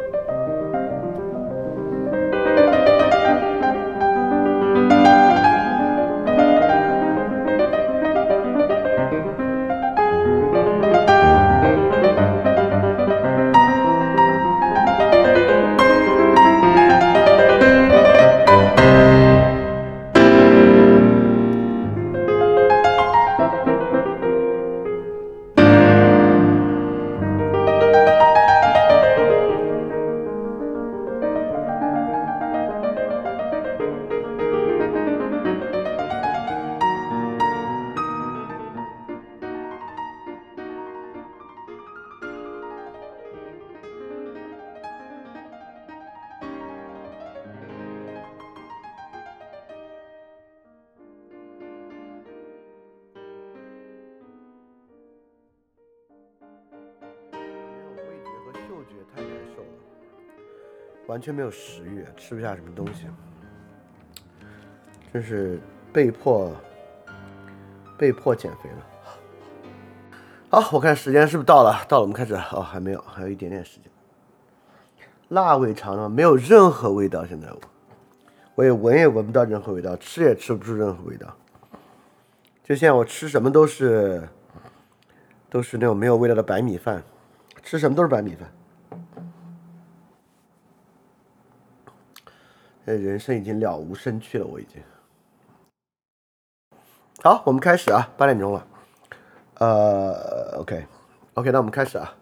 味完全没有食欲，吃不下什么东西，真是被迫被迫减肥了。好，我看时间是不是到了？到了，我们开始。哦，还没有，还有一点点时间。辣味尝了，没有任何味道。现在我，我也闻也闻不到任何味道，吃也吃不出任何味道。就现在我吃什么都是都是那种没有味道的白米饭。吃什么都是白米饭，人生已经了无生趣了，我已经。好，我们开始啊，八点钟了，呃，OK，OK，那我们开始啊。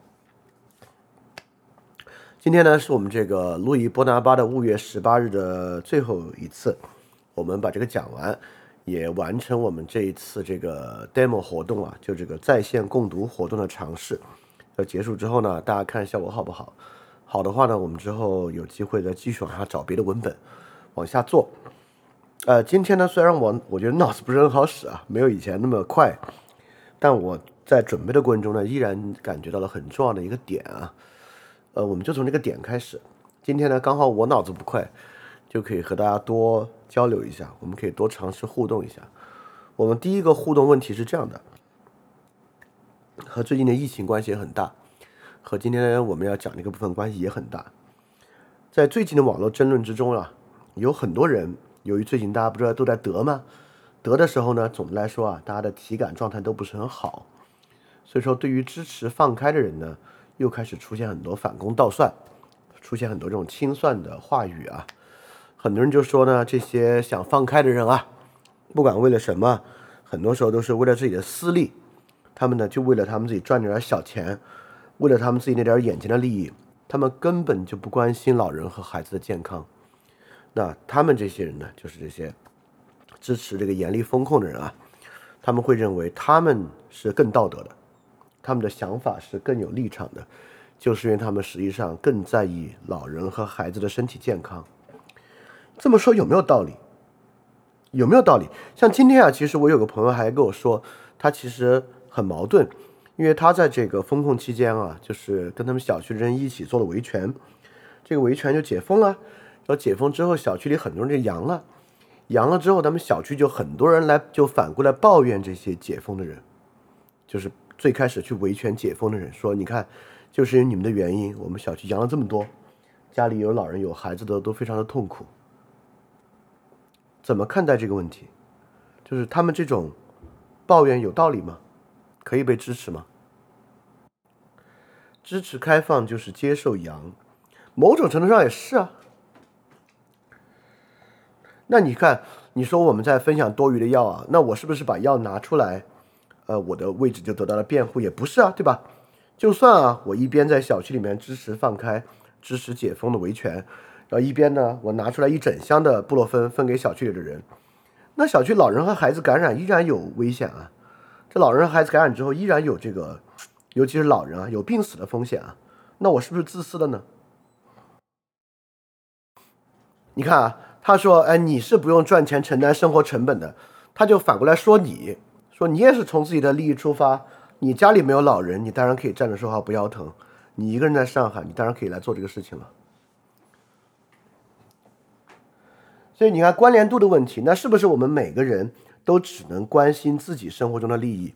今天呢是我们这个路易波拿巴的五月十八日的最后一次，我们把这个讲完，也完成我们这一次这个 demo 活动啊，就这个在线共读活动的尝试。要结束之后呢，大家看效果好不好？好的话呢，我们之后有机会再继续往下找别的文本往下做。呃，今天呢，虽然我我觉得脑子不是很好使啊，没有以前那么快，但我在准备的过程中呢，依然感觉到了很重要的一个点啊。呃，我们就从这个点开始。今天呢，刚好我脑子不快，就可以和大家多交流一下，我们可以多尝试互动一下。我们第一个互动问题是这样的。和最近的疫情关系也很大，和今天我们要讲的一个部分关系也很大。在最近的网络争论之中啊，有很多人由于最近大家不知道都在得吗？得的时候呢，总的来说啊，大家的体感状态都不是很好，所以说对于支持放开的人呢，又开始出现很多反攻倒算，出现很多这种清算的话语啊。很多人就说呢，这些想放开的人啊，不管为了什么，很多时候都是为了自己的私利。他们呢，就为了他们自己赚点小钱，为了他们自己那点眼前的利益，他们根本就不关心老人和孩子的健康。那他们这些人呢，就是这些支持这个严厉风控的人啊，他们会认为他们是更道德的，他们的想法是更有立场的，就是因为他们实际上更在意老人和孩子的身体健康。这么说有没有道理？有没有道理？像今天啊，其实我有个朋友还跟我说，他其实。很矛盾，因为他在这个封控期间啊，就是跟他们小区的人一起做了维权，这个维权就解封了。然后解封之后，小区里很多人就阳了，阳了之后，咱们小区就很多人来，就反过来抱怨这些解封的人，就是最开始去维权解封的人说：“你看，就是因为你们的原因，我们小区阳了这么多，家里有老人有孩子的都非常的痛苦。”怎么看待这个问题？就是他们这种抱怨有道理吗？可以被支持吗？支持开放就是接受阳，某种程度上也是啊。那你看，你说我们在分享多余的药啊，那我是不是把药拿出来，呃，我的位置就得到了辩护？也不是啊，对吧？就算啊，我一边在小区里面支持放开、支持解封的维权，然后一边呢，我拿出来一整箱的布洛芬分给小区里的人，那小区老人和孩子感染依然有危险啊。这老人孩子感染之后依然有这个，尤其是老人啊，有病死的风险啊。那我是不是自私的呢？你看啊，他说：“哎，你是不用赚钱承担生活成本的。”他就反过来说：“你说你也是从自己的利益出发，你家里没有老人，你当然可以站着说话不腰疼。你一个人在上海，你当然可以来做这个事情了。”所以你看关联度的问题，那是不是我们每个人？都只能关心自己生活中的利益。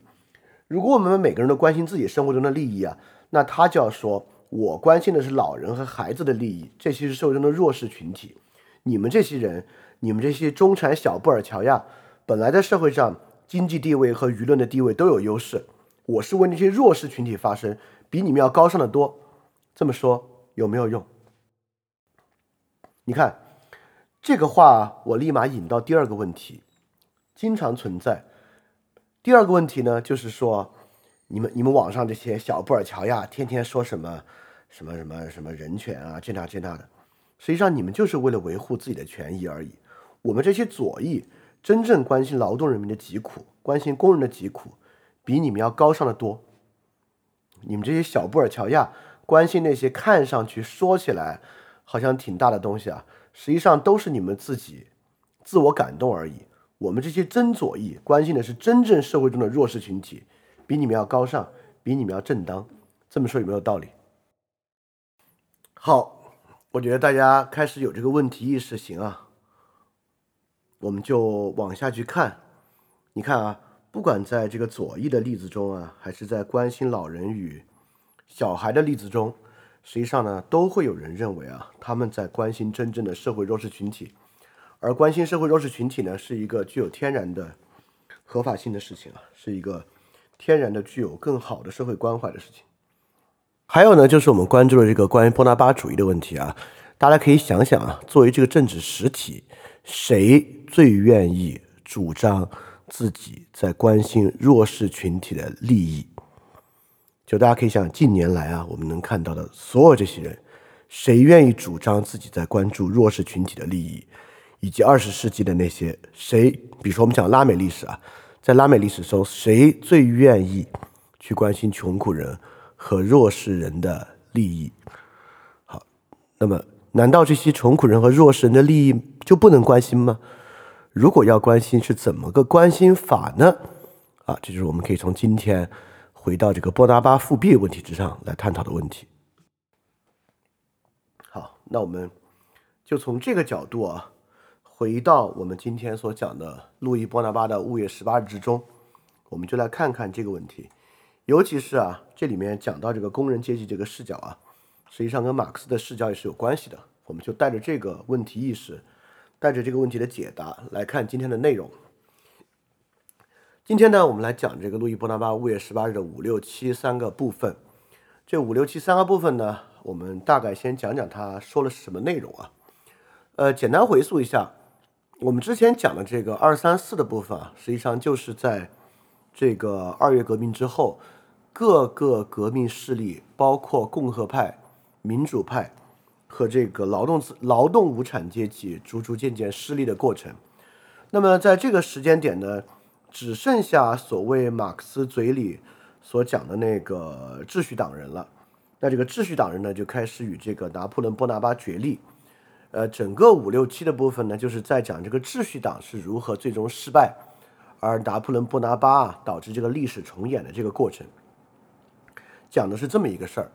如果我们每个人都关心自己生活中的利益啊，那他就要说，我关心的是老人和孩子的利益，这些是社会中的弱势群体。你们这些人，你们这些中产小布尔乔亚，本来在社会上经济地位和舆论的地位都有优势。我是为那些弱势群体发声，比你们要高尚的多。这么说有没有用？你看这个话，我立马引到第二个问题，经常存在。第二个问题呢，就是说。你们你们网上这些小布尔乔亚天天说什么什么什么什么人权啊这那这那的，实际上你们就是为了维护自己的权益而已。我们这些左翼真正关心劳动人民的疾苦，关心工人的疾苦，比你们要高尚的多。你们这些小布尔乔亚关心那些看上去说起来好像挺大的东西啊，实际上都是你们自己自我感动而已。我们这些真左翼关心的是真正社会中的弱势群体。比你们要高尚，比你们要正当，这么说有没有道理？好，我觉得大家开始有这个问题意识，行啊，我们就往下去看。你看啊，不管在这个左翼的例子中啊，还是在关心老人与小孩的例子中，实际上呢，都会有人认为啊，他们在关心真正的社会弱势群体，而关心社会弱势群体呢，是一个具有天然的合法性的事情啊，是一个。天然的具有更好的社会关怀的事情，还有呢，就是我们关注的这个关于波拿巴主义的问题啊，大家可以想想啊，作为这个政治实体，谁最愿意主张自己在关心弱势群体的利益？就大家可以想，近年来啊，我们能看到的所有这些人，谁愿意主张自己在关注弱势群体的利益？以及二十世纪的那些谁，比如说我们讲拉美历史啊。在拉美历史中，谁最愿意去关心穷苦人和弱势人的利益？好，那么难道这些穷苦人和弱势人的利益就不能关心吗？如果要关心，是怎么个关心法呢？啊，这就是我们可以从今天回到这个波拿巴复辟问题之上来探讨的问题。好，那我们就从这个角度啊。回到我们今天所讲的路易波拿巴的五月十八日之中，我们就来看看这个问题。尤其是啊，这里面讲到这个工人阶级这个视角啊，实际上跟马克思的视角也是有关系的。我们就带着这个问题意识，带着这个问题的解答来看今天的内容。今天呢，我们来讲这个路易波拿巴五月十八日的五六七三个部分。这五六七三个部分呢，我们大概先讲讲他说了什么内容啊。呃，简单回溯一下。我们之前讲的这个二三四的部分啊，实际上就是在这个二月革命之后，各个革命势力，包括共和派、民主派和这个劳动劳动无产阶级，逐逐渐渐失利的过程。那么在这个时间点呢，只剩下所谓马克思嘴里所讲的那个秩序党人了。那这个秩序党人呢，就开始与这个拿破仑·波拿巴决裂。呃，整个五六七的部分呢，就是在讲这个秩序党是如何最终失败，而拿破仑·波拿巴导致这个历史重演的这个过程，讲的是这么一个事儿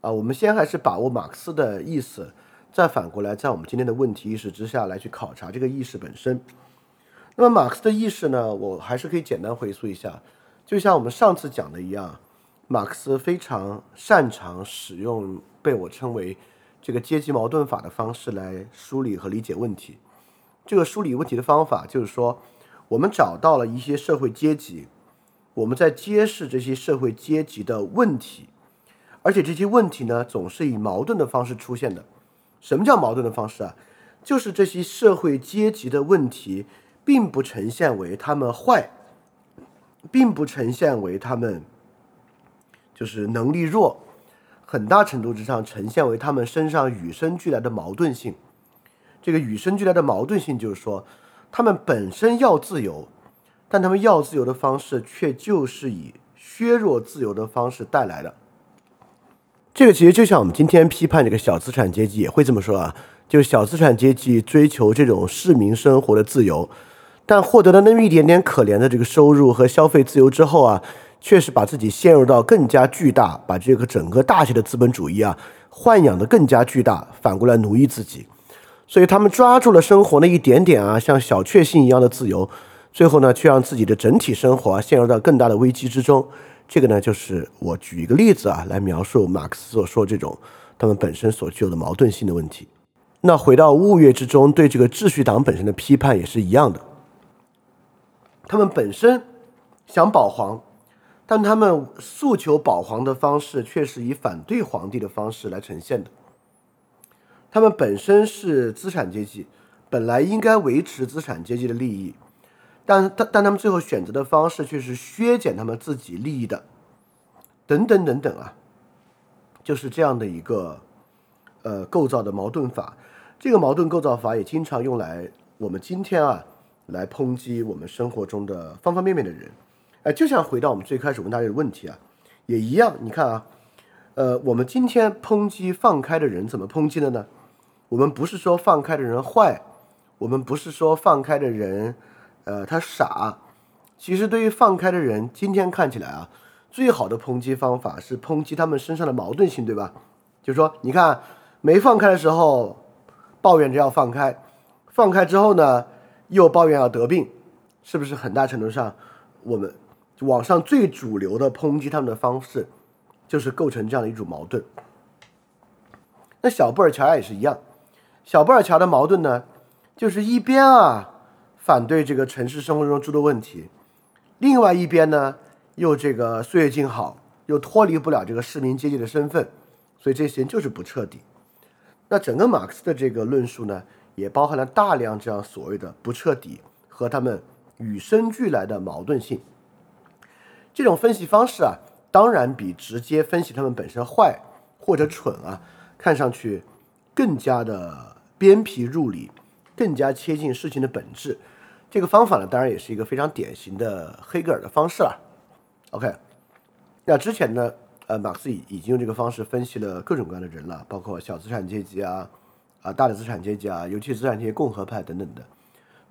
啊。我们先还是把握马克思的意思，再反过来在我们今天的问题意识之下来去考察这个意识本身。那么马克思的意识呢，我还是可以简单回溯一下，就像我们上次讲的一样，马克思非常擅长使用被我称为。这个阶级矛盾法的方式来梳理和理解问题，这个梳理问题的方法就是说，我们找到了一些社会阶级，我们在揭示这些社会阶级的问题，而且这些问题呢，总是以矛盾的方式出现的。什么叫矛盾的方式啊？就是这些社会阶级的问题，并不呈现为他们坏，并不呈现为他们就是能力弱。很大程度之上呈现为他们身上与生俱来的矛盾性。这个与生俱来的矛盾性就是说，他们本身要自由，但他们要自由的方式却就是以削弱自由的方式带来的。这个其实就像我们今天批判这个小资产阶级也会这么说啊，就小资产阶级追求这种市民生活的自由，但获得了那么一点点可怜的这个收入和消费自由之后啊。确实把自己陷入到更加巨大，把这个整个大型的资本主义啊豢养的更加巨大，反过来奴役自己。所以他们抓住了生活那一点点啊，像小确幸一样的自由，最后呢，却让自己的整体生活啊陷入到更大的危机之中。这个呢，就是我举一个例子啊，来描述马克思所说这种他们本身所具有的矛盾性的问题。那回到物月之中，对这个秩序党本身的批判也是一样的。他们本身想保皇，但他们诉求保皇的方式却是以反对皇帝的方式来呈现的。他们本身是资产阶级，本来应该维持资产阶级的利益，但但但他们最后选择的方式却是削减他们自己利益的，等等等等啊，就是这样的一个呃构造的矛盾法。这个矛盾构造法也经常用来我们今天啊来抨击我们生活中的方方面面的人。哎，就像回到我们最开始问大家的问题啊，也一样。你看啊，呃，我们今天抨击放开的人怎么抨击的呢？我们不是说放开的人坏，我们不是说放开的人，呃，他傻。其实对于放开的人，今天看起来啊，最好的抨击方法是抨击他们身上的矛盾性，对吧？就是说，你看没放开的时候，抱怨着要放开，放开之后呢，又抱怨要得病，是不是很大程度上，我们网上最主流的抨击他们的方式，就是构成这样的一种矛盾。那小布尔乔亚也是一样。小布尔乔的矛盾呢，就是一边啊反对这个城市生活中诸多问题，另外一边呢又这个岁月静好，又脱离不了这个市民阶级的身份，所以这些人就是不彻底。那整个马克思的这个论述呢，也包含了大量这样所谓的不彻底和他们与生俱来的矛盾性。这种分析方式啊，当然比直接分析他们本身坏或者蠢啊，看上去更加的。鞭辟入里，更加贴近事情的本质。这个方法呢，当然也是一个非常典型的黑格尔的方式了。OK，那之前呢，呃，马克思已已经用这个方式分析了各种各样的人了，包括小资产阶级啊，啊，大的资产阶级啊，尤其资产阶级共和派等等的。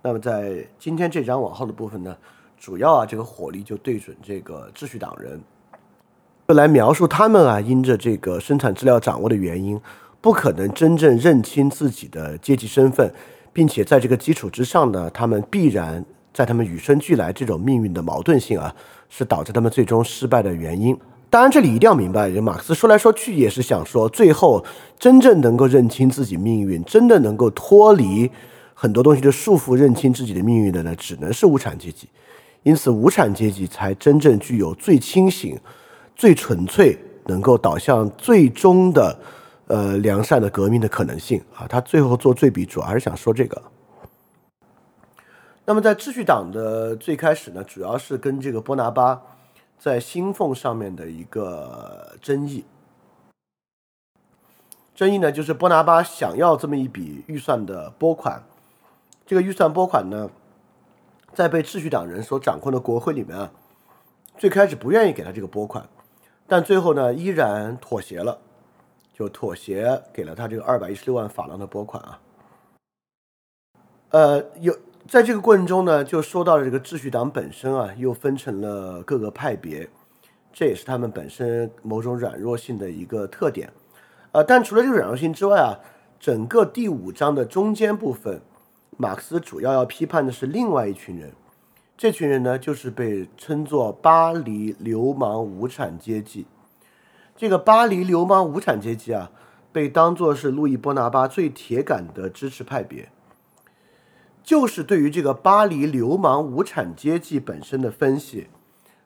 那么在今天这章往后的部分呢，主要啊，这个火力就对准这个秩序党人，来描述他们啊，因着这个生产资料掌握的原因。不可能真正认清自己的阶级身份，并且在这个基础之上呢，他们必然在他们与生俱来这种命运的矛盾性啊，是导致他们最终失败的原因。当然，这里一定要明白，马克思说来说去也是想说，最后真正能够认清自己命运，真的能够脱离很多东西的束缚，认清自己的命运的呢，只能是无产阶级。因此，无产阶级才真正具有最清醒、最纯粹，能够导向最终的。呃，良善的革命的可能性啊，他最后做对比，主要还是想说这个。那么在秩序党的最开始呢，主要是跟这个波拿巴在薪俸上面的一个争议。争议呢，就是波拿巴想要这么一笔预算的拨款，这个预算拨款呢，在被秩序党人所掌控的国会里面啊，最开始不愿意给他这个拨款，但最后呢，依然妥协了。就妥协给了他这个二百一十六万法郎的拨款啊，呃，有在这个过程中呢，就说到了这个秩序党本身啊，又分成了各个派别，这也是他们本身某种软弱性的一个特点，呃，但除了这个软弱性之外啊，整个第五章的中间部分，马克思主要要批判的是另外一群人，这群人呢，就是被称作巴黎流氓无产阶级。这个巴黎流氓无产阶级啊，被当作是路易波拿巴最铁杆的支持派别，就是对于这个巴黎流氓无产阶级本身的分析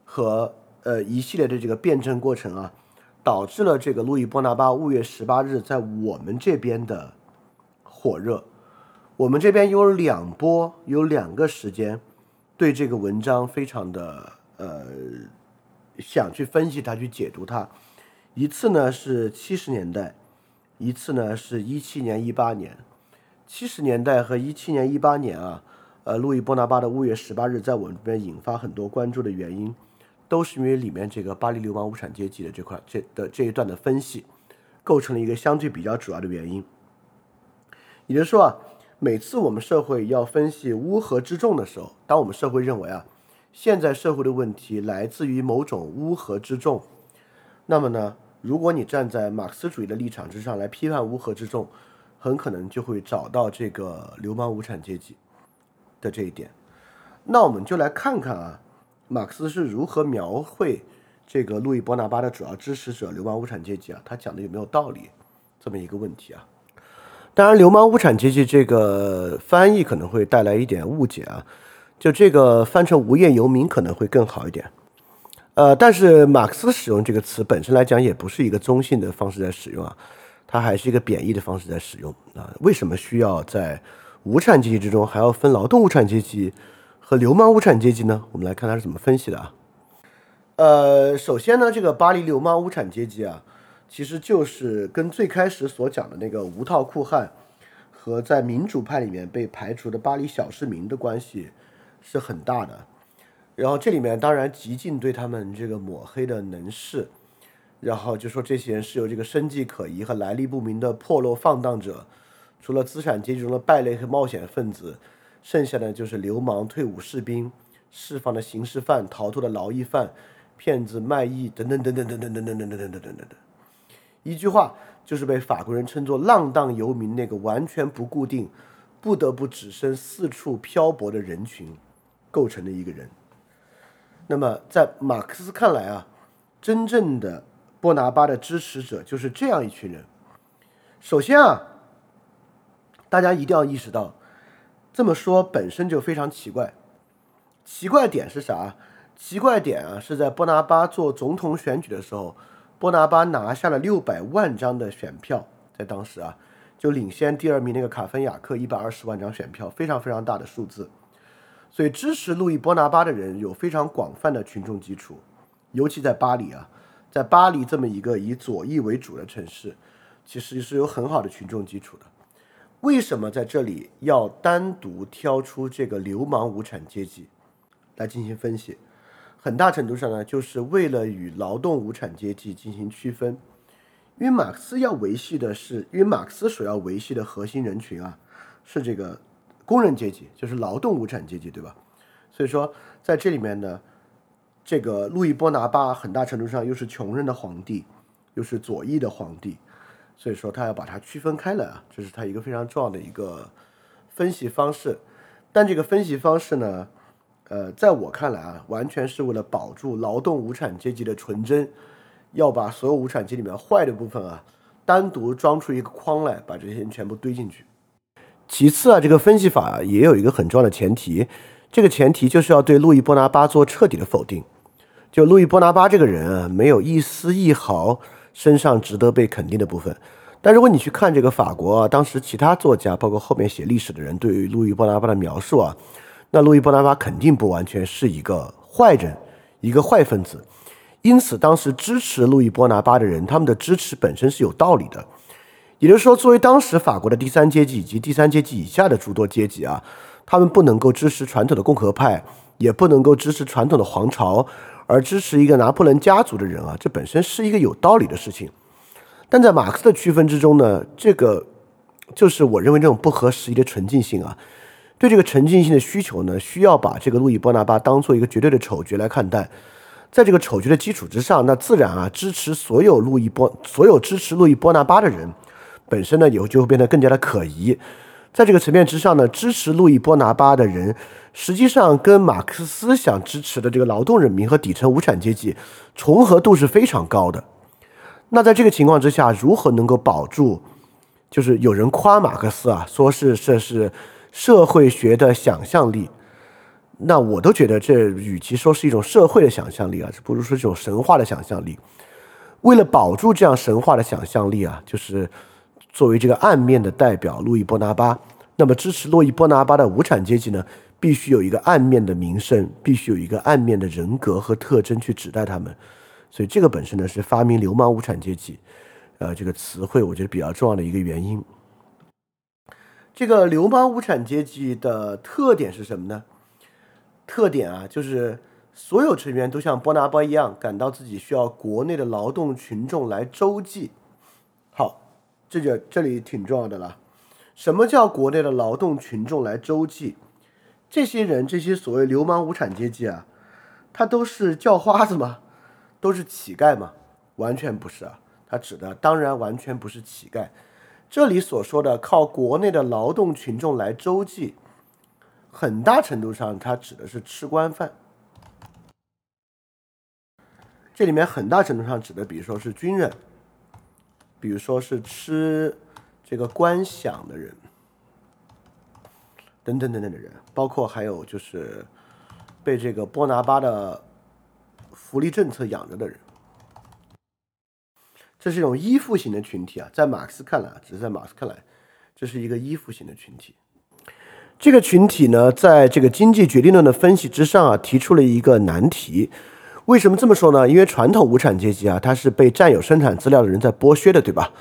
和呃一系列的这个辩证过程啊，导致了这个路易波拿巴五月十八日在我们这边的火热。我们这边有两波，有两个时间，对这个文章非常的呃想去分析它，去解读它。一次呢是七十年代，一次呢是一七年、一八年。七十年代和一七年、一八年啊，呃，路易波拿巴的五月十八日在我们这边引发很多关注的原因，都是因为里面这个巴黎流氓无产阶级的这块这的这一段的分析，构成了一个相对比较主要的原因。也就是说啊，每次我们社会要分析乌合之众的时候，当我们社会认为啊，现在社会的问题来自于某种乌合之众，那么呢？如果你站在马克思主义的立场之上来批判乌合之众，很可能就会找到这个流氓无产阶级的这一点。那我们就来看看啊，马克思是如何描绘这个路易波拿巴的主要支持者流氓无产阶级啊，他讲的有没有道理？这么一个问题啊。当然，流氓无产阶级这个翻译可能会带来一点误解啊，就这个翻成无业游民可能会更好一点。呃，但是马克思使用这个词本身来讲，也不是一个中性的方式在使用啊，它还是一个贬义的方式在使用啊。为什么需要在无产阶级之中还要分劳动无产阶级和流氓无产阶级呢？我们来看他是怎么分析的啊。呃，首先呢，这个巴黎流氓无产阶级啊，其实就是跟最开始所讲的那个无套酷汉和在民主派里面被排除的巴黎小市民的关系是很大的。然后这里面当然极尽对他们这个抹黑的能事，然后就说这些人是由这个生计可疑和来历不明的破落放荡者，除了资产阶级中的败类和冒险分子，剩下的就是流氓、退伍士兵、释放的刑事犯、逃脱的劳役犯。骗子卖艺等等等等等等等等等等等等等等，一句话就是被法国人称作浪荡游民那个完全不固定、不得不只身四处漂泊的人群构成的一个人。那么在马克思看来啊，真正的波拿巴的支持者就是这样一群人。首先啊，大家一定要意识到，这么说本身就非常奇怪。奇怪点是啥？奇怪点啊，是在波拿巴做总统选举的时候，波拿巴拿下了六百万张的选票，在当时啊，就领先第二名那个卡芬雅克一百二十万张选票，非常非常大的数字。所以支持路易波拿巴的人有非常广泛的群众基础，尤其在巴黎啊，在巴黎这么一个以左翼为主的城市，其实是有很好的群众基础的。为什么在这里要单独挑出这个流氓无产阶级来进行分析？很大程度上呢，就是为了与劳动无产阶级进行区分，因为马克思要维系的是，因为马克思所要维系的核心人群啊，是这个工人阶级，就是劳动无产阶级，对吧？所以说，在这里面呢，这个路易波拿巴很大程度上又是穷人的皇帝，又是左翼的皇帝，所以说他要把它区分开来啊，这是他一个非常重要的一个分析方式。但这个分析方式呢？呃，在我看来啊，完全是为了保住劳动无产阶级的纯真，要把所有无产阶级里面坏的部分啊，单独装出一个框来，把这些人全部堆进去。其次啊，这个分析法也有一个很重要的前提，这个前提就是要对路易波拿巴做彻底的否定。就路易波拿巴这个人啊，没有一丝一毫身上值得被肯定的部分。但如果你去看这个法国啊当时其他作家，包括后面写历史的人对于路易波拿巴的描述啊。那路易波拿巴肯定不完全是一个坏人，一个坏分子，因此当时支持路易波拿巴的人，他们的支持本身是有道理的。也就是说，作为当时法国的第三阶级以及第三阶级以下的诸多阶级啊，他们不能够支持传统的共和派，也不能够支持传统的皇朝，而支持一个拿破仑家族的人啊，这本身是一个有道理的事情。但在马克思的区分之中呢，这个就是我认为这种不合时宜的纯净性啊。对这个沉浸性的需求呢，需要把这个路易波拿巴当做一个绝对的丑角来看待。在这个丑角的基础之上，那自然啊，支持所有路易波所有支持路易波拿巴的人，本身呢，以后就会变得更加的可疑。在这个层面之上呢，支持路易波拿巴的人，实际上跟马克思想支持的这个劳动人民和底层无产阶级重合度是非常高的。那在这个情况之下，如何能够保住？就是有人夸马克思啊，说是这是。社会学的想象力，那我都觉得这与其说是一种社会的想象力啊，不如说这种神话的想象力。为了保住这样神话的想象力啊，就是作为这个暗面的代表路易波拿巴，那么支持路易波拿巴的无产阶级呢，必须有一个暗面的名声，必须有一个暗面的人格和特征去指代他们。所以这个本身呢，是发明“流氓无产阶级”呃这个词汇，我觉得比较重要的一个原因。这个流氓无产阶级的特点是什么呢？特点啊，就是所有成员都像波拿巴一样，感到自己需要国内的劳动群众来周济。好，这就这里挺重要的了。什么叫国内的劳动群众来周济？这些人，这些所谓流氓无产阶级啊，他都是叫花子吗？都是乞丐吗？完全不是啊，他指的当然完全不是乞丐。这里所说的靠国内的劳动群众来周济，很大程度上，它指的是吃官饭。这里面很大程度上指的，比如说是军人，比如说是吃这个官饷的人，等等等等的人，包括还有就是被这个波拿巴的福利政策养着的人。这是一种依附型的群体啊，在马克思看来，只是在马克思看来，这是一个依附型的群体。这个群体呢，在这个经济决定论的分析之上啊，提出了一个难题。为什么这么说呢？因为传统无产阶级啊，它是被占有生产资料的人在剥削的，对吧？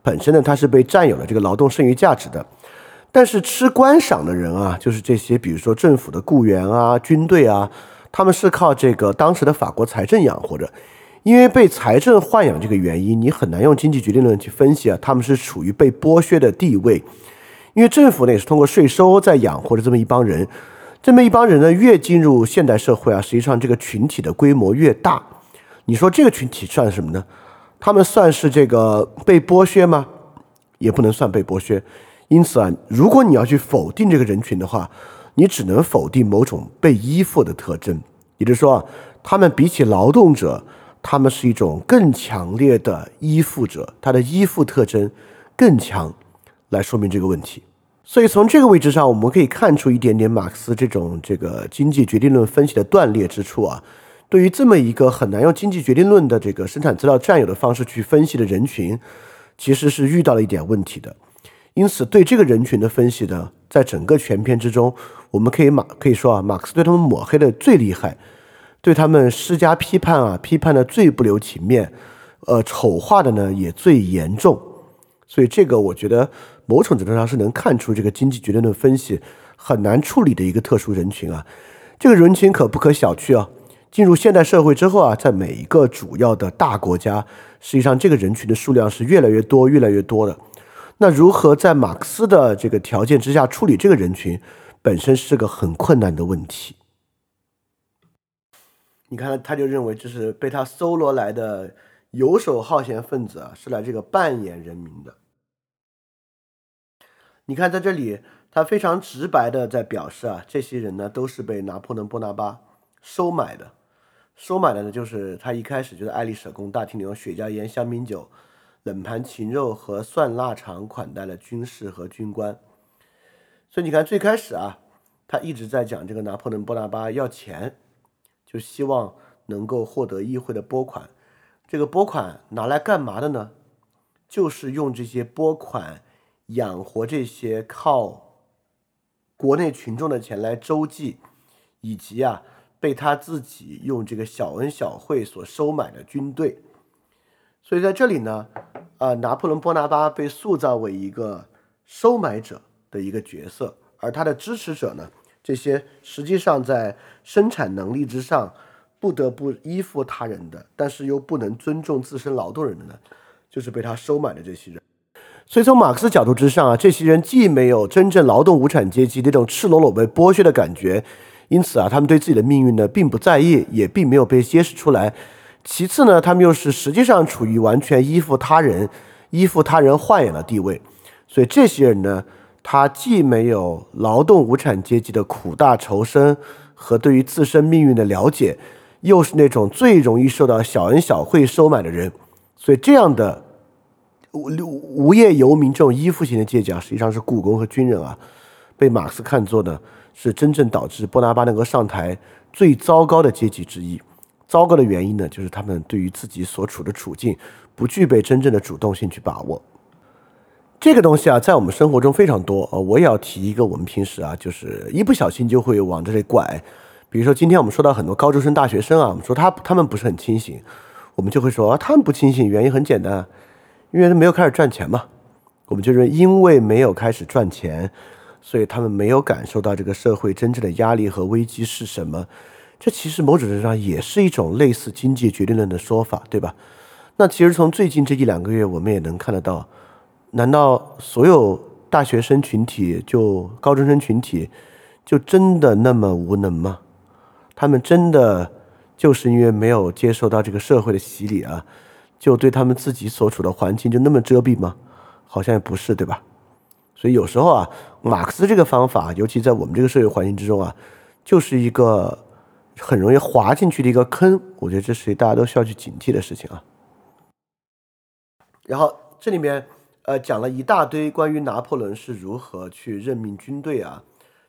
本身呢，它是被占有了这个劳动剩余价值的。但是吃官赏的人啊，就是这些，比如说政府的雇员啊、军队啊，他们是靠这个当时的法国财政养活着。因为被财政豢养这个原因，你很难用经济决定论去分析啊，他们是处于被剥削的地位。因为政府呢也是通过税收在养活着这么一帮人，这么一帮人呢越进入现代社会啊，实际上这个群体的规模越大。你说这个群体算什么呢？他们算是这个被剥削吗？也不能算被剥削。因此啊，如果你要去否定这个人群的话，你只能否定某种被依附的特征，也就是说，他们比起劳动者。他们是一种更强烈的依附者，他的依附特征更强，来说明这个问题。所以从这个位置上，我们可以看出一点点马克思这种这个经济决定论分析的断裂之处啊。对于这么一个很难用经济决定论的这个生产资料占有的方式去分析的人群，其实是遇到了一点问题的。因此，对这个人群的分析呢，在整个全篇之中，我们可以马可以说啊，马克思对他们抹黑的最厉害。对他们施加批判啊，批判的最不留情面，呃，丑化的呢也最严重，所以这个我觉得某种程度上是能看出这个经济决定论分析很难处理的一个特殊人群啊。这个人群可不可小觑啊？进入现代社会之后啊，在每一个主要的大国家，实际上这个人群的数量是越来越多、越来越多的。那如何在马克思的这个条件之下处理这个人群，本身是个很困难的问题。你看，他就认为这是被他搜罗来的游手好闲分子啊，是来这个扮演人民的。你看，在这里，他非常直白的在表示啊，这些人呢都是被拿破仑·波拿巴收买的。收买的呢，就是他一开始就在爱丽舍宫大厅里用雪茄烟、香槟酒、冷盘禽肉和蒜腊肠款待了军士和军官。所以你看，最开始啊，他一直在讲这个拿破仑·波拿巴要钱。就希望能够获得议会的拨款，这个拨款拿来干嘛的呢？就是用这些拨款养活这些靠国内群众的钱来周济，以及啊被他自己用这个小恩小惠所收买的军队。所以在这里呢，啊，拿破仑·波拿巴被塑造为一个收买者的一个角色，而他的支持者呢？这些实际上在生产能力之上不得不依附他人的，但是又不能尊重自身劳动人的呢，就是被他收买的这些人。所以从马克思角度之上啊，这些人既没有真正劳动无产阶级那种赤裸裸被剥削的感觉，因此啊，他们对自己的命运呢并不在意，也并没有被揭示出来。其次呢，他们又是实际上处于完全依附他人、依附他人豢养的地位，所以这些人呢。他既没有劳动无产阶级的苦大仇深和对于自身命运的了解，又是那种最容易受到小恩小惠收买的人，所以这样的无无业游民这种依附型的阶级啊，实际上是雇工和军人啊，被马克思看作呢是真正导致波拿巴能够上台最糟糕的阶级之一。糟糕的原因呢，就是他们对于自己所处的处境不具备真正的主动性去把握。这个东西啊，在我们生活中非常多。呃，我也要提一个，我们平时啊，就是一不小心就会往这里拐。比如说，今天我们说到很多高中生、大学生啊，我们说他他们不是很清醒，我们就会说他们不清醒，原因很简单，因为他没有开始赚钱嘛。我们就认，因为没有开始赚钱，所以他们没有感受到这个社会真正的压力和危机是什么。这其实某种程度上也是一种类似经济决定论的说法，对吧？那其实从最近这一两个月，我们也能看得到。难道所有大学生群体就高中生群体就真的那么无能吗？他们真的就是因为没有接受到这个社会的洗礼啊，就对他们自己所处的环境就那么遮蔽吗？好像也不是，对吧？所以有时候啊，马克思这个方法，尤其在我们这个社会环境之中啊，就是一个很容易滑进去的一个坑。我觉得这是大家都需要去警惕的事情啊。然后这里面呃讲了一大堆关于拿破仑是如何去任命军队啊，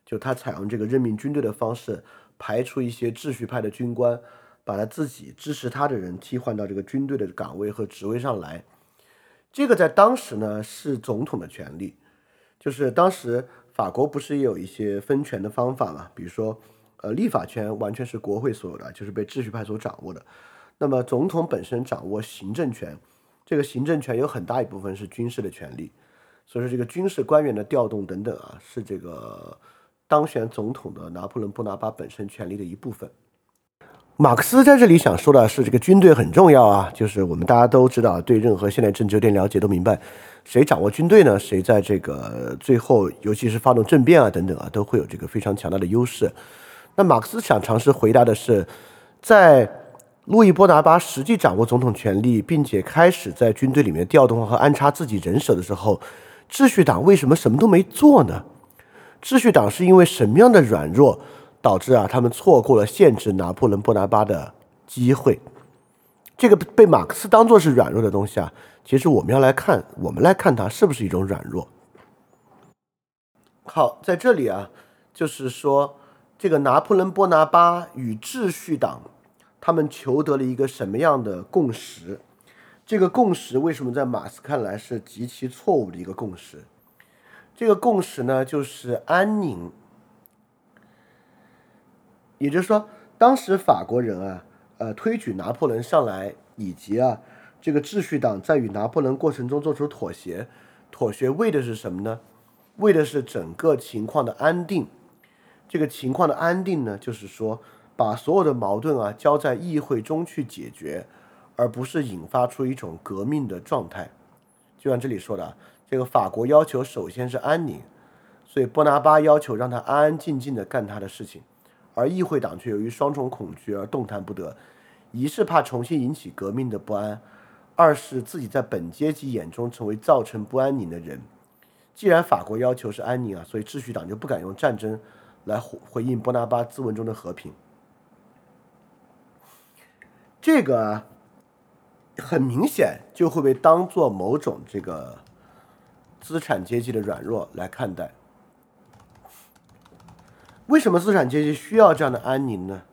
就他采用这个任命军队的方式，排除一些秩序派的军官，把他自己支持他的人替换到这个军队的岗位和职位上来。这个在当时呢是总统的权利，就是当时法国不是也有一些分权的方法嘛？比如说，呃，立法权完全是国会所有的，就是被秩序派所掌握的。那么总统本身掌握行政权。这个行政权有很大一部分是军事的权利，所以说这个军事官员的调动等等啊，是这个当选总统的拿破仑·波拿巴本身权力的一部分。马克思在这里想说的是，这个军队很重要啊，就是我们大家都知道，对任何现代政治有点了解都明白，谁掌握军队呢？谁在这个最后，尤其是发动政变啊等等啊，都会有这个非常强大的优势。那马克思想尝试回答的是，在。路易波拿巴实际掌握总统权力，并且开始在军队里面调动和安插自己人手的时候，秩序党为什么什么都没做呢？秩序党是因为什么样的软弱导致啊他们错过了限制拿破仑波拿巴的机会？这个被马克思当做是软弱的东西啊，其实我们要来看，我们来看它是不是一种软弱。好，在这里啊，就是说这个拿破仑波拿巴与秩序党。他们求得了一个什么样的共识？这个共识为什么在马斯看来是极其错误的一个共识？这个共识呢，就是安宁。也就是说，当时法国人啊，呃，推举拿破仑上来，以及啊，这个秩序党在与拿破仑过程中做出妥协，妥协为的是什么呢？为的是整个情况的安定。这个情况的安定呢，就是说。把所有的矛盾啊交在议会中去解决，而不是引发出一种革命的状态。就像这里说的，这个法国要求首先是安宁，所以波拿巴要求让他安安静静的干他的事情，而议会党却由于双重恐惧而动弹不得。一是怕重新引起革命的不安，二是自己在本阶级眼中成为造成不安宁的人。既然法国要求是安宁啊，所以秩序党就不敢用战争来回回应波拿巴自文中的和平。这个很明显就会被当做某种这个资产阶级的软弱来看待。为什么资产阶级需要这样的安宁呢？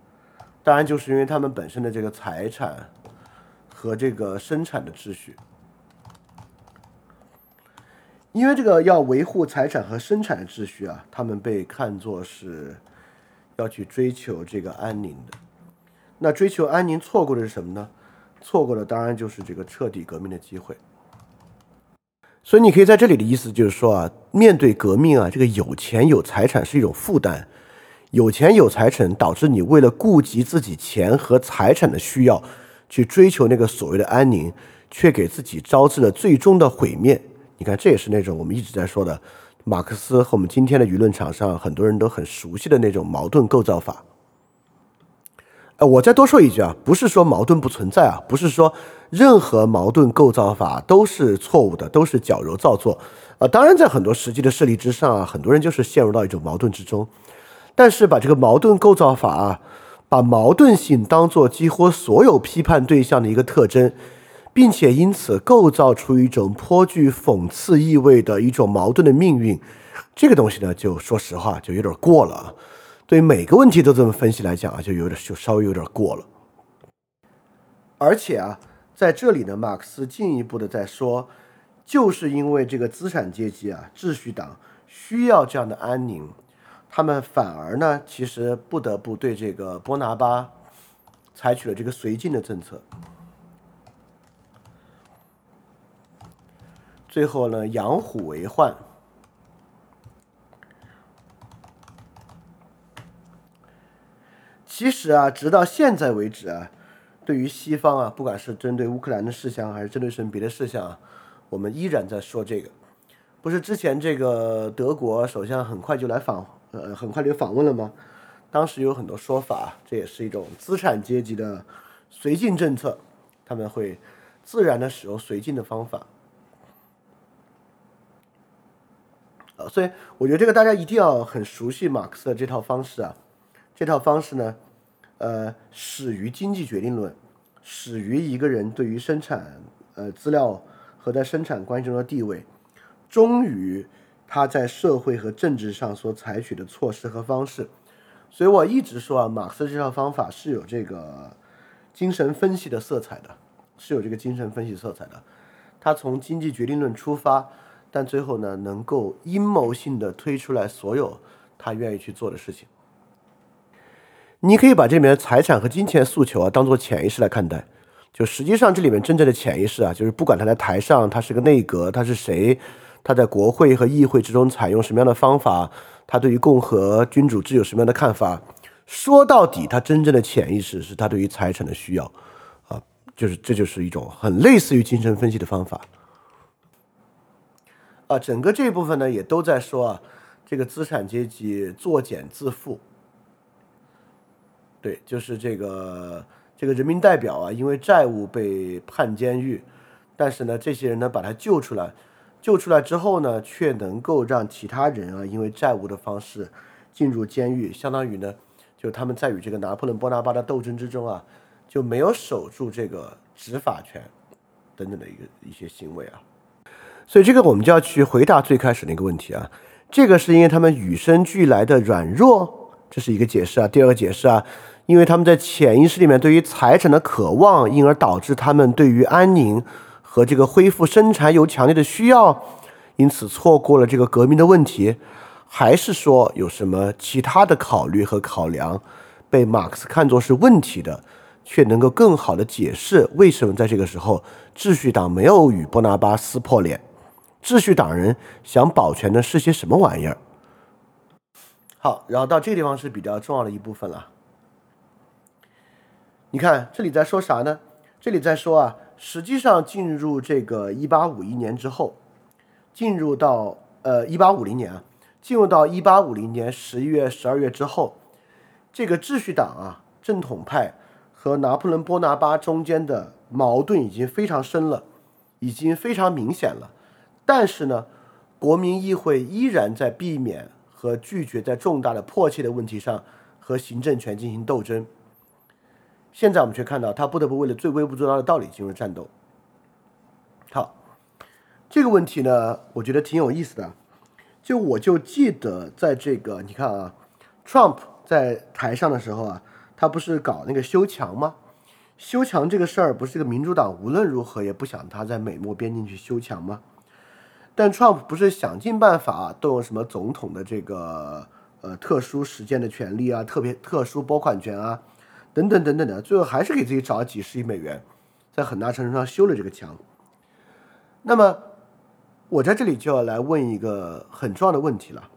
当然就是因为他们本身的这个财产和这个生产的秩序。因为这个要维护财产和生产的秩序啊，他们被看作是要去追求这个安宁的。那追求安宁错过的是什么呢？错过的当然就是这个彻底革命的机会。所以你可以在这里的意思就是说啊，面对革命啊，这个有钱有财产是一种负担，有钱有财产导致你为了顾及自己钱和财产的需要，去追求那个所谓的安宁，却给自己招致了最终的毁灭。你看，这也是那种我们一直在说的，马克思和我们今天的舆论场上很多人都很熟悉的那种矛盾构造法。呃我再多说一句啊，不是说矛盾不存在啊，不是说任何矛盾构造法都是错误的，都是矫揉造作。呃，当然，在很多实际的事例之上啊，很多人就是陷入到一种矛盾之中。但是把这个矛盾构造法啊，把矛盾性当做几乎所有批判对象的一个特征，并且因此构造出一种颇具讽刺意味的一种矛盾的命运，这个东西呢，就说实话就有点过了。对每个问题都这么分析来讲啊，就有点就稍微有点过了。而且啊，在这里呢，马克思进一步的在说，就是因为这个资产阶级啊，秩序党需要这样的安宁，他们反而呢，其实不得不对这个波拿巴采取了这个绥靖的政策。最后呢，养虎为患。其实啊，直到现在为止啊，对于西方啊，不管是针对乌克兰的事项，还是针对什么别的事项啊，我们依然在说这个。不是之前这个德国首相很快就来访，呃，很快就访问了吗？当时有很多说法，这也是一种资产阶级的绥靖政策，他们会自然的使用绥靖的方法。呃，所以我觉得这个大家一定要很熟悉马克思的这套方式啊。这套方式呢，呃，始于经济决定论，始于一个人对于生产呃资料和在生产关系中的地位，终于他在社会和政治上所采取的措施和方式。所以我一直说啊，马克思这套方法是有这个精神分析的色彩的，是有这个精神分析色彩的。他从经济决定论出发，但最后呢，能够阴谋性的推出来所有他愿意去做的事情。你可以把这里面的财产和金钱诉求啊，当做潜意识来看待。就实际上这里面真正的潜意识啊，就是不管他在台上，他是个内阁，他是谁，他在国会和议会之中采用什么样的方法。他对于共和君主制有什么样的看法？说到底，他真正的潜意识是他对于财产的需要，啊，就是这就是一种很类似于精神分析的方法，啊，整个这一部分呢也都在说啊，这个资产阶级作茧自缚，对，就是这个这个人民代表啊，因为债务被判监狱，但是呢，这些人呢把他救出来。救出来之后呢，却能够让其他人啊，因为债务的方式进入监狱，相当于呢，就他们在与这个拿破仑·波拿巴的斗争之中啊，就没有守住这个执法权等等的一个一些行为啊。所以这个我们就要去回答最开始那个问题啊，这个是因为他们与生俱来的软弱，这是一个解释啊。第二个解释啊，因为他们在潜意识里面对于财产的渴望，因而导致他们对于安宁。和这个恢复生产有强烈的需要，因此错过了这个革命的问题，还是说有什么其他的考虑和考量，被马克思看作是问题的，却能够更好的解释为什么在这个时候秩序党没有与波拿巴撕破脸？秩序党人想保全的是些什么玩意儿？好，然后到这个地方是比较重要的一部分了。你看这里在说啥呢？这里在说啊。实际上，进入这个一八五一年之后，进入到呃一八五零年啊，进入到一八五零年十一月、十二月之后，这个秩序党啊，正统派和拿破仑·波拿巴中间的矛盾已经非常深了，已经非常明显了。但是呢，国民议会依然在避免和拒绝在重大的迫切的问题上和行政权进行斗争。现在我们却看到，他不得不为了最微不足道的道理进入战斗。好，这个问题呢，我觉得挺有意思的。就我就记得，在这个你看啊，Trump 在台上的时候啊，他不是搞那个修墙吗？修墙这个事儿，不是这个民主党无论如何也不想他在美墨边境去修墙吗？但 Trump 不是想尽办法动用什么总统的这个呃特殊实践的权利啊，特别特殊拨款权啊？等等等等的，最后还是给自己找了几十亿美元，在很大程度上修了这个墙。那么，我在这里就要来问一个很重要的问题了，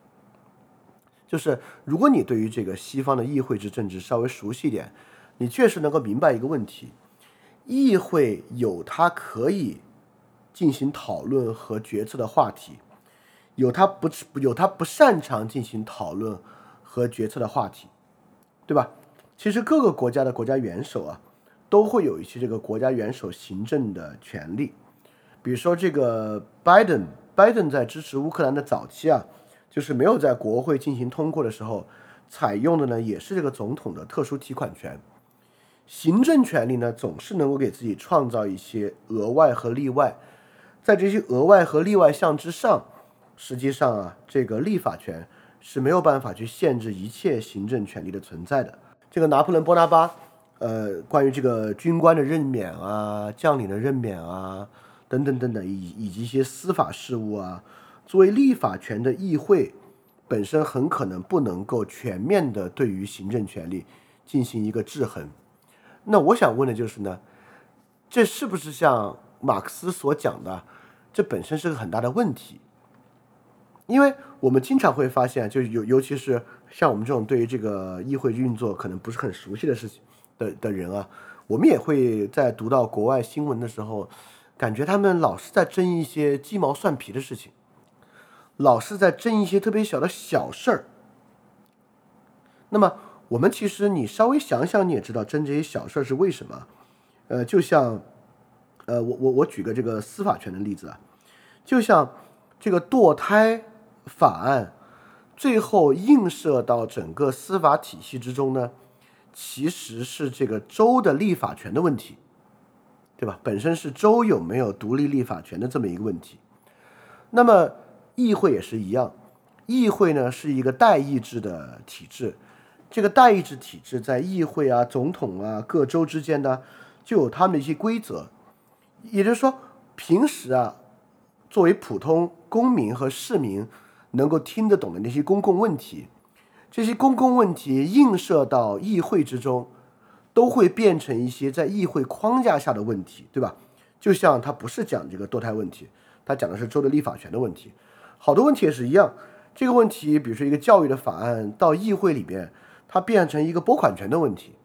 就是如果你对于这个西方的议会制政治稍微熟悉一点，你确实能够明白一个问题：议会有它可以进行讨论和决策的话题，有它不有它不擅长进行讨论和决策的话题，对吧？其实各个国家的国家元首啊，都会有一些这个国家元首行政的权利。比如说这个拜登，拜登在支持乌克兰的早期啊，就是没有在国会进行通过的时候，采用的呢也是这个总统的特殊提款权。行政权力呢总是能够给自己创造一些额外和例外，在这些额外和例外项之上，实际上啊，这个立法权是没有办法去限制一切行政权力的存在的。这个拿破仑·波拿巴，呃，关于这个军官的任免啊、将领的任免啊，等等等等，以以及一些司法事务啊，作为立法权的议会，本身很可能不能够全面的对于行政权力进行一个制衡。那我想问的就是呢，这是不是像马克思所讲的，这本身是个很大的问题？因为我们经常会发现，就尤尤其是像我们这种对于这个议会运作可能不是很熟悉的事情的的人啊，我们也会在读到国外新闻的时候，感觉他们老是在争一些鸡毛蒜皮的事情，老是在争一些特别小的小事儿。那么我们其实你稍微想想，你也知道争这些小事儿是为什么？呃，就像，呃，我我我举个这个司法权的例子啊，就像这个堕胎。法案最后映射到整个司法体系之中呢，其实是这个州的立法权的问题，对吧？本身是州有没有独立立法权的这么一个问题。那么议会也是一样，议会呢是一个代议制的体制，这个代议制体制在议会啊、总统啊、各州之间呢，就有他们的一些规则。也就是说，平时啊，作为普通公民和市民能够听得懂的那些公共问题。这些公共问题映射到议会之中，都会变成一些在议会框架下的问题，对吧？就像他不是讲这个堕胎问题，他讲的是州的立法权的问题。好多问题也是一样，这个问题，比如说一个教育的法案到议会里面，它变成一个拨款权的问题，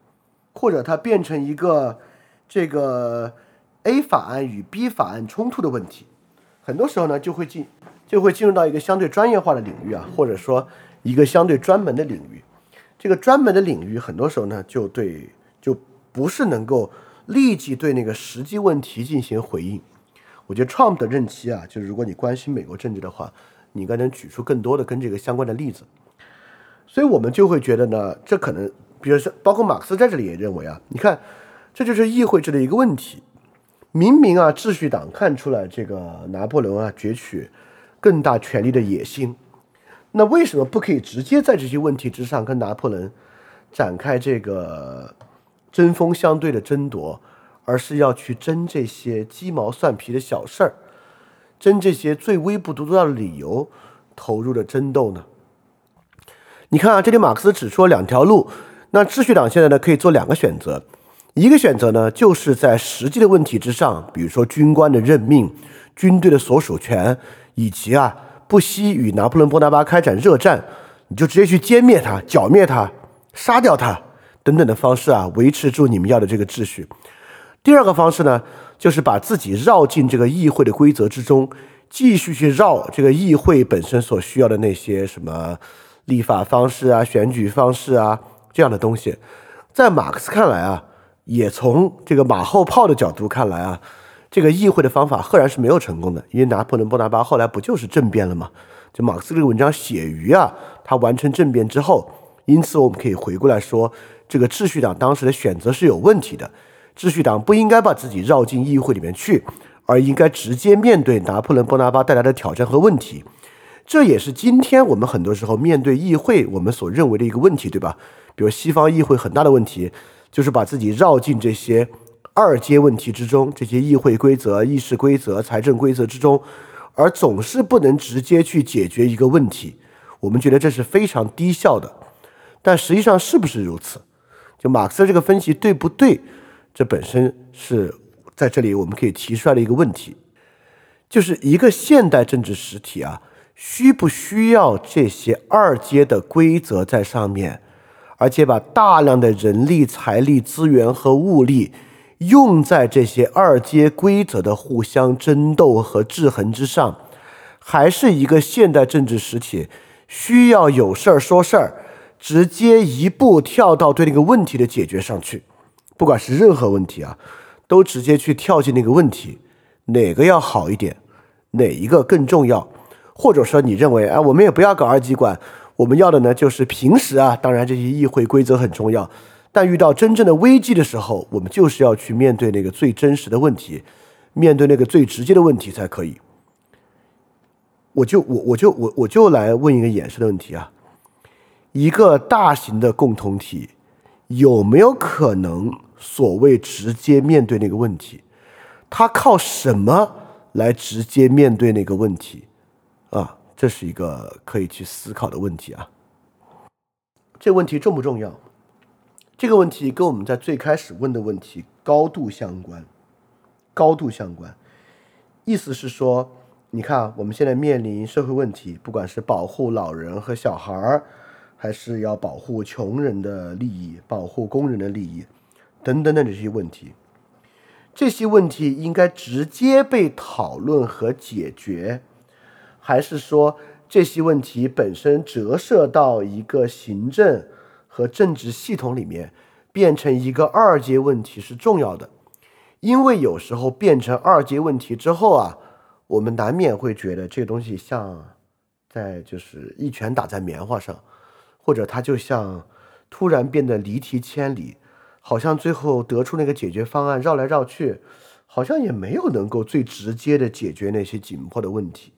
或者它变成一个这个 A 法案与 B 法案冲突的问题，很多时候呢就会进就会进入到一个相对专业化的领域啊，或者说。一个相对专门的领域，这个专门的领域很多时候呢，就对就不是能够立即对那个实际问题进行回应。我觉得 Trump 的任期啊，就是如果你关心美国政治的话，你应该能举出更多的跟这个相关的例子。所以我们就会觉得呢，这可能，比如说，包括马克思在这里也认为啊，你看，这就是议会制的一个问题。明明啊，秩序党看出来这个拿破仑啊攫取更大权力的野心。那为什么不可以直接在这些问题之上跟拿破仑展开这个针锋相对的争夺，而是要去争这些鸡毛蒜皮的小事儿，争这些最微不足道的理由投入的争斗呢？你看啊，这里马克思指出了两条路。那秩序党现在呢可以做两个选择，一个选择呢就是在实际的问题之上，比如说军官的任命、军队的所属权以及啊。不惜与拿破仑·波拿巴开展热战，你就直接去歼灭他、剿灭他、杀掉他等等的方式啊，维持住你们要的这个秩序。第二个方式呢，就是把自己绕进这个议会的规则之中，继续去绕这个议会本身所需要的那些什么立法方式啊、选举方式啊这样的东西。在马克思看来啊，也从这个马后炮的角度看来啊。这个议会的方法赫然是没有成功的，因为拿破仑·波拿巴后来不就是政变了吗？就马克思这个文章写于啊，他完成政变之后，因此我们可以回过来说，这个秩序党当时的选择是有问题的。秩序党不应该把自己绕进议会里面去，而应该直接面对拿破仑·波拿巴带来的挑战和问题。这也是今天我们很多时候面对议会我们所认为的一个问题，对吧？比如西方议会很大的问题就是把自己绕进这些。二阶问题之中，这些议会规则、议事规则、财政规则之中，而总是不能直接去解决一个问题，我们觉得这是非常低效的。但实际上是不是如此？就马克思这个分析对不对？这本身是在这里我们可以提出来的一个问题，就是一个现代政治实体啊，需不需要这些二阶的规则在上面，而且把大量的人力、财力资源和物力。用在这些二阶规则的互相争斗和制衡之上，还是一个现代政治实体需要有事儿说事儿，直接一步跳到对那个问题的解决上去，不管是任何问题啊，都直接去跳进那个问题，哪个要好一点，哪一个更重要？或者说你认为啊，我们也不要搞二极管，我们要的呢就是平时啊，当然这些议会规则很重要。但遇到真正的危机的时候，我们就是要去面对那个最真实的问题，面对那个最直接的问题才可以。我就我我就我我就来问一个衍生的问题啊：一个大型的共同体有没有可能所谓直接面对那个问题？它靠什么来直接面对那个问题？啊，这是一个可以去思考的问题啊。这问题重不重要？这个问题跟我们在最开始问的问题高度相关，高度相关。意思是说，你看我们现在面临社会问题，不管是保护老人和小孩儿，还是要保护穷人的利益、保护工人的利益，等等的这些问题，这些问题应该直接被讨论和解决，还是说这些问题本身折射到一个行政？和政治系统里面变成一个二阶问题是重要的，因为有时候变成二阶问题之后啊，我们难免会觉得这东西像在就是一拳打在棉花上，或者它就像突然变得离题千里，好像最后得出那个解决方案绕来绕去，好像也没有能够最直接的解决那些紧迫的问题，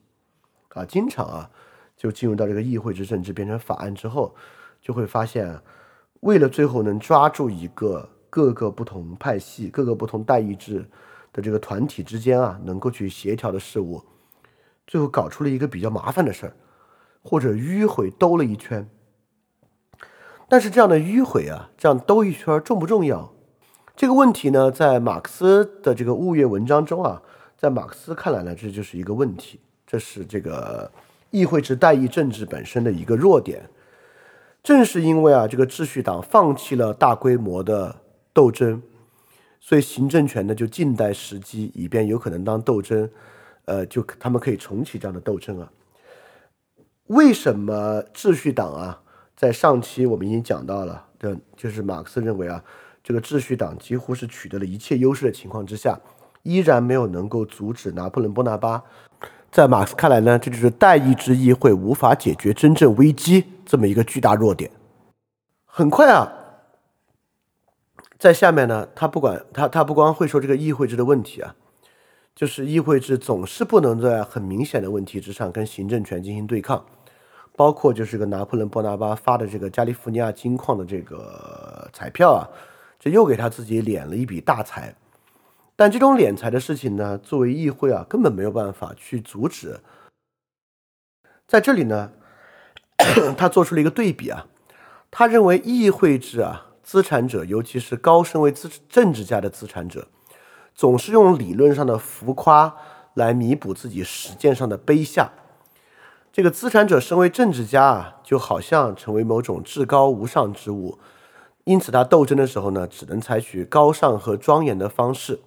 啊，经常啊，就进入到这个议会制政治变成法案之后，就会发现，为了最后能抓住一个各个不同派系、各个不同代议制的这个团体之间啊，能够去协调的事物，最后搞出了一个比较麻烦的事儿，或者迂回兜了一圈。但是这样的迂回啊，这样兜一圈重不重要？这个问题呢，在马克思的这个物业文章中啊，在马克思看来呢，这就是一个问题，这是这个议会制代议政治本身的一个弱点。正是因为啊，这个秩序党放弃了大规模的斗争，所以行政权呢就静待时机，以便有可能当斗争，呃，就他们可以重启这样的斗争啊。为什么秩序党啊？在上期我们已经讲到了，的就是马克思认为啊，这个秩序党几乎是取得了一切优势的情况之下，依然没有能够阻止拿破仑·波拿巴。在马克思看来呢，这就是代议制议会无法解决真正危机这么一个巨大弱点。很快啊，在下面呢，他不管他他不光会说这个议会制的问题啊，就是议会制总是不能在很明显的问题之上跟行政权进行对抗。包括就是个拿破仑·波拿巴发的这个加利福尼亚金矿的这个彩票啊，这又给他自己敛了一笔大财。但这种敛财的事情呢，作为议会啊，根本没有办法去阻止。在这里呢，他做出了一个对比啊，他认为议会制啊，资产者，尤其是高身为资政治家的资产者，总是用理论上的浮夸来弥补自己实践上的卑下。这个资产者身为政治家啊，就好像成为某种至高无上之物，因此他斗争的时候呢，只能采取高尚和庄严的方式。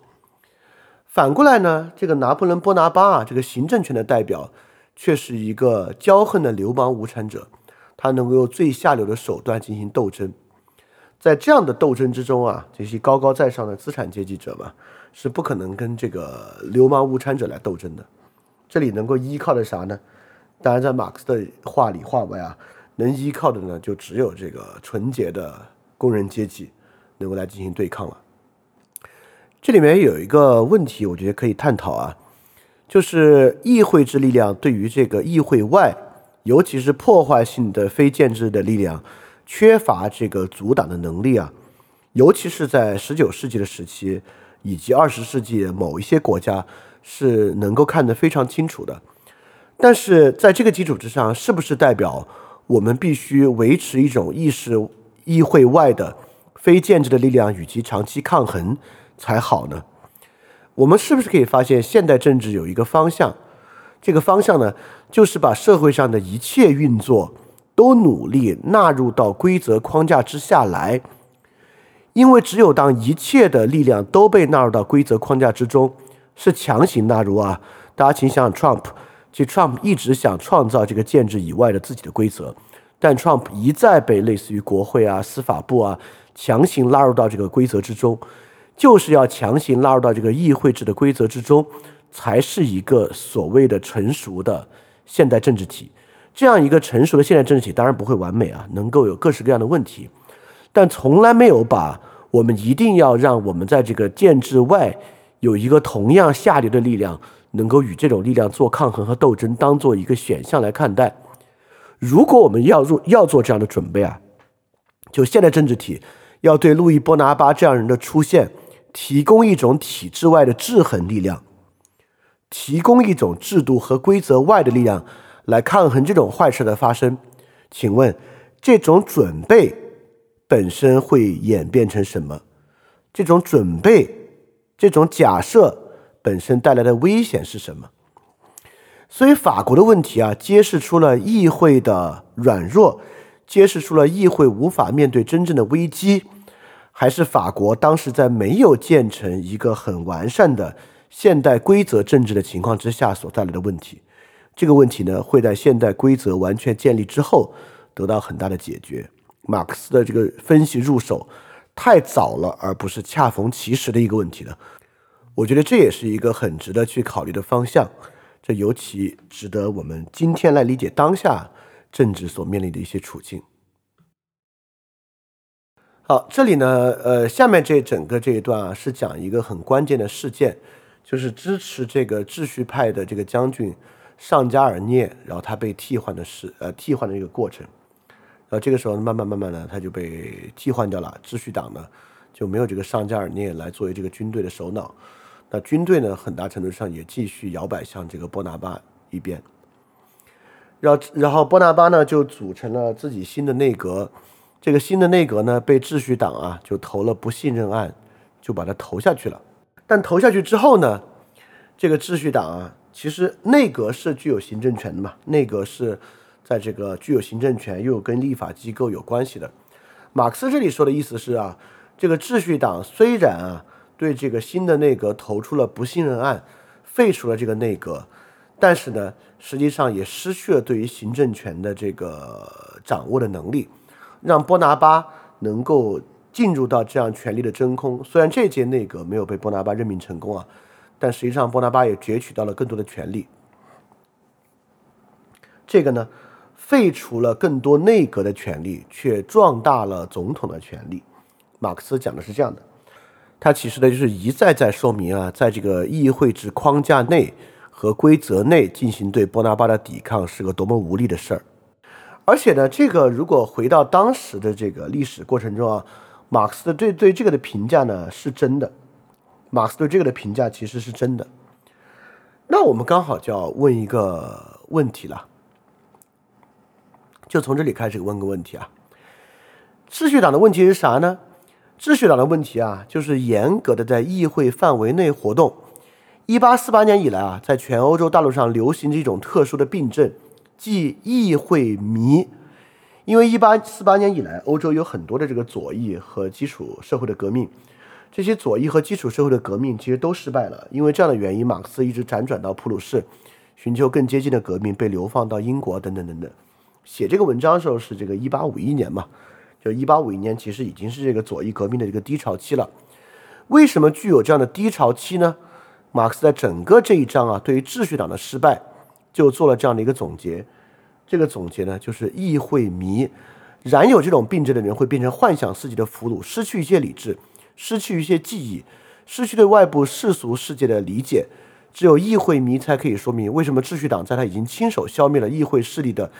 反过来呢，这个拿破仑·波拿巴啊，这个行政权的代表，却是一个骄横的流氓无产者，他能够用最下流的手段进行斗争。在这样的斗争之中啊，这些高高在上的资产阶级者嘛，是不可能跟这个流氓无产者来斗争的。这里能够依靠的啥呢？当然，在马克思的话里话外啊，能依靠的呢，就只有这个纯洁的工人阶级能够来进行对抗了。这里面有一个问题，我觉得可以探讨啊，就是议会制力量对于这个议会外，尤其是破坏性的非建制的力量，缺乏这个阻挡的能力啊，尤其是在十九世纪的时期以及二十世纪某一些国家是能够看得非常清楚的。但是在这个基础之上，是不是代表我们必须维持一种议事议会外的非建制的力量与其长期抗衡才好呢？我们是不是可以发现，现代政治有一个方向？这个方向呢，就是把社会上的一切运作都努力纳入到规则框架之下来，因为只有当一切的力量都被纳入到规则框架之中，是强行纳入啊！大家请想想 Trump。其实 Trump 一直想创造这个建制以外的自己的规则，但 Trump 一再被类似于国会啊、司法部啊强行拉入到这个规则之中，就是要强行拉入到这个议会制的规则之中，才是一个所谓的成熟的现代政治体。这样一个成熟的现代政治体当然不会完美啊，能够有各式各样的问题，但从来没有把我们一定要让我们在这个建制外有一个同样下流的力量。能够与这种力量做抗衡和斗争，当做一个选项来看待。如果我们要做要做这样的准备啊，就现代政治体要对路易波拿巴这样人的出现提供一种体制外的制衡力量，提供一种制度和规则外的力量来抗衡这种坏事的发生。请问，这种准备本身会演变成什么？这种准备，这种假设。本身带来的危险是什么？所以法国的问题啊，揭示出了议会的软弱，揭示出了议会无法面对真正的危机，还是法国当时在没有建成一个很完善的现代规则政治的情况之下所带来的问题？这个问题呢，会在现代规则完全建立之后得到很大的解决。马克思的这个分析入手太早了，而不是恰逢其时的一个问题呢。我觉得这也是一个很值得去考虑的方向，这尤其值得我们今天来理解当下政治所面临的一些处境。好，这里呢，呃，下面这整个这一段啊，是讲一个很关键的事件，就是支持这个秩序派的这个将军尚加尔涅，然后他被替换的是呃替换的一个过程。然后这个时候慢慢慢慢的他就被替换掉了，秩序党呢就没有这个尚加尔涅来作为这个军队的首脑，那军队呢很大程度上也继续摇摆向这个波拿巴一边。然后然后波拿巴呢就组成了自己新的内阁。这个新的内阁呢，被秩序党啊就投了不信任案，就把它投下去了。但投下去之后呢，这个秩序党啊，其实内阁是具有行政权的嘛，内阁是在这个具有行政权又跟立法机构有关系的。马克思这里说的意思是啊，这个秩序党虽然啊对这个新的内阁投出了不信任案，废除了这个内阁，但是呢，实际上也失去了对于行政权的这个掌握的能力。让波拿巴能够进入到这样权力的真空，虽然这届内阁没有被波拿巴任命成功啊，但实际上波拿巴也攫取到了更多的权利。这个呢，废除了更多内阁的权利，却壮大了总统的权利。马克思讲的是这样的，他其实呢就是一再在说明啊，在这个议会制框架内和规则内进行对波拿巴的抵抗是个多么无力的事儿。而且呢，这个如果回到当时的这个历史过程中啊，马克思对对这个的评价呢是真的，马克思对这个的评价其实是真的。那我们刚好就要问一个问题了，就从这里开始问个问题啊，秩序党的问题是啥呢？秩序党的问题啊，就是严格的在议会范围内活动。一八四八年以来啊，在全欧洲大陆上流行着一种特殊的病症。即议会迷，因为一八四八年以来，欧洲有很多的这个左翼和基础社会的革命，这些左翼和基础社会的革命其实都失败了。因为这样的原因，马克思一直辗转到普鲁士，寻求更接近的革命，被流放到英国等等等等。写这个文章的时候是这个一八五一年嘛，就一八五一年其实已经是这个左翼革命的这个低潮期了。为什么具有这样的低潮期呢？马克思在整个这一章啊，对于秩序党的失败。就做了这样的一个总结，这个总结呢，就是议会迷，染有这种病症的人会变成幻想自己的俘虏，失去一些理智，失去一些记忆，失去对外部世俗世界的理解。只有议会迷才可以说明为什么秩序党在他已经亲手消灭了议会势力的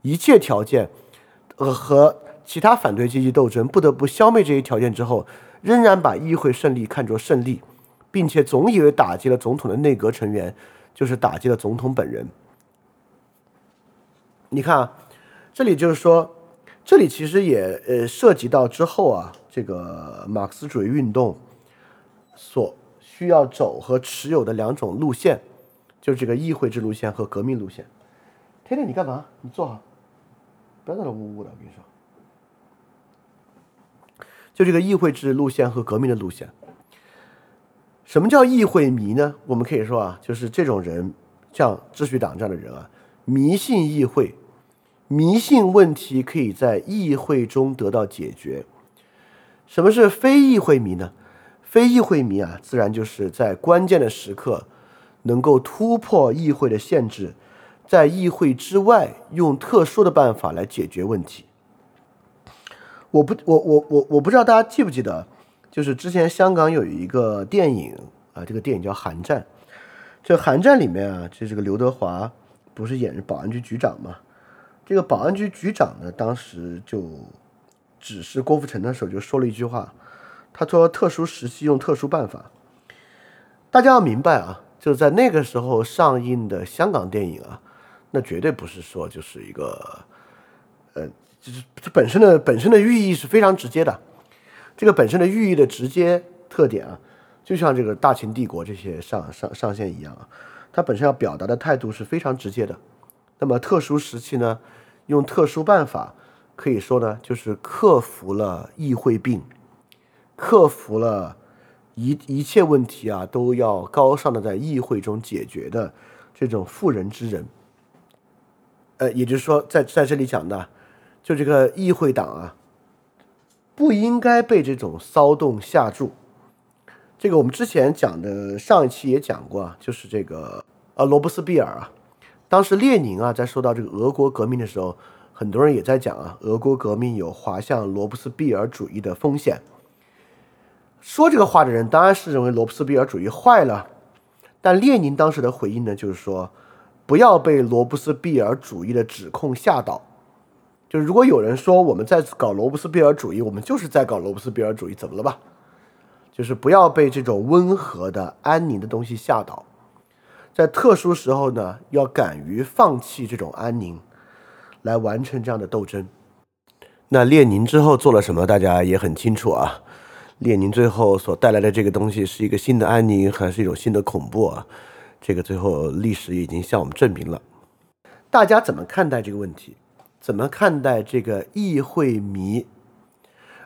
一切条件，呃和其他反对阶级斗争不得不消灭这些条件之后，仍然把议会胜利看作胜利，并且总以为打击了总统的内阁成员就是打击了总统本人。你看啊，这里就是说，这里其实也呃涉及到之后啊，这个马克思主义运动所需要走和持有的两种路线，就这个议会制路线和革命路线。天天你干嘛？你坐好，不要在那呜呜的。我跟你说，就这个议会制路线和革命的路线。什么叫议会迷呢？我们可以说啊，就是这种人，像秩序党这样的人啊，迷信议会。迷信问题可以在议会中得到解决。什么是非议会迷呢？非议会迷啊，自然就是在关键的时刻能够突破议会的限制，在议会之外用特殊的办法来解决问题。我不，我我我我不知道大家记不记得，就是之前香港有一个电影啊，这个电影叫《寒战》。这《寒战》里面啊，就这个刘德华不是演保安局局长吗？这个保安局局长呢，当时就指示郭富城的时候，就说了一句话，他说：“特殊时期用特殊办法。”大家要明白啊，就是在那个时候上映的香港电影啊，那绝对不是说就是一个，呃，就是这本身的本身的寓意是非常直接的。这个本身的寓意的直接特点啊，就像这个大秦帝国这些上上上线一样啊，他本身要表达的态度是非常直接的。那么特殊时期呢？用特殊办法，可以说呢，就是克服了议会病，克服了一一切问题啊，都要高尚的在议会中解决的这种妇人之仁。呃，也就是说，在在这里讲的，就这个议会党啊，不应该被这种骚动吓住。这个我们之前讲的上一期也讲过，就是这个呃罗伯斯庇尔啊。当时列宁啊，在说到这个俄国革命的时候，很多人也在讲啊，俄国革命有滑向罗伯斯庇尔主义的风险。说这个话的人当然是认为罗伯斯庇尔主义坏了，但列宁当时的回应呢，就是说不要被罗伯斯庇尔主义的指控吓倒。就是如果有人说我们在搞罗伯斯庇尔主义，我们就是在搞罗伯斯庇尔主义，怎么了吧？就是不要被这种温和的、安宁的东西吓倒。在特殊时候呢，要敢于放弃这种安宁，来完成这样的斗争。那列宁之后做了什么？大家也很清楚啊。列宁最后所带来的这个东西是一个新的安宁，还是一种新的恐怖啊？这个最后历史已经向我们证明了。大家怎么看待这个问题？怎么看待这个议会迷？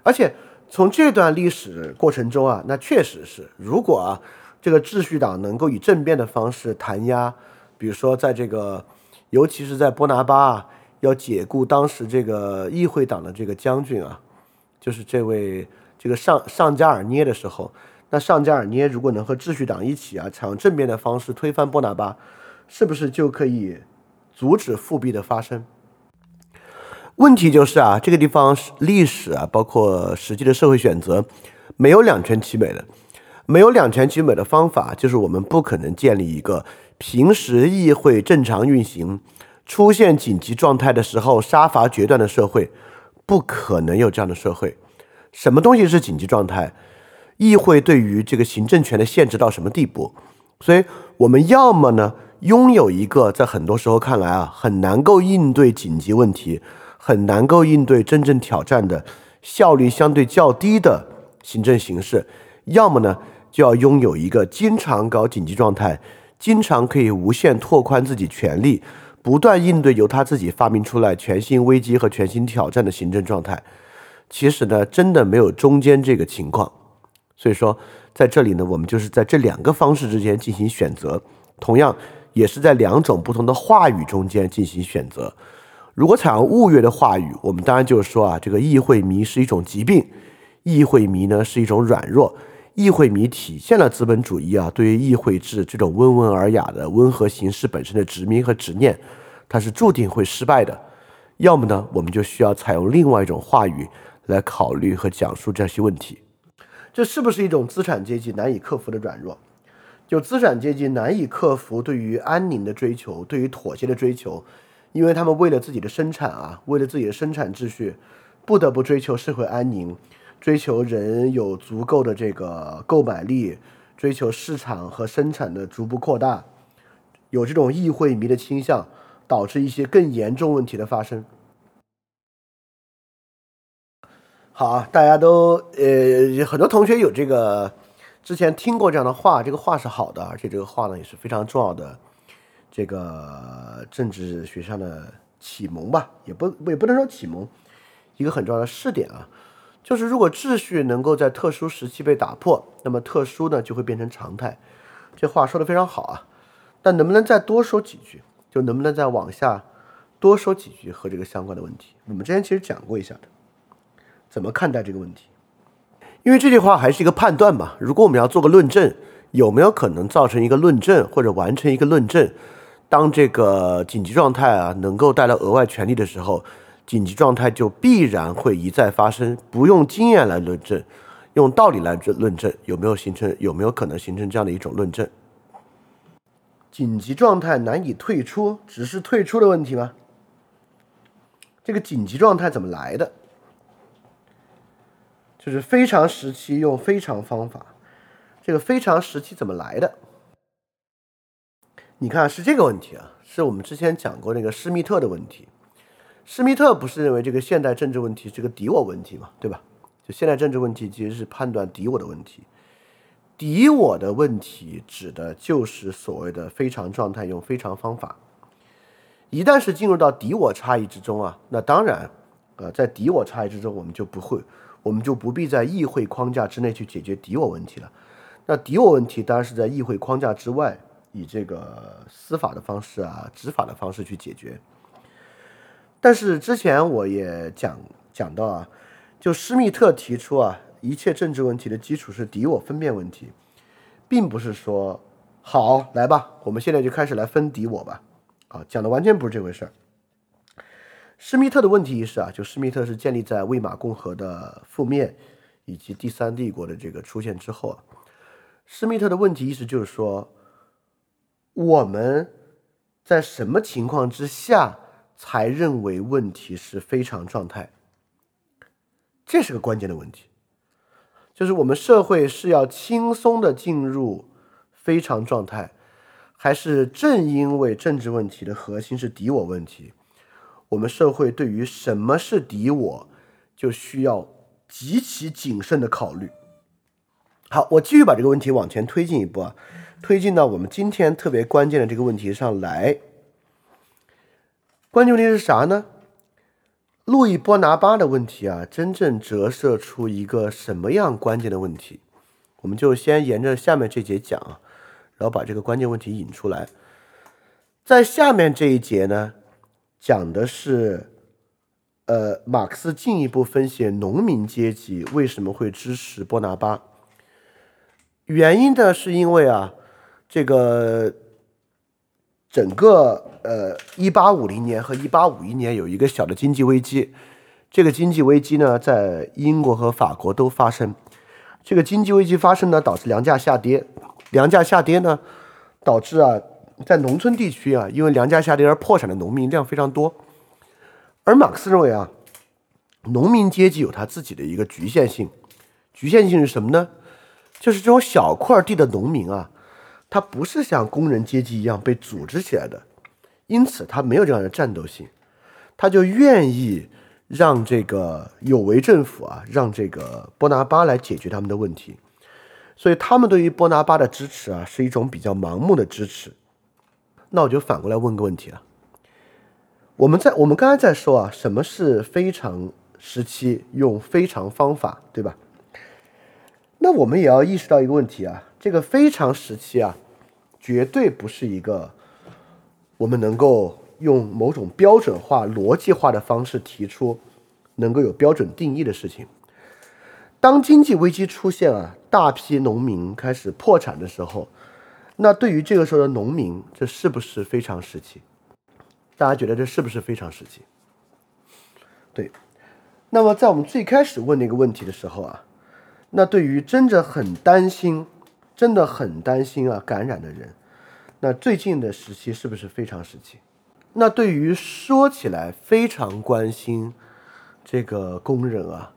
而且从这段历史过程中啊，那确实是，如果啊。这个秩序党能够以政变的方式弹压，比如说在这个，尤其是在波拿巴啊，要解雇当时这个议会党的这个将军啊，就是这位这个上上加尔涅的时候，那上加尔涅如果能和秩序党一起啊，采用政变的方式推翻波拿巴，是不是就可以阻止复辟的发生？问题就是啊，这个地方历史啊，包括实际的社会选择，没有两全其美的。没有两全其美的方法，就是我们不可能建立一个平时议会正常运行、出现紧急状态的时候杀伐决断的社会，不可能有这样的社会。什么东西是紧急状态？议会对于这个行政权的限制到什么地步？所以，我们要么呢，拥有一个在很多时候看来啊，很难够应对紧急问题、很难够应对真正挑战的效率相对较低的行政形式；要么呢？就要拥有一个经常搞紧急状态，经常可以无限拓宽自己权力，不断应对由他自己发明出来全新危机和全新挑战的行政状态。其实呢，真的没有中间这个情况。所以说，在这里呢，我们就是在这两个方式之间进行选择，同样也是在两种不同的话语中间进行选择。如果采用物乐的话语，我们当然就是说啊，这个议会迷是一种疾病，议会迷呢是一种软弱。议会迷体现了资本主义啊，对于议会制这种温文尔雅的温和形式本身的执迷和执念，它是注定会失败的。要么呢，我们就需要采用另外一种话语来考虑和讲述这些问题。这是不是一种资产阶级难以克服的软弱？就资产阶级难以克服对于安宁的追求，对于妥协的追求，因为他们为了自己的生产啊，为了自己的生产秩序，不得不追求社会安宁。追求人有足够的这个购买力，追求市场和生产的逐步扩大，有这种议会迷的倾向，导致一些更严重问题的发生。好，大家都呃，很多同学有这个之前听过这样的话，这个话是好的，而且这个话呢也是非常重要的，这个政治学上的启蒙吧，也不也不能说启蒙，一个很重要的试点啊。就是如果秩序能够在特殊时期被打破，那么特殊呢就会变成常态。这话说的非常好啊，但能不能再多说几句？就能不能再往下多说几句和这个相关的问题？我们之前其实讲过一下的，怎么看待这个问题？因为这句话还是一个判断嘛。如果我们要做个论证，有没有可能造成一个论证或者完成一个论证？当这个紧急状态啊能够带来额外权利的时候？紧急状态就必然会一再发生，不用经验来论证，用道理来论论证，有没有形成，有没有可能形成这样的一种论证？紧急状态难以退出，只是退出的问题吗？这个紧急状态怎么来的？就是非常时期用非常方法，这个非常时期怎么来的？你看是这个问题啊，是我们之前讲过那个施密特的问题。施密特不是认为这个现代政治问题是个敌我问题嘛，对吧？就现代政治问题其实是判断敌我的问题，敌我的问题指的就是所谓的非常状态用非常方法。一旦是进入到敌我差异之中啊，那当然，呃，在敌我差异之中，我们就不会，我们就不必在议会框架之内去解决敌我问题了。那敌我问题当然是在议会框架之外，以这个司法的方式啊、执法的方式去解决。但是之前我也讲讲到啊，就施密特提出啊，一切政治问题的基础是敌我分辨问题，并不是说好来吧，我们现在就开始来分敌我吧，啊，讲的完全不是这回事儿。施密特的问题意识啊，就施密特是建立在魏玛共和的覆灭以及第三帝国的这个出现之后啊。施密特的问题意识就是说，我们在什么情况之下才认为问题是非常状态？这是个关键的问题，就是我们社会是要轻松的进入非常状态，还是正因为政治问题的核心是敌我问题？我们社会对于什么是敌我，就需要极其谨慎的考虑。好，我继续把这个问题往前推进一步啊，推进到我们今天特别关键的这个问题上来。关键问题是啥呢？路易波拿巴的问题啊，真正折射出一个什么样关键的问题？我们就先沿着下面这节讲啊，然后把这个关键问题引出来。在下面这一节呢。讲的是，呃，马克思进一步分析农民阶级为什么会支持波拿巴。原因呢，是因为啊，这个整个呃，一八五零年和一八五一年有一个小的经济危机，这个经济危机呢，在英国和法国都发生。这个经济危机发生呢，导致粮价下跌，粮价下跌呢，导致啊。在农村地区啊，因为粮价下跌而破产的农民量非常多，而马克思认为啊，农民阶级有他自己的一个局限性，局限性是什么呢？就是这种小块地的农民啊，他不是像工人阶级一样被组织起来的，因此他没有这样的战斗性，他就愿意让这个有为政府啊，让这个波拿巴来解决他们的问题，所以他们对于波拿巴的支持啊，是一种比较盲目的支持。那我就反过来问个问题了。我们在我们刚才在说啊，什么是非常时期用非常方法，对吧？那我们也要意识到一个问题啊，这个非常时期啊，绝对不是一个我们能够用某种标准化、逻辑化的方式提出，能够有标准定义的事情。当经济危机出现啊，大批农民开始破产的时候。那对于这个时候的农民，这是不是非常时期？大家觉得这是不是非常时期？对。那么在我们最开始问那个问题的时候啊，那对于真的很担心、真的很担心啊感染的人，那最近的时期是不是非常时期？那对于说起来非常关心这个工人啊，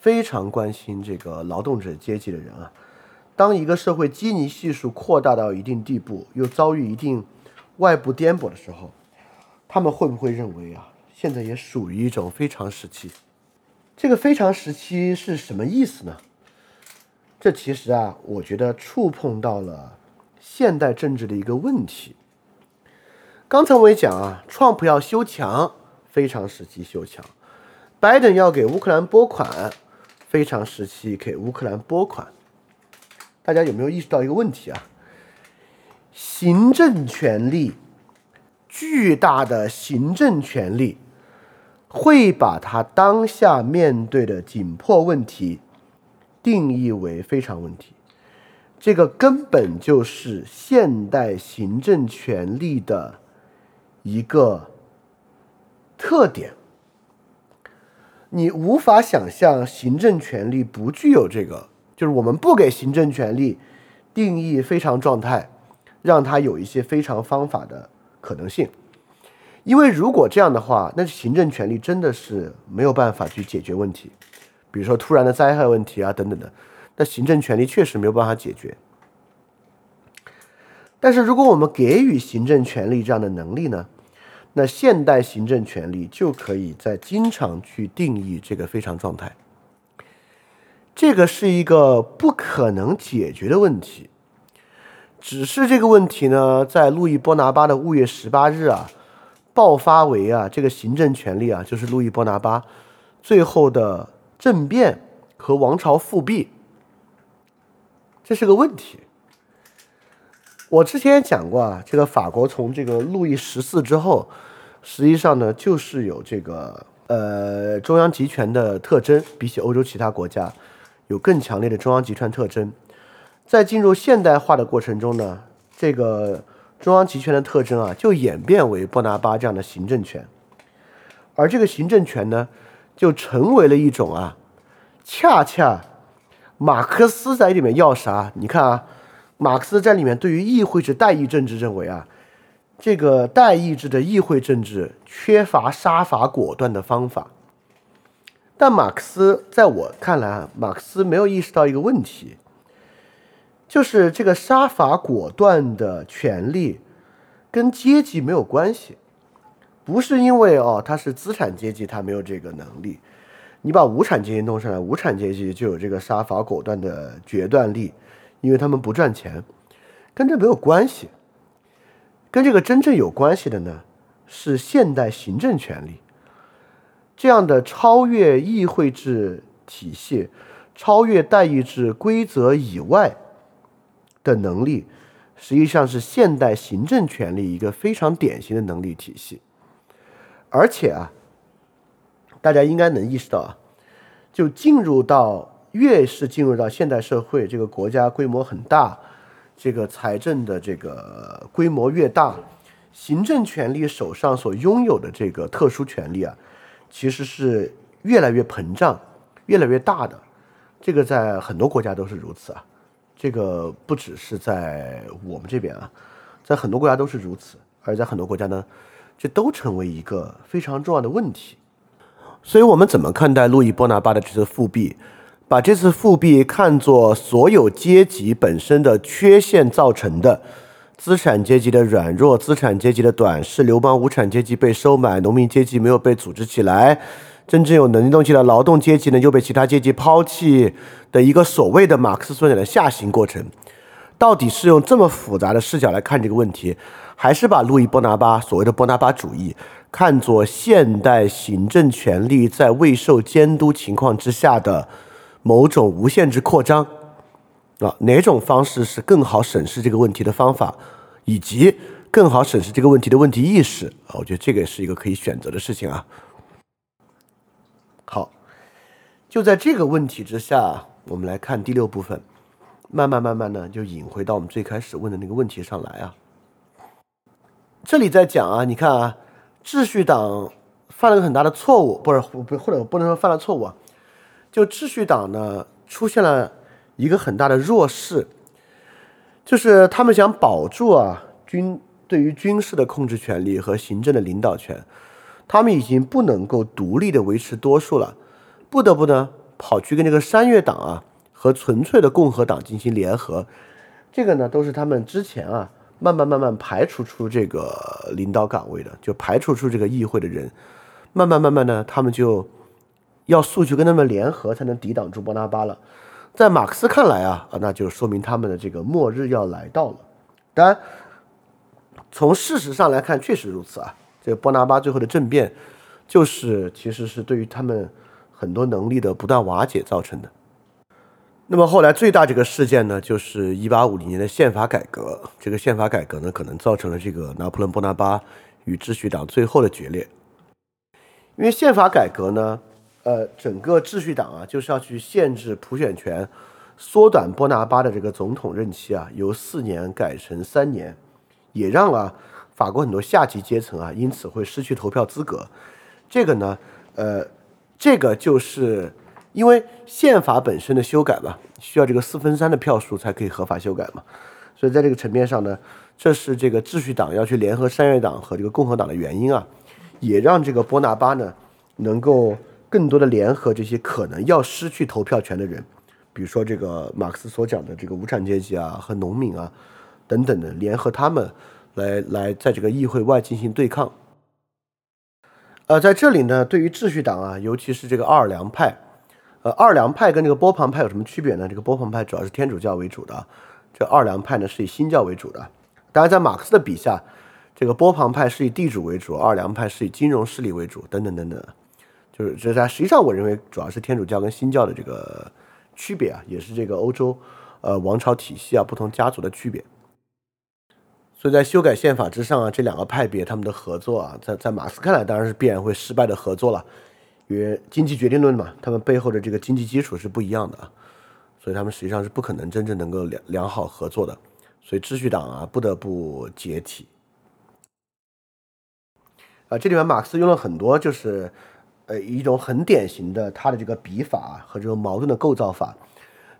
非常关心这个劳动者阶级的人啊。当一个社会基尼系数扩大到一定地步，又遭遇一定外部颠簸的时候，他们会不会认为啊，现在也属于一种非常时期？这个非常时期是什么意思呢？这其实啊，我觉得触碰到了现代政治的一个问题。刚才我也讲啊，创普要修墙，非常时期修墙；拜登要给乌克兰拨款，非常时期给乌克兰拨款。大家有没有意识到一个问题啊？行政权力，巨大的行政权力，会把他当下面对的紧迫问题定义为非常问题。这个根本就是现代行政权力的一个特点。你无法想象行政权力不具有这个。就是我们不给行政权力定义非常状态，让它有一些非常方法的可能性，因为如果这样的话，那行政权力真的是没有办法去解决问题，比如说突然的灾害问题啊等等的，那行政权力确实没有办法解决。但是如果我们给予行政权力这样的能力呢，那现代行政权力就可以在经常去定义这个非常状态。这个是一个不可能解决的问题，只是这个问题呢，在路易波拿巴的五月十八日啊，爆发为啊，这个行政权力啊，就是路易波拿巴最后的政变和王朝复辟，这是个问题。我之前也讲过啊，这个法国从这个路易十四之后，实际上呢，就是有这个呃中央集权的特征，比起欧洲其他国家。有更强烈的中央集权特征，在进入现代化的过程中呢，这个中央集权的特征啊，就演变为波拿巴这样的行政权，而这个行政权呢，就成为了一种啊，恰恰马克思在里面要啥？你看啊，马克思在里面对于议会制代议政治认为啊，这个代议制的议会政治缺乏杀伐果断的方法。但马克思在我看来啊，马克思没有意识到一个问题。就是这个杀伐果断的权利，跟阶级没有关系，不是因为哦他是资产阶级，他没有这个能力。你把无产阶级弄上来，无产阶级就有这个杀伐果断的决断力，因为他们不赚钱，跟这没有关系。跟这个真正有关系的呢，是现代行政权力这样的超越议会制体系、超越代议制规则以外。的能力，实际上是现代行政权力一个非常典型的能力体系，而且啊，大家应该能意识到啊，就进入到越是进入到现代社会，这个国家规模很大，这个财政的这个规模越大，行政权力手上所拥有的这个特殊权利啊，其实是越来越膨胀、越来越大的，这个在很多国家都是如此啊。这个不只是在我们这边啊，在很多国家都是如此，而在很多国家呢，这都成为一个非常重要的问题。所以，我们怎么看待路易波拿巴的这次复辟？把这次复辟看作所有阶级本身的缺陷造成的，资产阶级的软弱，资产阶级的短视，流氓无产阶级被收买，农民阶级没有被组织起来。真正有能力动起的劳动阶级呢，又被其他阶级抛弃的一个所谓的马克思所讲的下行过程，到底是用这么复杂的视角来看这个问题，还是把路易波拿巴所谓的波拿巴主义看作现代行政权力在未受监督情况之下的某种无限制扩张？啊，哪种方式是更好审视这个问题的方法，以及更好审视这个问题的问题意识？啊，我觉得这个是一个可以选择的事情啊。好，就在这个问题之下，我们来看第六部分，慢慢慢慢呢，就引回到我们最开始问的那个问题上来啊。这里在讲啊，你看啊，秩序党犯了个很大的错误，不是不或者不能说犯了错误啊，就秩序党呢出现了一个很大的弱势，就是他们想保住啊军对于军事的控制权利和行政的领导权。他们已经不能够独立的维持多数了，不得不呢跑去跟这个山岳党啊和纯粹的共和党进行联合，这个呢都是他们之前啊慢慢慢慢排除出这个领导岗位的，就排除出这个议会的人，慢慢慢慢呢他们就要速去跟他们联合才能抵挡住波拿巴了。在马克思看来啊啊那就说明他们的这个末日要来到了。当然，从事实上来看确实如此啊。这个波拿巴最后的政变，就是其实是对于他们很多能力的不断瓦解造成的。那么后来最大这个事件呢，就是一八五零年的宪法改革。这个宪法改革呢，可能造成了这个拿破仑波拿巴与秩序党最后的决裂。因为宪法改革呢，呃，整个秩序党啊，就是要去限制普选权，缩短波拿巴的这个总统任期啊，由四年改成三年，也让啊。法国很多下级阶层啊，因此会失去投票资格。这个呢，呃，这个就是因为宪法本身的修改嘛，需要这个四分三的票数才可以合法修改嘛。所以在这个层面上呢，这是这个秩序党要去联合山月党和这个共和党的原因啊，也让这个波拿巴呢能够更多的联合这些可能要失去投票权的人，比如说这个马克思所讲的这个无产阶级啊和农民啊等等的，联合他们。来来，在这个议会外进行对抗。呃，在这里呢，对于秩序党啊，尤其是这个奥尔良派，呃，奥尔良派跟这个波旁派有什么区别呢？这个波旁派主要是天主教为主的，这奥尔良派呢是以新教为主的。当然，在马克思的笔下，这个波旁派是以地主为主，奥尔良派是以金融势力为主，等等等等。就是这在实际上，我认为主要是天主教跟新教的这个区别啊，也是这个欧洲呃王朝体系啊不同家族的区别。所以在修改宪法之上啊，这两个派别他们的合作啊，在在马斯看来当然是必然会失败的合作了，因为经济决定论嘛，他们背后的这个经济基础是不一样的啊，所以他们实际上是不可能真正能够良良好合作的。所以秩序党啊不得不解体。啊，这里面马克思用了很多就是呃一种很典型的他的这个笔法和这种矛盾的构造法。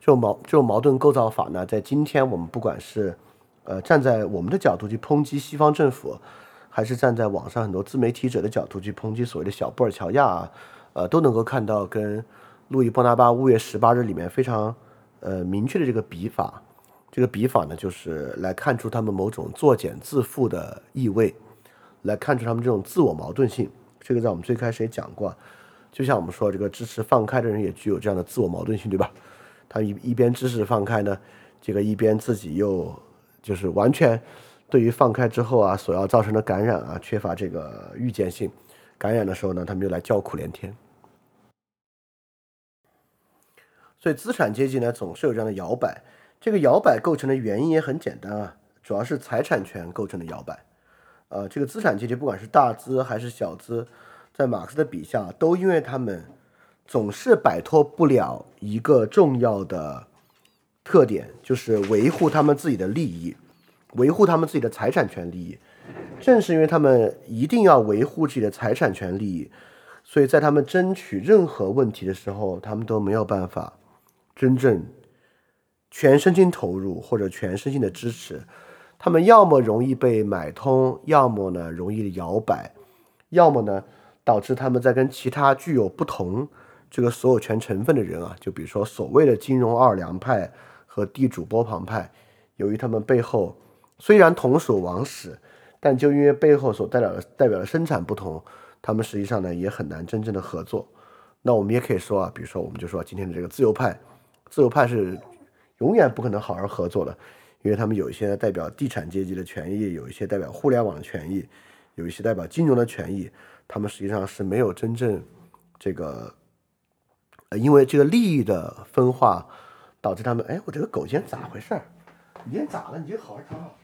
这种矛这种矛盾构造法呢，在今天我们不管是呃站在我们的角度去抨击西方政府，还是站在网上很多自媒体者的角度去抨击所谓的小布尔乔亚啊，呃都能够看到跟路易波拿巴五月十八日里面非常呃明确的这个笔法。这个笔法呢，就是来看出他们某种作茧自缚的意味，来看出他们这种自我矛盾性。这个在我们最开始也讲过，就像我们说这个支持放开的人也具有这样的自我矛盾性，对吧？他一一边支持放开呢，这个一边自己又就是完全对于放开之后啊所要造成的感染啊缺乏这个预见性，感染的时候呢，他们就来叫苦连天。所以资产阶级呢总是有这样的摇摆，这个摇摆构成的原因也很简单啊，主要是财产权构成的摇摆。呃，这个资产阶级不管是大资还是小资，在马克思的笔下都因为他们。总是摆脱不了一个重要的特点，就是维护他们自己的利益，维护他们自己的财产权利益。正是因为他们一定要维护自己的财产权利益，所以在他们争取任何问题的时候，他们都没有办法真正全身心投入或者全身心的支持。他们要么容易被买通，要么呢容易摇摆，要么呢导致他们在跟其他具有不同。这个所有权成分的人啊，就比如说所谓的金融二良派和地主波旁派，由于他们背后虽然同属王室，但就因为背后所代表的代表的生产不同，他们实际上呢也很难真正的合作。那我们也可以说啊，比如说我们就说今天的这个自由派，自由派是永远不可能好好合作的，因为他们有一些代表地产阶级的权益，有一些代表互联网的权益，有一些代表金融的权益，他们实际上是没有真正这个。因为这个利益的分化，导致他们哎，我这个狗今天咋回事？你今天咋了？你就好好躺好。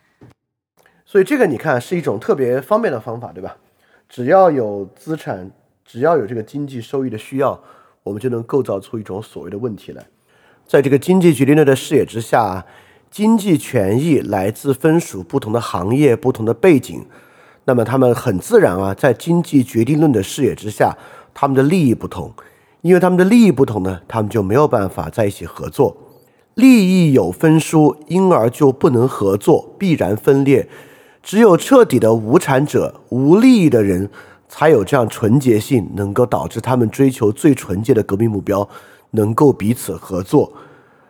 所以这个你看是一种特别方便的方法，对吧？只要有资产，只要有这个经济收益的需要，我们就能构造出一种所谓的问题来。在这个经济决定论的视野之下，经济权益来自分属不同的行业、不同的背景，那么他们很自然啊，在经济决定论的视野之下，他们的利益不同。因为他们的利益不同呢，他们就没有办法在一起合作，利益有分殊，因而就不能合作，必然分裂。只有彻底的无产者、无利益的人，才有这样纯洁性，能够导致他们追求最纯洁的革命目标，能够彼此合作。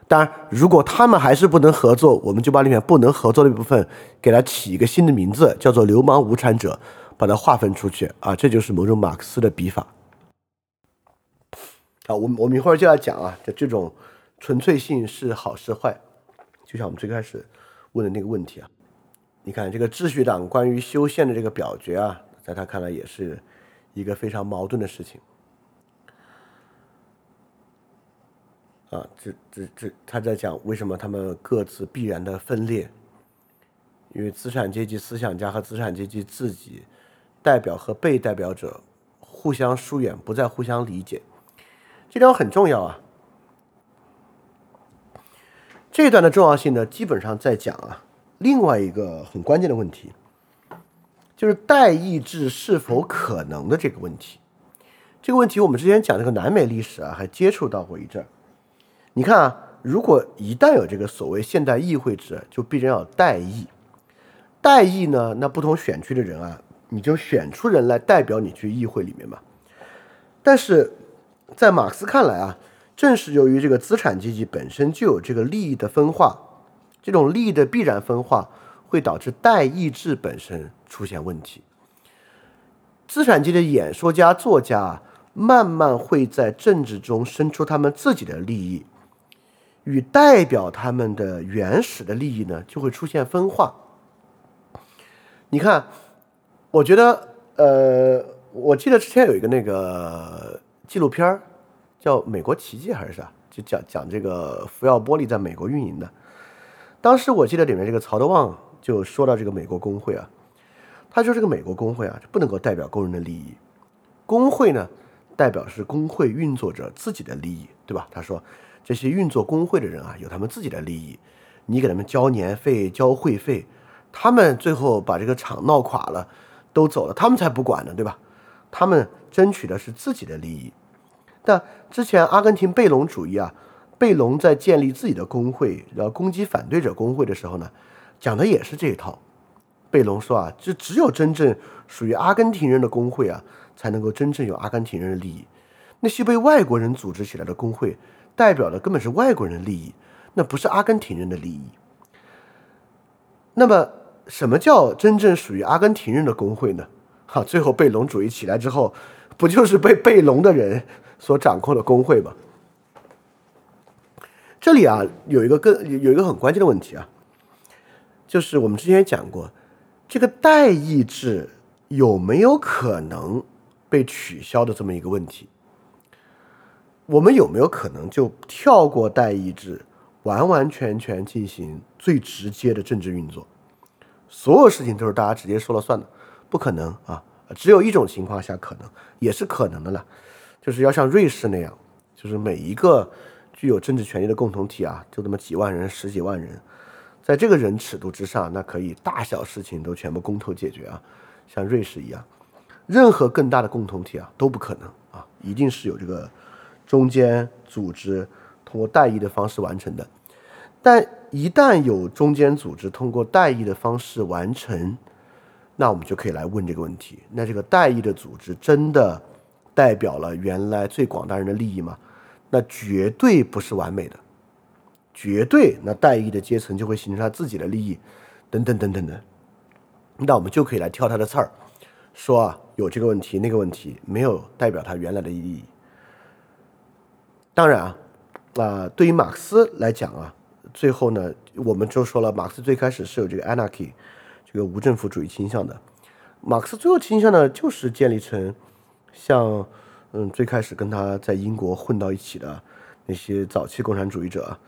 当然，如果他们还是不能合作，我们就把里面不能合作的一部分给它起一个新的名字，叫做流氓无产者，把它划分出去啊，这就是某种马克思的笔法。啊，我我们一会儿就要讲啊，就这种纯粹性是好是坏，就像我们最开始问的那个问题啊。你看这个秩序党关于修宪的这个表决啊，在他看来也是一个非常矛盾的事情。啊，这这这他在讲为什么他们各自必然的分裂，因为资产阶级思想家和资产阶级自己代表和被代表者互相疏远，不再互相理解。这条很重要啊！这段的重要性呢，基本上在讲啊，另外一个很关键的问题，就是代议制是否可能的这个问题。这个问题我们之前讲这个南美历史啊，还接触到过一阵儿。你看啊，如果一旦有这个所谓现代议会制，就必然要代议。代议呢，那不同选区的人啊，你就选出人来代表你去议会里面嘛。但是。在马克思看来啊，正是由于这个资产阶级本身就有这个利益的分化，这种利益的必然分化会导致代议制本身出现问题。资产阶级的演说家、作家慢慢会在政治中生出他们自己的利益，与代表他们的原始的利益呢就会出现分化。你看，我觉得，呃，我记得之前有一个那个。纪录片叫《美国奇迹》还是啥？就讲讲这个福耀玻璃在美国运营的。当时我记得里面这个曹德旺就说到这个美国工会啊，他说这个美国工会啊不能够代表工人的利益，工会呢代表是工会运作者自己的利益，对吧？他说这些运作工会的人啊有他们自己的利益，你给他们交年费、交会费，他们最后把这个厂闹垮了，都走了，他们才不管呢，对吧？他们争取的是自己的利益。但之前阿根廷贝隆主义啊，贝隆在建立自己的工会，然后攻击反对者工会的时候呢，讲的也是这一套。贝隆说啊，就只有真正属于阿根廷人的工会啊，才能够真正有阿根廷人的利益。那些被外国人组织起来的工会，代表的根本是外国人利益，那不是阿根廷人的利益。那么，什么叫真正属于阿根廷人的工会呢？哈，最后贝隆主义起来之后，不就是被贝隆的人所掌控的工会吗？这里啊，有一个更有一个很关键的问题啊，就是我们之前也讲过，这个代议制有没有可能被取消的这么一个问题？我们有没有可能就跳过代议制，完完全全进行最直接的政治运作？所有事情都是大家直接说了算的？不可能啊！只有一种情况下可能，也是可能的了，就是要像瑞士那样，就是每一个具有政治权利的共同体啊，就这么几万人、十几万人，在这个人尺度之上，那可以大小事情都全部公投解决啊，像瑞士一样，任何更大的共同体啊都不可能啊，一定是有这个。中间组织通过代议的方式完成的，但一旦有中间组织通过代议的方式完成，那我们就可以来问这个问题：那这个代议的组织真的代表了原来最广大人的利益吗？那绝对不是完美的，绝对那代议的阶层就会形成他自己的利益，等等等等的。那我们就可以来挑他的刺儿，说啊有这个问题那个问题没有代表他原来的意义。当然啊，那，对于马克思来讲啊，最后呢，我们就说了，马克思最开始是有这个 anarchy，这个无政府主义倾向的。马克思最后倾向呢，就是建立成像，嗯，最开始跟他在英国混到一起的那些早期共产主义者，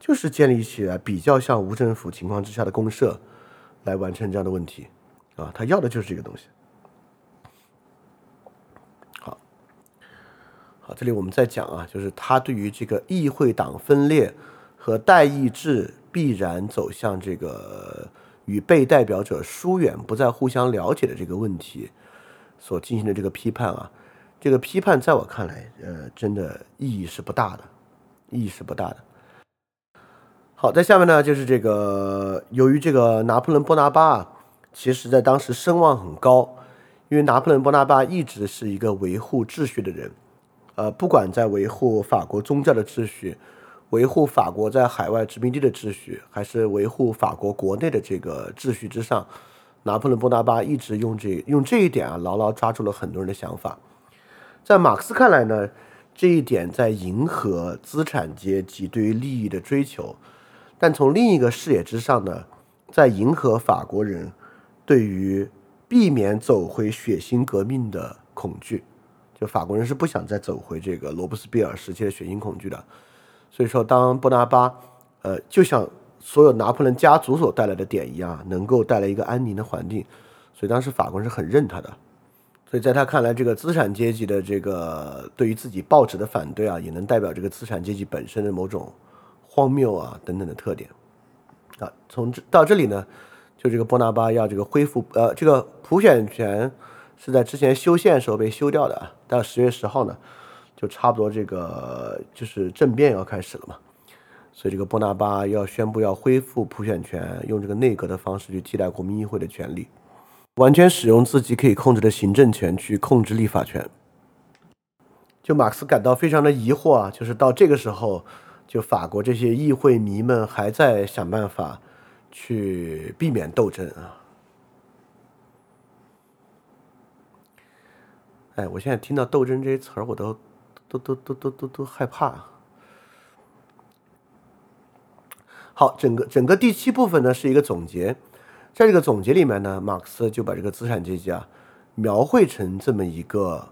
就是建立起来比较像无政府情况之下的公社，来完成这样的问题。啊，他要的就是这个东西。好，好这里我们在讲啊，就是他对于这个议会党分裂和代议制必然走向这个与被代表者疏远、不再互相了解的这个问题所进行的这个批判啊，这个批判在我看来，呃，真的意义是不大的，意义是不大的。好，在下面呢，就是这个由于这个拿破仑·波拿巴啊，其实在当时声望很高，因为拿破仑·波拿巴一直是一个维护秩序的人。呃，不管在维护法国宗教的秩序，维护法国在海外殖民地的秩序，还是维护法国国内的这个秩序之上，拿破仑·波拿巴一直用这用这一点啊，牢牢抓住了很多人的想法。在马克思看来呢，这一点在迎合资产阶级对于利益的追求，但从另一个视野之上呢，在迎合法国人对于避免走回血腥革命的恐惧。就法国人是不想再走回这个罗伯斯庇尔时期的血腥恐惧的，所以说当波拿巴，呃，就像所有拿破仑家族所带来的点一样，能够带来一个安宁的环境，所以当时法国人是很认他的，所以在他看来，这个资产阶级的这个对于自己报纸的反对啊，也能代表这个资产阶级本身的某种荒谬啊等等的特点，啊，从这到这里呢，就这个波拿巴要这个恢复呃这个普选权。是在之前修宪的时候被修掉的啊，到十月十号呢，就差不多这个就是政变要开始了嘛，所以这个波拿巴要宣布要恢复普选权，用这个内阁的方式去替代国民议会的权利，完全使用自己可以控制的行政权去控制立法权。就马克思感到非常的疑惑啊，就是到这个时候，就法国这些议会迷们还在想办法去避免斗争啊。哎，我现在听到“斗争”这些词儿，我都都都都都都都害怕。好，整个整个第七部分呢是一个总结，在这个总结里面呢，马克思就把这个资产阶级啊描绘成这么一个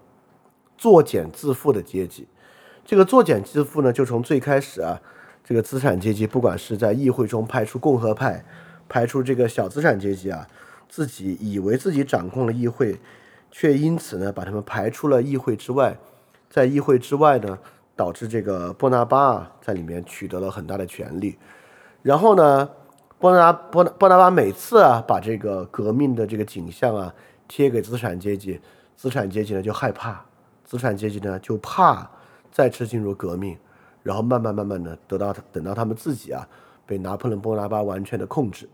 作茧自缚的阶级。这个作茧自缚呢，就从最开始啊，这个资产阶级不管是在议会中派出共和派，派出这个小资产阶级啊，自己以为自己掌控了议会。却因此呢，把他们排出了议会之外，在议会之外呢，导致这个波拿巴啊在里面取得了很大的权利。然后呢，波拿波波拿巴每次啊把这个革命的这个景象啊贴给资产阶级，资产阶级呢就害怕，资产阶级呢就怕再次进入革命，然后慢慢慢慢的得到等到他们自己啊被拿破仑波拿巴完全的控制。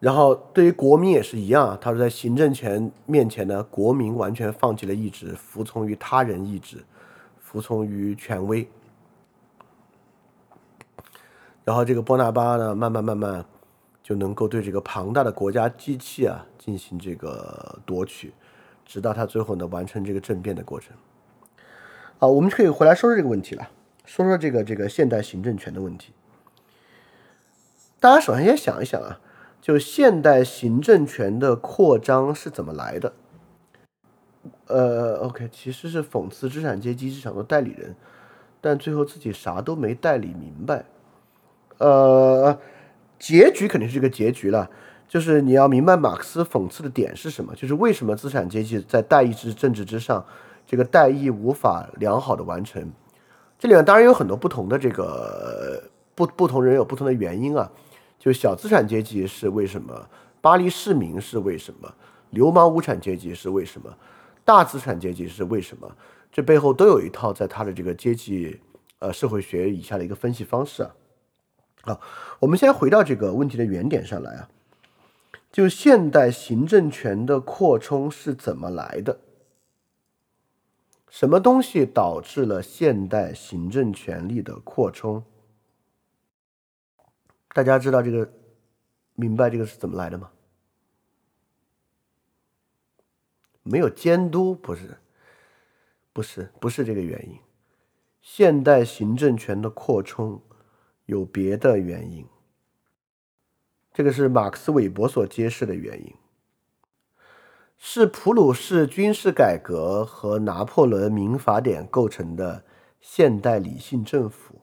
然后对于国民也是一样，他说在行政权面前呢，国民完全放弃了意志，服从于他人意志，服从于权威。然后这个波拿巴呢，慢慢慢慢就能够对这个庞大的国家机器啊进行这个夺取，直到他最后呢完成这个政变的过程。好，我们可以回来说说这个问题了，说说这个这个现代行政权的问题。大家首先先想一想啊。就现代行政权的扩张是怎么来的？呃，OK，其实是讽刺资产阶级市场的代理人，但最后自己啥都没代理明白。呃，结局肯定是这个结局了，就是你要明白马克思讽刺的点是什么，就是为什么资产阶级在代议制政治之上，这个代议无法良好的完成。这里面当然有很多不同的这个不不同人有不同的原因啊。就小资产阶级是为什么？巴黎市民是为什么？流氓无产阶级是为什么？大资产阶级是为什么？这背后都有一套在他的这个阶级呃社会学以下的一个分析方式啊。好，我们先回到这个问题的原点上来啊。就现代行政权的扩充是怎么来的？什么东西导致了现代行政权力的扩充？大家知道这个，明白这个是怎么来的吗？没有监督，不是，不是，不是这个原因。现代行政权的扩充有别的原因，这个是马克思韦伯所揭示的原因，是普鲁士军事改革和拿破仑民法典构成的现代理性政府。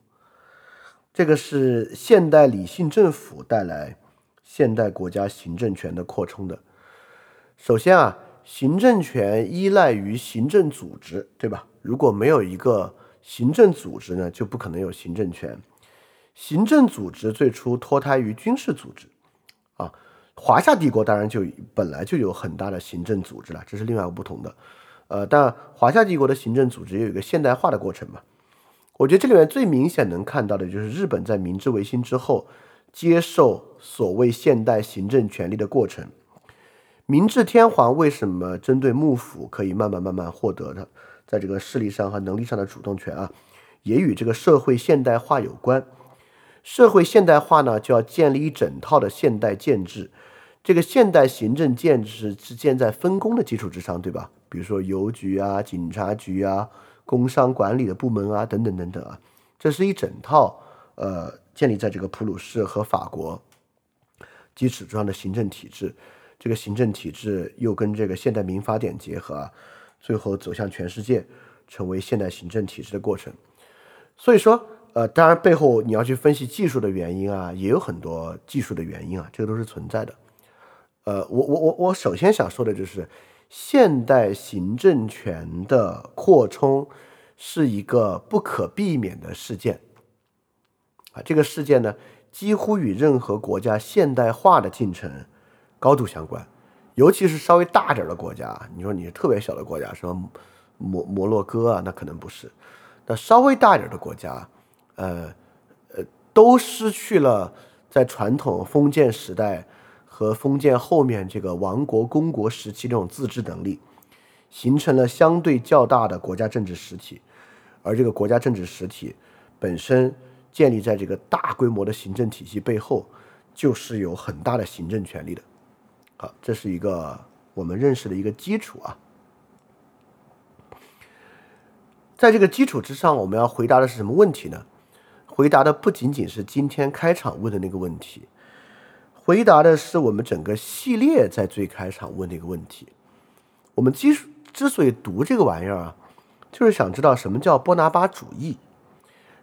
这个是现代理性政府带来现代国家行政权的扩充的。首先啊，行政权依赖于行政组织，对吧？如果没有一个行政组织呢，就不可能有行政权。行政组织最初脱胎于军事组织，啊，华夏帝国当然就本来就有很大的行政组织了，这是另外一个不同的。呃，但华夏帝国的行政组织也有一个现代化的过程嘛。我觉得这里面最明显能看到的就是日本在明治维新之后接受所谓现代行政权力的过程。明治天皇为什么针对幕府可以慢慢慢慢获得的在这个势力上和能力上的主动权啊，也与这个社会现代化有关。社会现代化呢，就要建立一整套的现代建制。这个现代行政建制是建在分工的基础之上，对吧？比如说邮局啊、警察局啊。工商管理的部门啊，等等等等啊，这是一整套呃建立在这个普鲁士和法国基础之上的行政体制。这个行政体制又跟这个现代民法典结合啊，最后走向全世界，成为现代行政体制的过程。所以说，呃，当然背后你要去分析技术的原因啊，也有很多技术的原因啊，这个都是存在的。呃，我我我我首先想说的就是。现代行政权的扩充是一个不可避免的事件啊！这个事件呢，几乎与任何国家现代化的进程高度相关，尤其是稍微大点的国家。你说你是特别小的国家，什么摩摩洛哥啊，那可能不是。那稍微大一点的国家，呃呃，都失去了在传统封建时代。和封建后面这个王国、公国时期这种自治能力，形成了相对较大的国家政治实体，而这个国家政治实体本身建立在这个大规模的行政体系背后，就是有很大的行政权力的。好，这是一个我们认识的一个基础啊。在这个基础之上，我们要回答的是什么问题呢？回答的不仅仅是今天开场问的那个问题。回答的是我们整个系列在最开场问的一个问题。我们之之所以读这个玩意儿啊，就是想知道什么叫波拿巴主义，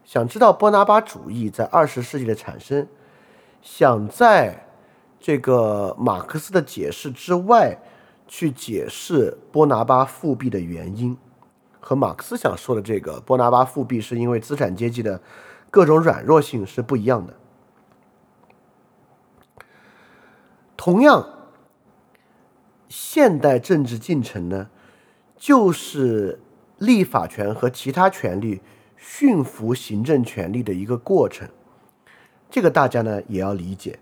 想知道波拿巴主义在二十世纪的产生，想在这个马克思的解释之外去解释波拿巴复辟的原因，和马克思想说的这个波拿巴复辟是因为资产阶级的各种软弱性是不一样的。同样，现代政治进程呢，就是立法权和其他权利驯服行政权力的一个过程。这个大家呢也要理解。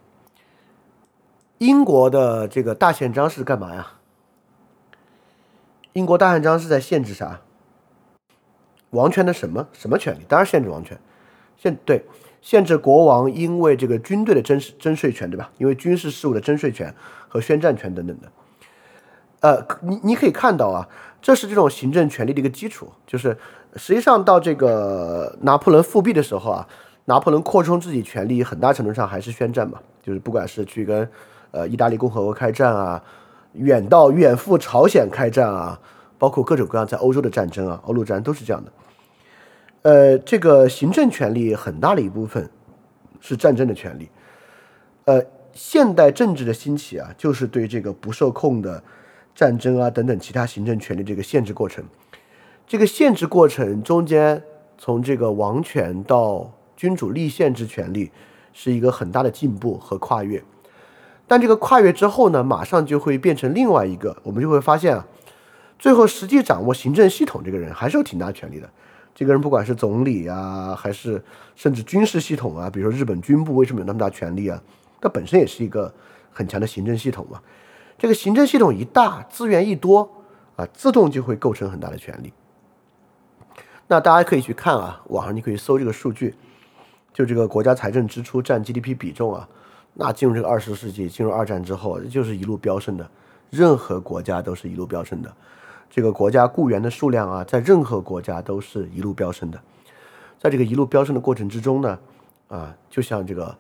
英国的这个大宪章是干嘛呀？英国大宪章是在限制啥？王权的什么什么权利？当然限制王权，限对。限制国王因为这个军队的征征税权，对吧？因为军事事务的征税权和宣战权等等的。呃，你你可以看到啊，这是这种行政权力的一个基础。就是实际上到这个拿破仑复辟的时候啊，拿破仑扩充自己权力，很大程度上还是宣战嘛。就是不管是去跟呃意大利共和国开战啊，远到远赴朝鲜开战啊，包括各种各样在欧洲的战争啊，欧陆战争都是这样的。呃，这个行政权力很大的一部分是战争的权利。呃，现代政治的兴起啊，就是对这个不受控的战争啊等等其他行政权力这个限制过程。这个限制过程中间，从这个王权到君主立宪制权利，是一个很大的进步和跨越。但这个跨越之后呢，马上就会变成另外一个，我们就会发现啊，最后实际掌握行政系统这个人还是有挺大权力的。这个人不管是总理啊，还是甚至军事系统啊，比如说日本军部为什么有那么大权力啊？它本身也是一个很强的行政系统嘛。这个行政系统一大，资源一多啊，自动就会构成很大的权力。那大家可以去看啊，网上你可以搜这个数据，就这个国家财政支出占 GDP 比重啊，那进入这个二十世纪，进入二战之后，就是一路飙升的，任何国家都是一路飙升的。这个国家雇员的数量啊，在任何国家都是一路飙升的。在这个一路飙升的过程之中呢，啊，就像这个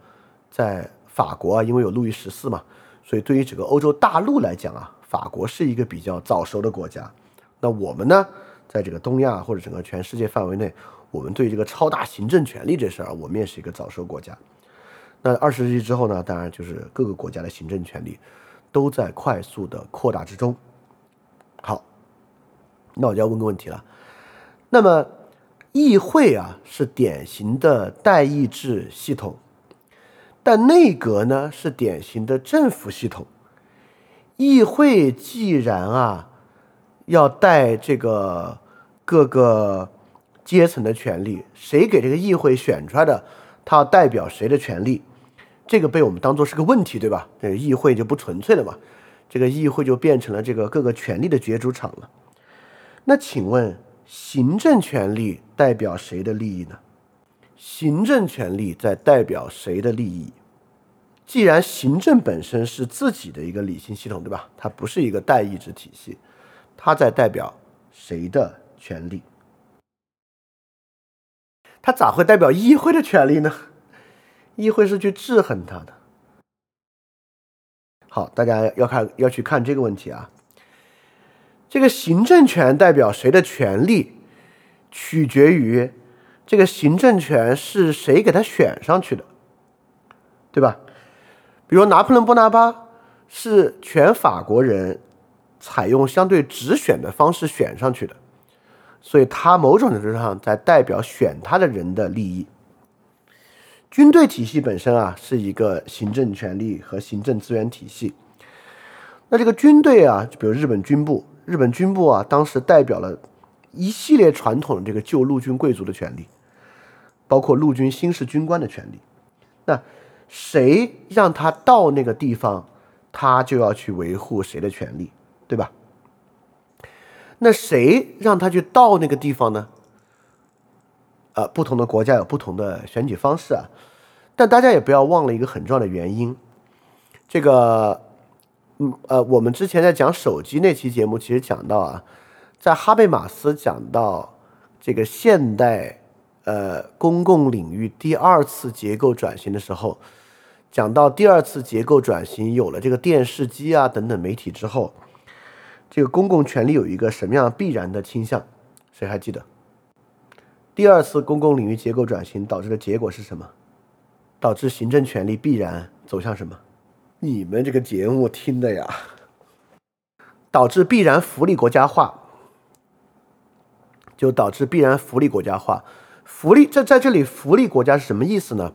在法国啊，因为有路易十四嘛，所以对于整个欧洲大陆来讲啊，法国是一个比较早熟的国家。那我们呢，在这个东亚或者整个全世界范围内，我们对这个超大行政权力这事儿，我们也是一个早熟国家。那二十世纪之后呢，当然就是各个国家的行政权力都在快速的扩大之中。那我就要问个问题了，那么议会啊是典型的代议制系统，但内阁呢是典型的政府系统。议会既然啊要带这个各个阶层的权利，谁给这个议会选出来的，他代表谁的权利？这个被我们当做是个问题，对吧？这个议会就不纯粹了嘛，这个议会就变成了这个各个权力的角逐场了。那请问，行政权力代表谁的利益呢？行政权力在代表谁的利益？既然行政本身是自己的一个理性系统，对吧？它不是一个代议制体系，它在代表谁的权利？它咋会代表议会的权利呢？议会是去制衡它的。好，大家要看要去看这个问题啊。这个行政权代表谁的权利，取决于这个行政权是谁给他选上去的，对吧？比如拿破仑·波拿巴是全法国人采用相对直选的方式选上去的，所以他某种程度上在代表选他的人的利益。军队体系本身啊是一个行政权力和行政资源体系，那这个军队啊，就比如日本军部。日本军部啊，当时代表了一系列传统的这个旧陆军贵族的权利，包括陆军新式军官的权利。那谁让他到那个地方，他就要去维护谁的权利，对吧？那谁让他去到那个地方呢？呃，不同的国家有不同的选举方式啊，但大家也不要忘了一个很重要的原因，这个。呃，我们之前在讲手机那期节目，其实讲到啊，在哈贝马斯讲到这个现代呃公共领域第二次结构转型的时候，讲到第二次结构转型有了这个电视机啊等等媒体之后，这个公共权力有一个什么样必然的倾向？谁还记得？第二次公共领域结构转型导致的结果是什么？导致行政权力必然走向什么？你们这个节目听的呀，导致必然福利国家化，就导致必然福利国家化。福利在在这里，福利国家是什么意思呢？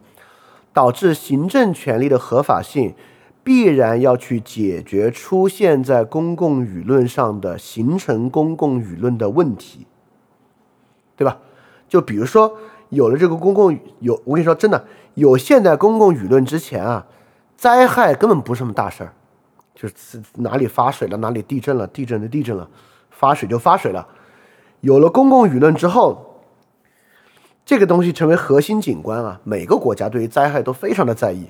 导致行政权力的合法性必然要去解决出现在公共舆论上的形成公共舆论的问题，对吧？就比如说有了这个公共有，我跟你说真的，有现代公共舆论之前啊，灾害根本不是什么大事儿，就是哪里发水了，哪里地震了，地震就地震了，发水就发水了。有了公共舆论之后。这个东西成为核心景观啊！每个国家对于灾害都非常的在意，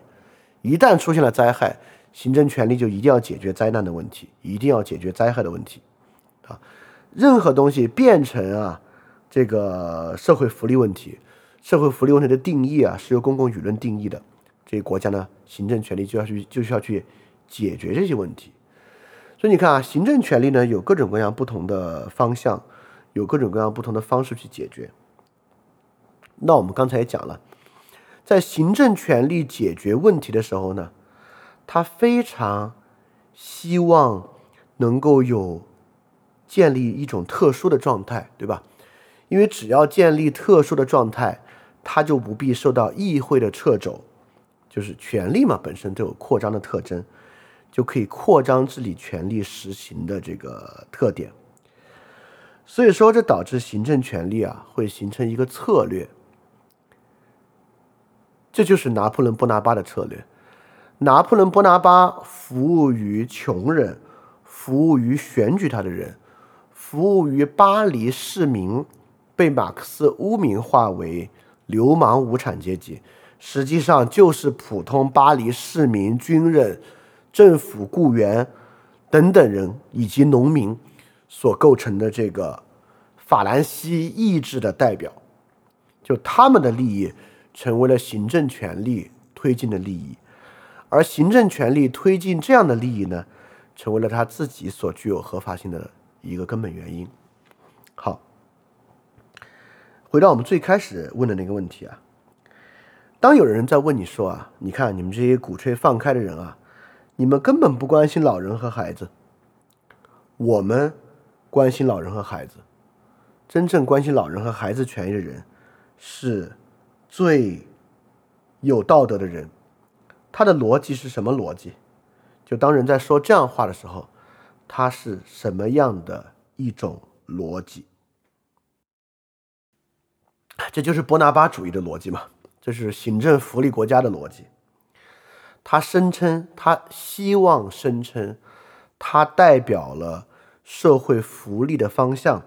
一旦出现了灾害，行政权力就一定要解决灾难的问题，一定要解决灾害的问题，啊，任何东西变成啊这个社会福利问题，社会福利问题的定义啊是由公共舆论定义的，这个国家呢行政权力就要去就需要去解决这些问题，所以你看啊，行政权力呢有各种各样不同的方向，有各种各样不同的方式去解决。那我们刚才也讲了，在行政权力解决问题的时候呢，他非常希望能够有建立一种特殊的状态，对吧？因为只要建立特殊的状态，他就不必受到议会的掣肘，就是权力嘛，本身都有扩张的特征，就可以扩张治理权力实行的这个特点。所以说，这导致行政权力啊会形成一个策略。这就是拿破仑·波拿巴的策略。拿破仑·波拿巴服务于穷人，服务于选举他的人，服务于巴黎市民，被马克思污名化为流氓无产阶级，实际上就是普通巴黎市民、军人、政府雇员等等人以及农民所构成的这个法兰西意志的代表，就他们的利益。成为了行政权力推进的利益，而行政权力推进这样的利益呢，成为了他自己所具有合法性的一个根本原因。好，回到我们最开始问的那个问题啊，当有人在问你说啊，你看你们这些鼓吹放开的人啊，你们根本不关心老人和孩子，我们关心老人和孩子，真正关心老人和孩子权益的人是。最有道德的人，他的逻辑是什么逻辑？就当人在说这样话的时候，他是什么样的一种逻辑？这就是波拿巴主义的逻辑嘛？这是行政福利国家的逻辑。他声称，他希望声称，他代表了社会福利的方向，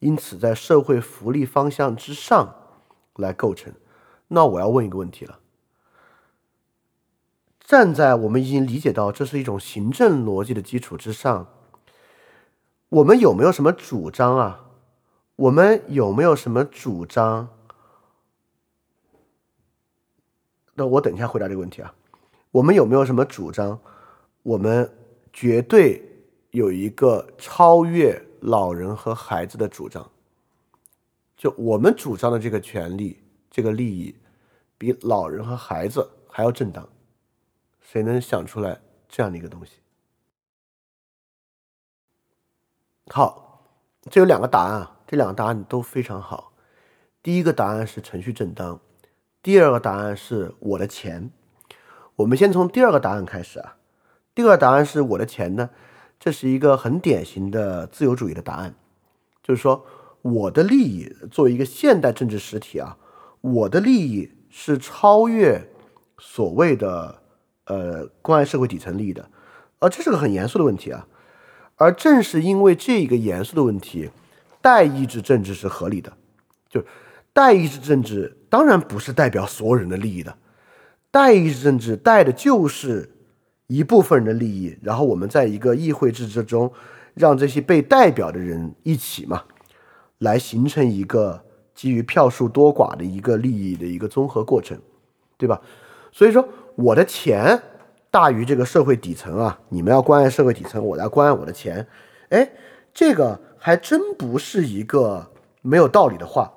因此在社会福利方向之上来构成。那我要问一个问题了：站在我们已经理解到这是一种行政逻辑的基础之上，我们有没有什么主张啊？我们有没有什么主张？那我等一下回答这个问题啊。我们有没有什么主张？我们绝对有一个超越老人和孩子的主张。就我们主张的这个权利。这个利益比老人和孩子还要正当，谁能想出来这样的一个东西？好，这有两个答案啊，这两个答案都非常好。第一个答案是程序正当，第二个答案是我的钱。我们先从第二个答案开始啊。第二个答案是我的钱呢，这是一个很典型的自由主义的答案，就是说我的利益作为一个现代政治实体啊。我的利益是超越所谓的呃关爱社会底层利益的，而这是个很严肃的问题啊。而正是因为这个严肃的问题，代议制政治是合理的。就代议制政治当然不是代表所有人的利益的，代议制政治代的就是一部分人的利益，然后我们在一个议会制之中，让这些被代表的人一起嘛，来形成一个。基于票数多寡的一个利益的一个综合过程，对吧？所以说我的钱大于这个社会底层啊，你们要关爱社会底层，我来关爱我的钱，哎，这个还真不是一个没有道理的话，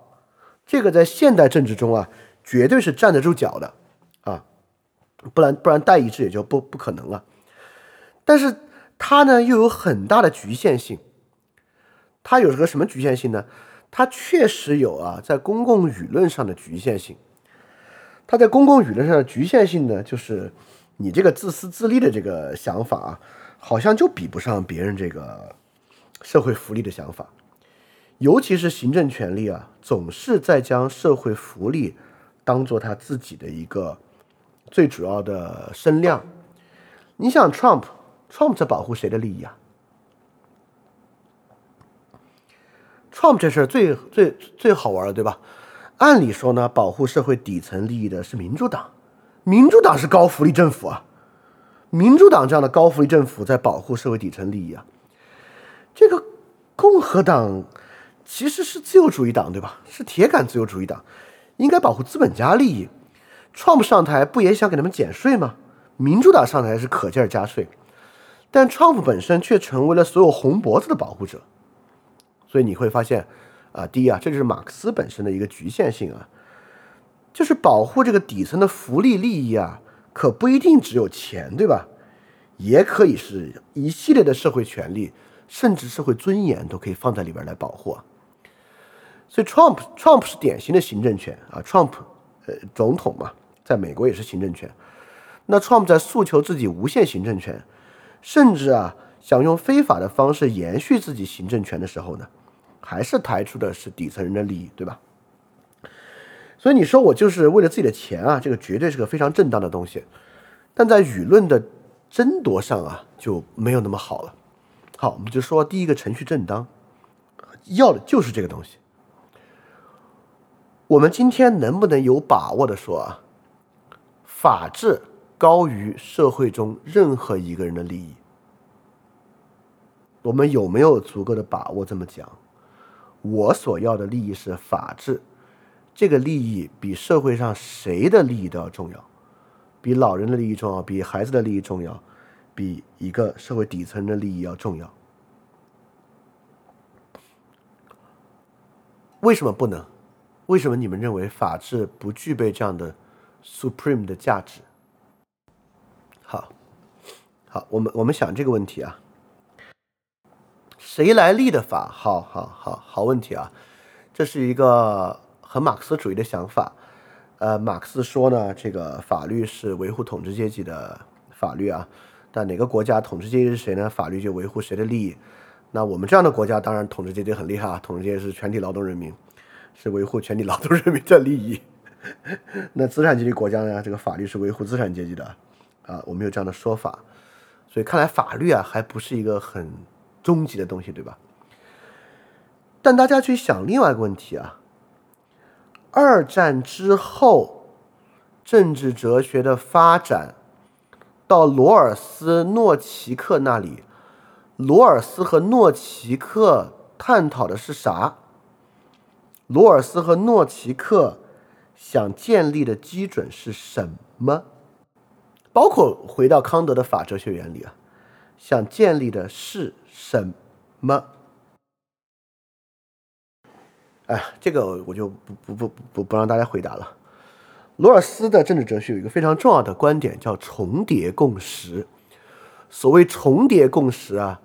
这个在现代政治中啊，绝对是站得住脚的啊，不然不然代议制也就不不可能了。但是它呢又有很大的局限性，它有个什么局限性呢？它确实有啊，在公共舆论上的局限性。它在公共舆论上的局限性呢，就是你这个自私自利的这个想法啊，好像就比不上别人这个社会福利的想法。尤其是行政权力啊，总是在将社会福利当做他自己的一个最主要的声量。你想，Trump，Trump 在保护谁的利益啊？Trump 这事最最最好玩了，对吧？按理说呢，保护社会底层利益的是民主党，民主党是高福利政府啊，民主党这样的高福利政府在保护社会底层利益啊。这个共和党其实是自由主义党，对吧？是铁杆自由主义党，应该保护资本家利益。Trump 上台不也想给他们减税吗？民主党上台是可劲儿加税，但 Trump 本身却成为了所有红脖子的保护者。所以你会发现，啊，第一啊，这就是马克思本身的一个局限性啊，就是保护这个底层的福利利益啊，可不一定只有钱，对吧？也可以是一系列的社会权利，甚至社会尊严都可以放在里边来保护。啊所以，Trump，Trump 是典型的行政权啊，Trump，呃，总统嘛，在美国也是行政权。那 Trump 在诉求自己无限行政权，甚至啊，想用非法的方式延续自己行政权的时候呢？还是抬出的是底层人的利益，对吧？所以你说我就是为了自己的钱啊，这个绝对是个非常正当的东西。但在舆论的争夺上啊，就没有那么好了。好，我们就说第一个程序正当，要的就是这个东西。我们今天能不能有把握的说啊，法治高于社会中任何一个人的利益？我们有没有足够的把握这么讲？我所要的利益是法治，这个利益比社会上谁的利益都要重要，比老人的利益重要，比孩子的利益重要，比一个社会底层的利益要重要。为什么不能？为什么你们认为法治不具备这样的 supreme 的价值？好，好，我们我们想这个问题啊。谁来立的法？好好好好问题啊！这是一个很马克思主义的想法。呃，马克思说呢，这个法律是维护统治阶级的法律啊。但哪个国家统治阶级是谁呢？法律就维护谁的利益。那我们这样的国家，当然统治阶级很厉害啊，统治阶级是全体劳动人民，是维护全体劳动人民的利益。那资产阶级国家呢？这个法律是维护资产阶级的啊。我们有这样的说法。所以看来法律啊，还不是一个很。终极的东西，对吧？但大家去想另外一个问题啊，二战之后，政治哲学的发展到罗尔斯、诺奇克那里，罗尔斯和诺奇克探讨的是啥？罗尔斯和诺奇克想建立的基准是什么？包括回到康德的法哲学原理啊，想建立的是。什么？哎，这个我就不不不不不让大家回答了。罗尔斯的政治哲学有一个非常重要的观点，叫重叠共识。所谓重叠共识啊，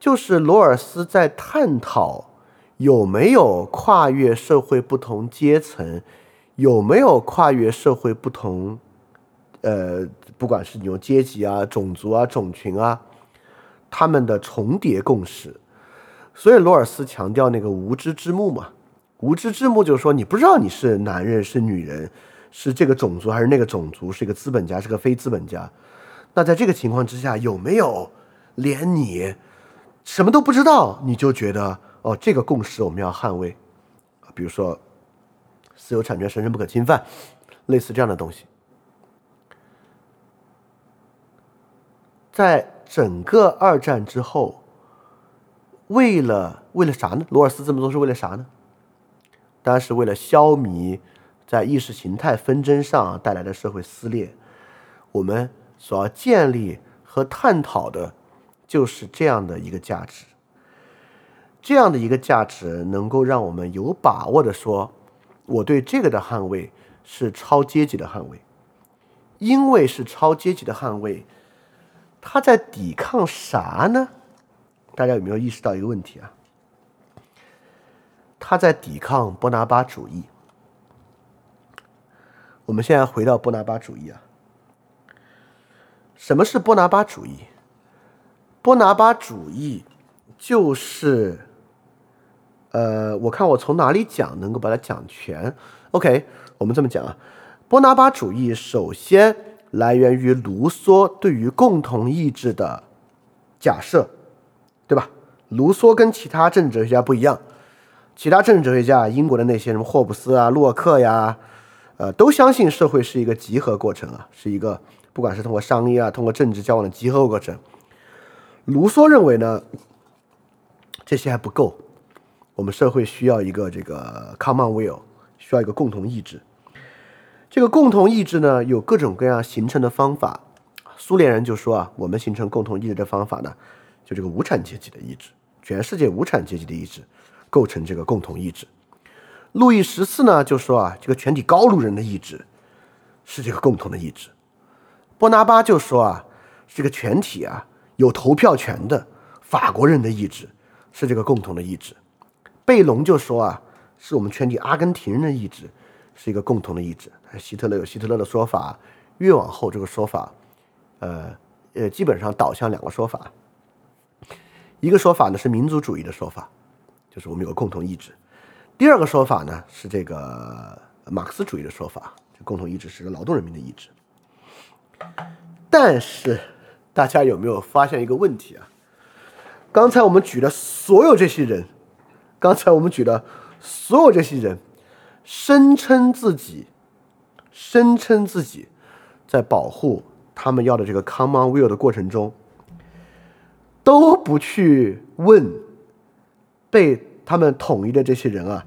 就是罗尔斯在探讨有没有跨越社会不同阶层，有没有跨越社会不同，呃，不管是你用阶级啊、种族啊、种群啊。他们的重叠共识，所以罗尔斯强调那个无知之幕嘛，无知之幕就是说你不知道你是男人是女人，是这个种族还是那个种族，是一个资本家是个非资本家。那在这个情况之下，有没有连你什么都不知道，你就觉得哦，这个共识我们要捍卫比如说私有产权神圣不可侵犯，类似这样的东西，在。整个二战之后，为了为了啥呢？罗尔斯这么做是为了啥呢？当然是为了消弭在意识形态纷争上带来的社会撕裂。我们所要建立和探讨的，就是这样的一个价值。这样的一个价值，能够让我们有把握的说，我对这个的捍卫是超阶级的捍卫，因为是超阶级的捍卫。他在抵抗啥呢？大家有没有意识到一个问题啊？他在抵抗波拿巴主义。我们现在回到波拿巴主义啊，什么是波拿巴主义？波拿巴主义就是，呃，我看我从哪里讲能够把它讲全。OK，我们这么讲啊，波拿巴主义首先来源于卢梭对于共同意志的假设，对吧？卢梭跟其他政治哲学家不一样，其他政治哲学家，英国的那些什么霍布斯啊、洛克呀，呃，都相信社会是一个集合过程啊，是一个不管是通过商业啊、通过政治交往的集合过程。卢梭认为呢，这些还不够，我们社会需要一个这个 common will，需要一个共同意志。这个共同意志呢，有各种各样形成的方法。苏联人就说啊，我们形成共同意志的方法呢，就这个无产阶级的意志，全世界无产阶级的意志构成这个共同意志。路易十四呢就说啊，这个全体高卢人的意志是这个共同的意志。波拿巴就说啊，这个全体啊。有投票权的法国人的意志是这个共同的意志，贝隆就说啊，是我们全体阿根廷人的意志是一个共同的意志。希特勒有希特勒的说法，越往后这个说法，呃呃，基本上导向两个说法，一个说法呢是民族主义的说法，就是我们有个共同意志；第二个说法呢是这个马克思主义的说法，就共同意志是个劳动人民的意志，但是。大家有没有发现一个问题啊？刚才我们举的所有这些人，刚才我们举的所有这些人，声称自己，声称自己在保护他们要的这个 common will 的过程中，都不去问被他们统一的这些人啊，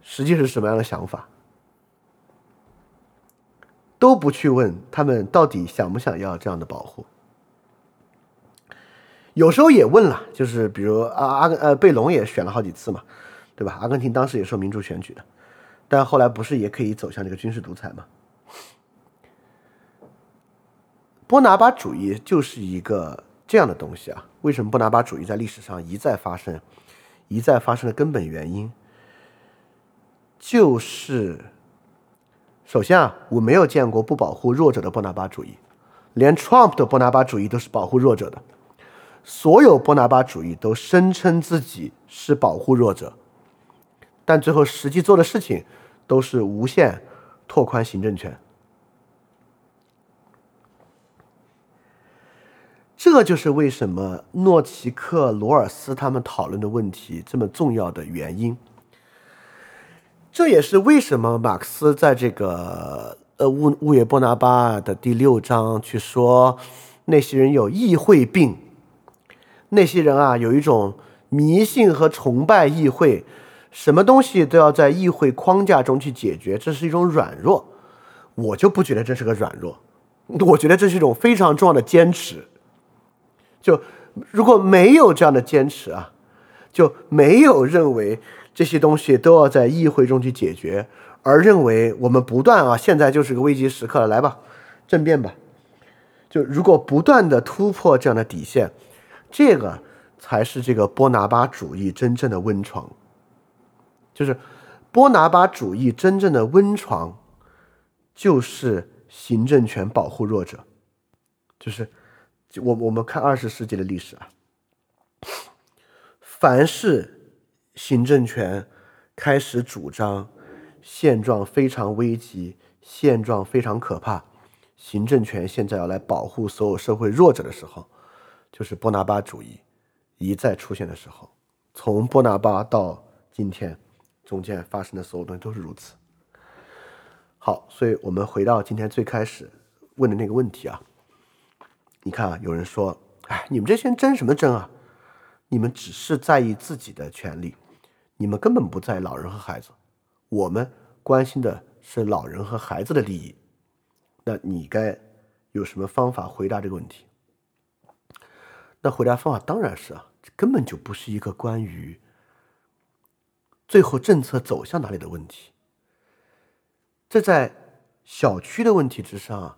实际是什么样的想法，都不去问他们到底想不想要这样的保护。有时候也问了，就是比如阿阿根呃贝隆也选了好几次嘛，对吧？阿根廷当时也受民主选举的，但后来不是也可以走向这个军事独裁吗？波拿巴主义就是一个这样的东西啊。为什么波拿巴主义在历史上一再发生，一再发生的根本原因，就是首先啊，我没有见过不保护弱者的波拿巴主义，连 Trump 的波拿巴主义都是保护弱者的。所有波拿巴主义都声称自己是保护弱者，但最后实际做的事情都是无限拓宽行政权。这就是为什么诺奇克、罗尔斯他们讨论的问题这么重要的原因。这也是为什么马克思在这个呃《物物野波拿巴》的第六章去说那些人有议会病。那些人啊，有一种迷信和崇拜议会，什么东西都要在议会框架中去解决，这是一种软弱。我就不觉得这是个软弱，我觉得这是一种非常重要的坚持。就如果没有这样的坚持啊，就没有认为这些东西都要在议会中去解决，而认为我们不断啊，现在就是个危机时刻了，来吧，政变吧。就如果不断的突破这样的底线。这个才是这个波拿巴主义真正的温床，就是波拿巴主义真正的温床，就是行政权保护弱者，就是我我们看二十世纪的历史啊，凡是行政权开始主张现状非常危急、现状非常可怕，行政权现在要来保护所有社会弱者的时候。就是波拿巴主义一再出现的时候，从波拿巴到今天，中间发生的所有东西都是如此。好，所以我们回到今天最开始问的那个问题啊，你看啊，有人说，哎，你们这些人争什么争啊？你们只是在意自己的权利，你们根本不在意老人和孩子。我们关心的是老人和孩子的利益。那你该有什么方法回答这个问题？那回答方法当然是啊，这根本就不是一个关于最后政策走向哪里的问题。这在小区的问题之上，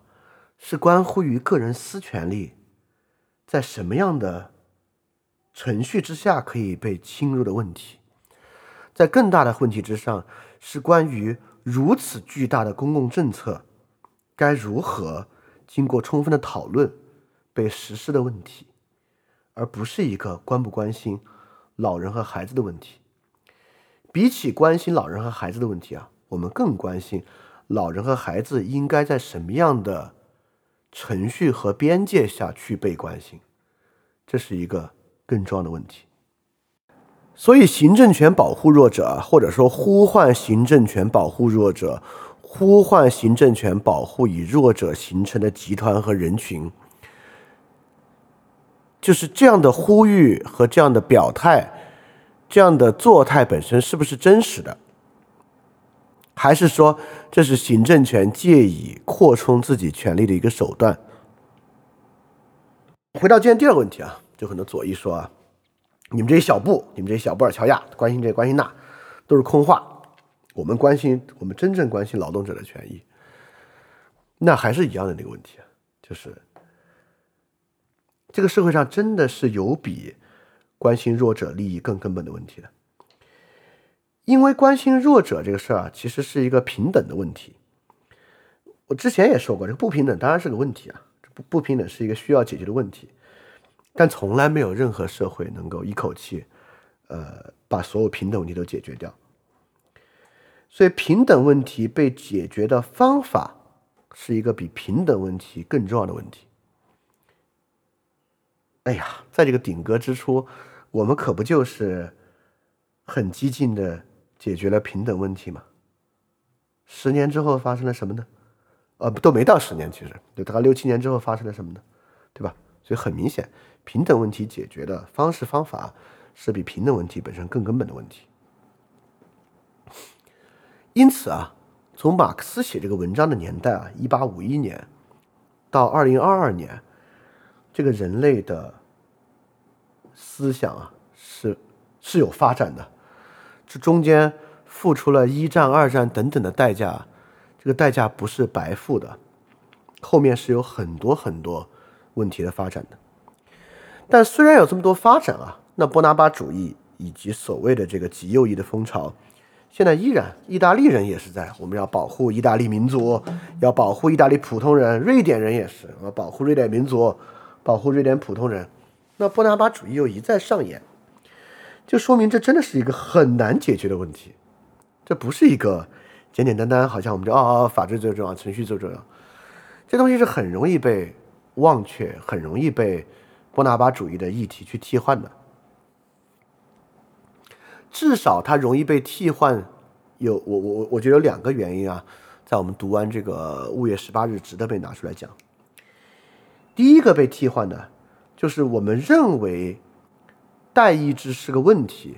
是关乎于个人私权利在什么样的程序之下可以被侵入的问题。在更大的问题之上，是关于如此巨大的公共政策该如何经过充分的讨论被实施的问题，而不是一个关不关心老人和孩子的问题。比起关心老人和孩子的问题啊，我们更关心老人和孩子应该在什么样的程序和边界下去被关心，这是一个更重要的问题。所以，行政权保护弱者，或者说呼唤行政权保护弱者，呼唤行政权保护以弱者形成的集团和人群，就是这样的呼吁和这样的表态。这样的作态本身是不是真实的？还是说这是行政权借以扩充自己权力的一个手段？回到今天第二个问题啊，就很多左翼说啊，你们这些小布，你们这些小布尔乔亚关心这关心那，都是空话。我们关心，我们真正关心劳动者的权益。那还是一样的那个问题啊，就是这个社会上真的是有比。关心弱者利益更根本的问题的，因为关心弱者这个事儿啊，其实是一个平等的问题。我之前也说过，这个不平等当然是个问题啊，不不平等是一个需要解决的问题，但从来没有任何社会能够一口气，呃，把所有平等问题都解决掉。所以，平等问题被解决的方法是一个比平等问题更重要的问题。哎呀，在这个顶格之初，我们可不就是很激进的解决了平等问题吗？十年之后发生了什么呢？呃，都没到十年，其实就大概六七年之后发生了什么呢？对吧？所以很明显，平等问题解决的方式方法是比平等问题本身更根本的问题。因此啊，从马克思写这个文章的年代啊，一八五一年到二零二二年。这个人类的思想啊，是是有发展的，这中间付出了一战、二战等等的代价，这个代价不是白付的，后面是有很多很多问题的发展的。但虽然有这么多发展啊，那波拿巴主义以及所谓的这个极右翼的风潮，现在依然，意大利人也是在我们要保护意大利民族，要保护意大利普通人，瑞典人也是要保护瑞典民族。保护瑞典普通人，那波拿巴主义又一再上演，就说明这真的是一个很难解决的问题。这不是一个简简单单，好像我们就哦哦，法治最重要，程序最重要。这东西是很容易被忘却，很容易被波拿巴主义的议题去替换的。至少它容易被替换，有我我我我觉得有两个原因啊，在我们读完这个五月十八日，值得被拿出来讲。第一个被替换的，就是我们认为代议制是个问题，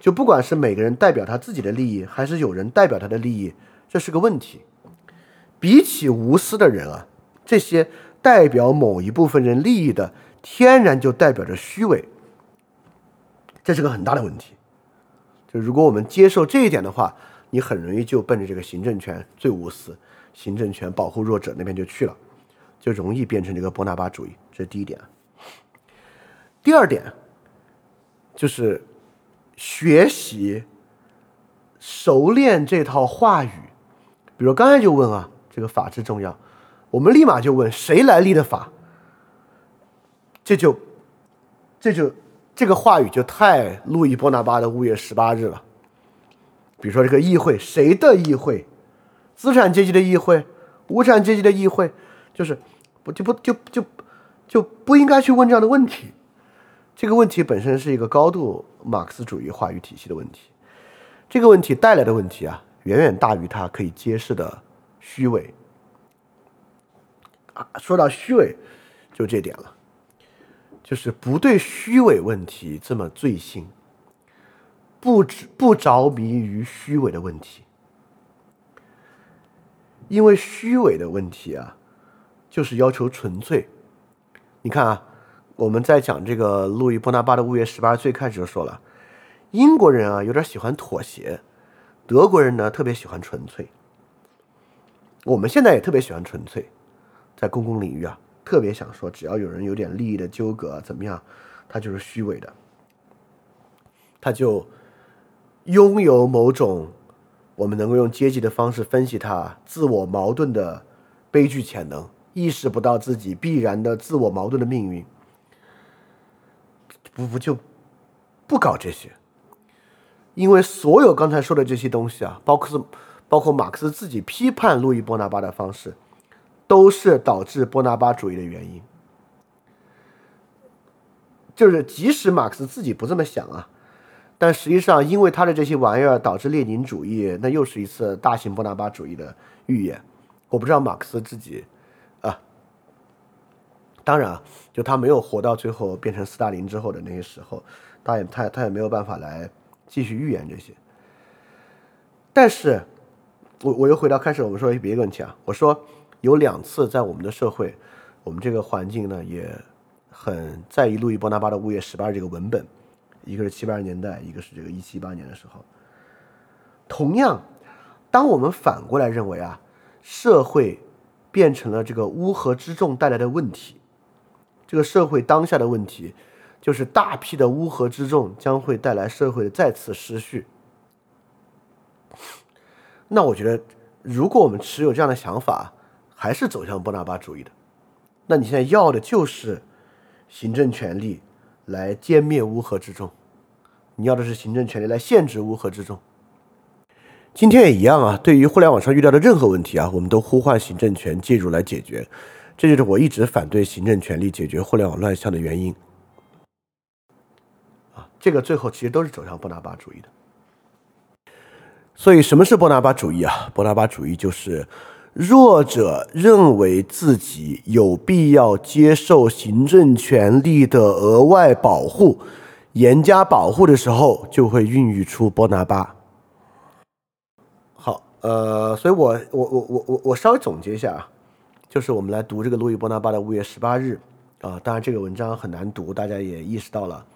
就不管是每个人代表他自己的利益，还是有人代表他的利益，这是个问题。比起无私的人啊，这些代表某一部分人利益的，天然就代表着虚伪，这是个很大的问题。就如果我们接受这一点的话，你很容易就奔着这个行政权最无私、行政权保护弱者那边就去了。就容易变成这个波拿巴主义，这是第一点。第二点就是学习熟练这套话语。比如刚才就问啊，这个法治重要，我们立马就问谁来立的法？这就这就这个话语就太路易波拿巴的五月十八日了。比如说这个议会，谁的议会？资产阶级的议会，无产阶级的议会。就是不就不就就就不应该去问这样的问题，这个问题本身是一个高度马克思主义话语体系的问题，这个问题带来的问题啊，远远大于它可以揭示的虚伪啊。说到虚伪，就这点了，就是不对虚伪问题这么醉心，不不着迷于虚伪的问题，因为虚伪的问题啊。就是要求纯粹。你看啊，我们在讲这个路易波拿巴的《五月十八日》最开始就说了，英国人啊有点喜欢妥协，德国人呢特别喜欢纯粹。我们现在也特别喜欢纯粹，在公共领域啊，特别想说，只要有人有点利益的纠葛怎么样，他就是虚伪的，他就拥有某种我们能够用阶级的方式分析他自我矛盾的悲剧潜能，意识不到自己必然的自我矛盾的命运，不不就不搞这些？因为所有刚才说的这些东西啊，包括包括马克思自己批判路易波拿巴的方式，都是导致波拿巴主义的原因。就是即使马克思自己不这么想啊，但实际上因为他的这些玩意儿导致列宁主义，那又是一次大型波拿巴主义的预演。我不知道马克思自己，当然啊，就他没有活到最后变成斯大林之后的那些时候，他也他他也没有办法来。继续预言这些，但是，我我又回到开始我们说别的问题啊。我说有两次在我们的社会，我们这个环境呢也很在意路易波拿巴的《五月十八日》这个文本，一个是七八十年代，一个是这个一七一八年的时候。同样，当我们反过来认为啊，社会变成了这个乌合之众带来的问题，这个社会当下的问题。就是大批的乌合之众将会带来社会的再次失序。那我觉得，如果我们持有这样的想法，还是走向波拿巴主义的，那你现在要的就是行政权力来歼灭乌合之众，你要的是行政权力来限制乌合之众。今天也一样啊，对于互联网上遇到的任何问题啊，我们都呼唤行政权介入来解决，这就是我一直反对行政权力解决互联网乱象的原因。啊这个最后其实都是走向波拿巴主义的，所以什么是波拿巴主义啊？波拿巴主义就是弱者认为自己有必要接受行政权力的额外保护、严加保护的时候，就会孕育出波拿巴。好，呃，所以我我我我我我稍微总结一下啊，就是我们来读这个路易波拿巴的《五月十八日》啊，当然这个文章很难读，大家也意识到了。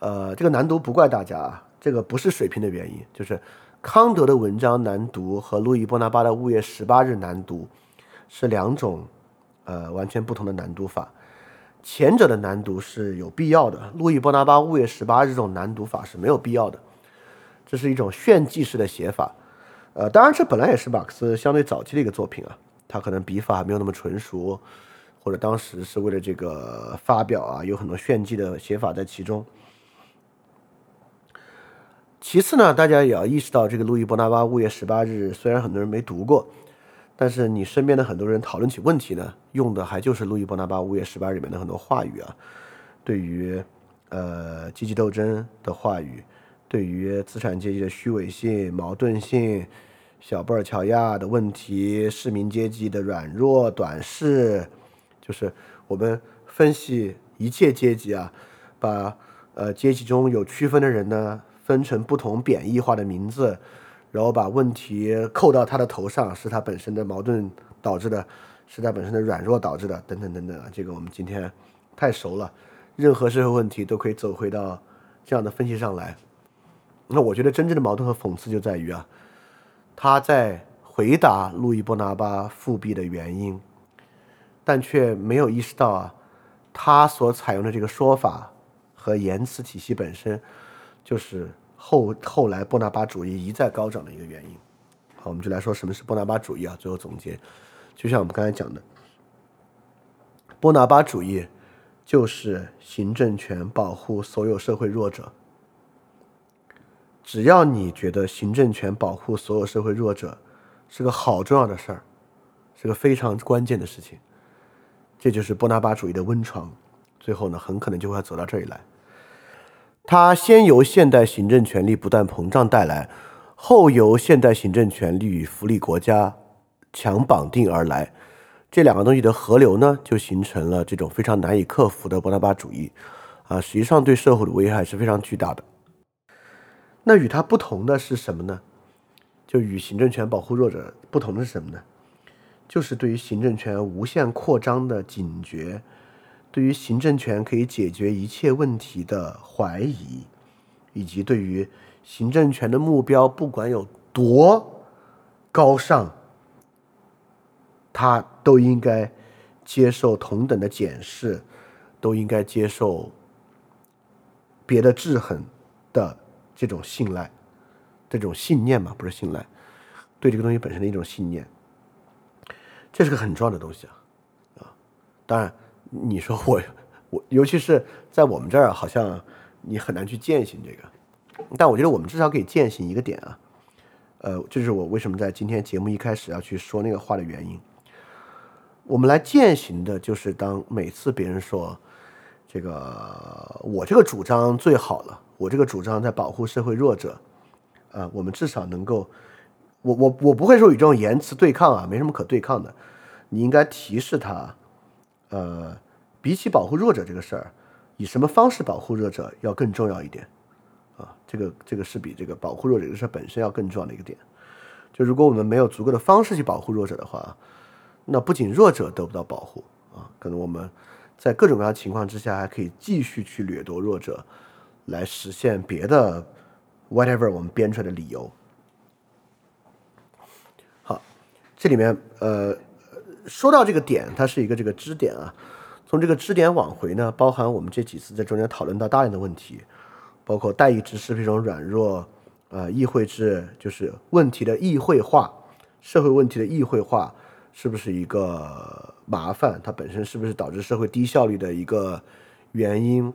呃，这个难读不怪大家啊，这个不是水平的原因，就是康德的文章难读和路易波拿巴的《五月十八日》难读是两种呃完全不同的难读法。前者的难读是有必要的，路易波拿巴《五月十八日》这种难读法是没有必要的，这是一种炫技式的写法。呃，当然这本来也是马克思相对早期的一个作品啊，他可能笔法没有那么纯熟，或者当时是为了这个发表啊，有很多炫技的写法在其中。其次呢，大家也要意识到，这个路易波拿巴《五月十八日》虽然很多人没读过，但是你身边的很多人讨论起问题呢，用的还就是路易波拿巴《五月十八日》里面的很多话语啊，对于呃阶级斗争的话语，对于资产阶级的虚伪性、矛盾性、小布尔乔亚的问题、市民阶级的软弱、短视，就是我们分析一切阶级啊，把呃阶级中有区分的人呢。分成不同贬义化的名字，然后把问题扣到他的头上，是他本身的矛盾导致的，是他本身的软弱导致的，等等等等啊，这个我们今天太熟了，任何社会问题都可以走回到这样的分析上来。那我觉得真正的矛盾和讽刺就在于啊，他在回答路易波拿巴复辟的原因，但却没有意识到啊，他所采用的这个说法和言辞体系本身。就是后后来波拿巴主义一再高涨的一个原因。好，我们就来说什么是波拿巴主义啊？最后总结，就像我们刚才讲的，波拿巴主义就是行政权保护所有社会弱者。只要你觉得行政权保护所有社会弱者是个好重要的事儿，是个非常关键的事情，这就是波拿巴主义的温床。最后呢，很可能就会走到这里来。它先由现代行政权力不断膨胀带来，后由现代行政权力与福利国家强绑定而来，这两个东西的河流呢，就形成了这种非常难以克服的波拿巴主义，啊，实际上对社会的危害是非常巨大的。那与它不同的是什么呢？就与行政权保护弱者不同的是什么呢？就是对于行政权无限扩张的警觉。对于行政权可以解决一切问题的怀疑，以及对于行政权的目标不管有多高尚，他都应该接受同等的检视，都应该接受别的制衡的这种信赖，这种信念嘛，不是信赖，对这个东西本身的一种信念，这是个很重要的东西啊啊！当然，你说我 我，尤其是在我们这儿，好像你很难去践行这个，但我觉得我们至少可以践行一个点啊，呃，这是我为什么在今天节目一开始要去说那个话的原因。我们来践行的就是当每次别人说。这个我这个主张最好了，我这个主张在保护社会弱者，啊，我们至少能够，我我我不会说与这种言辞对抗啊，没什么可对抗的，你应该提示他，呃，比起保护弱者这个事儿，以什么方式保护弱者要更重要一点，啊，这个这个是比这个保护弱者这个事儿本身要更重要的一个点，就如果我们没有足够的方式去保护弱者的话，那不仅弱者得不到保护啊，可能我们。在各种各样的情况之下，还可以继续去掠夺弱者，来实现别的 whatever 我们编出来的理由。好，这里面呃说到这个点，它是一个这个支点啊。从这个支点往回呢，包含我们这几次在中间讨论到大量的问题，包括代议制是不是一种软弱，呃，议会制就是问题的议会化，社会问题的议会化是不是一个？麻烦，它本身是不是导致社会低效率的一个原因？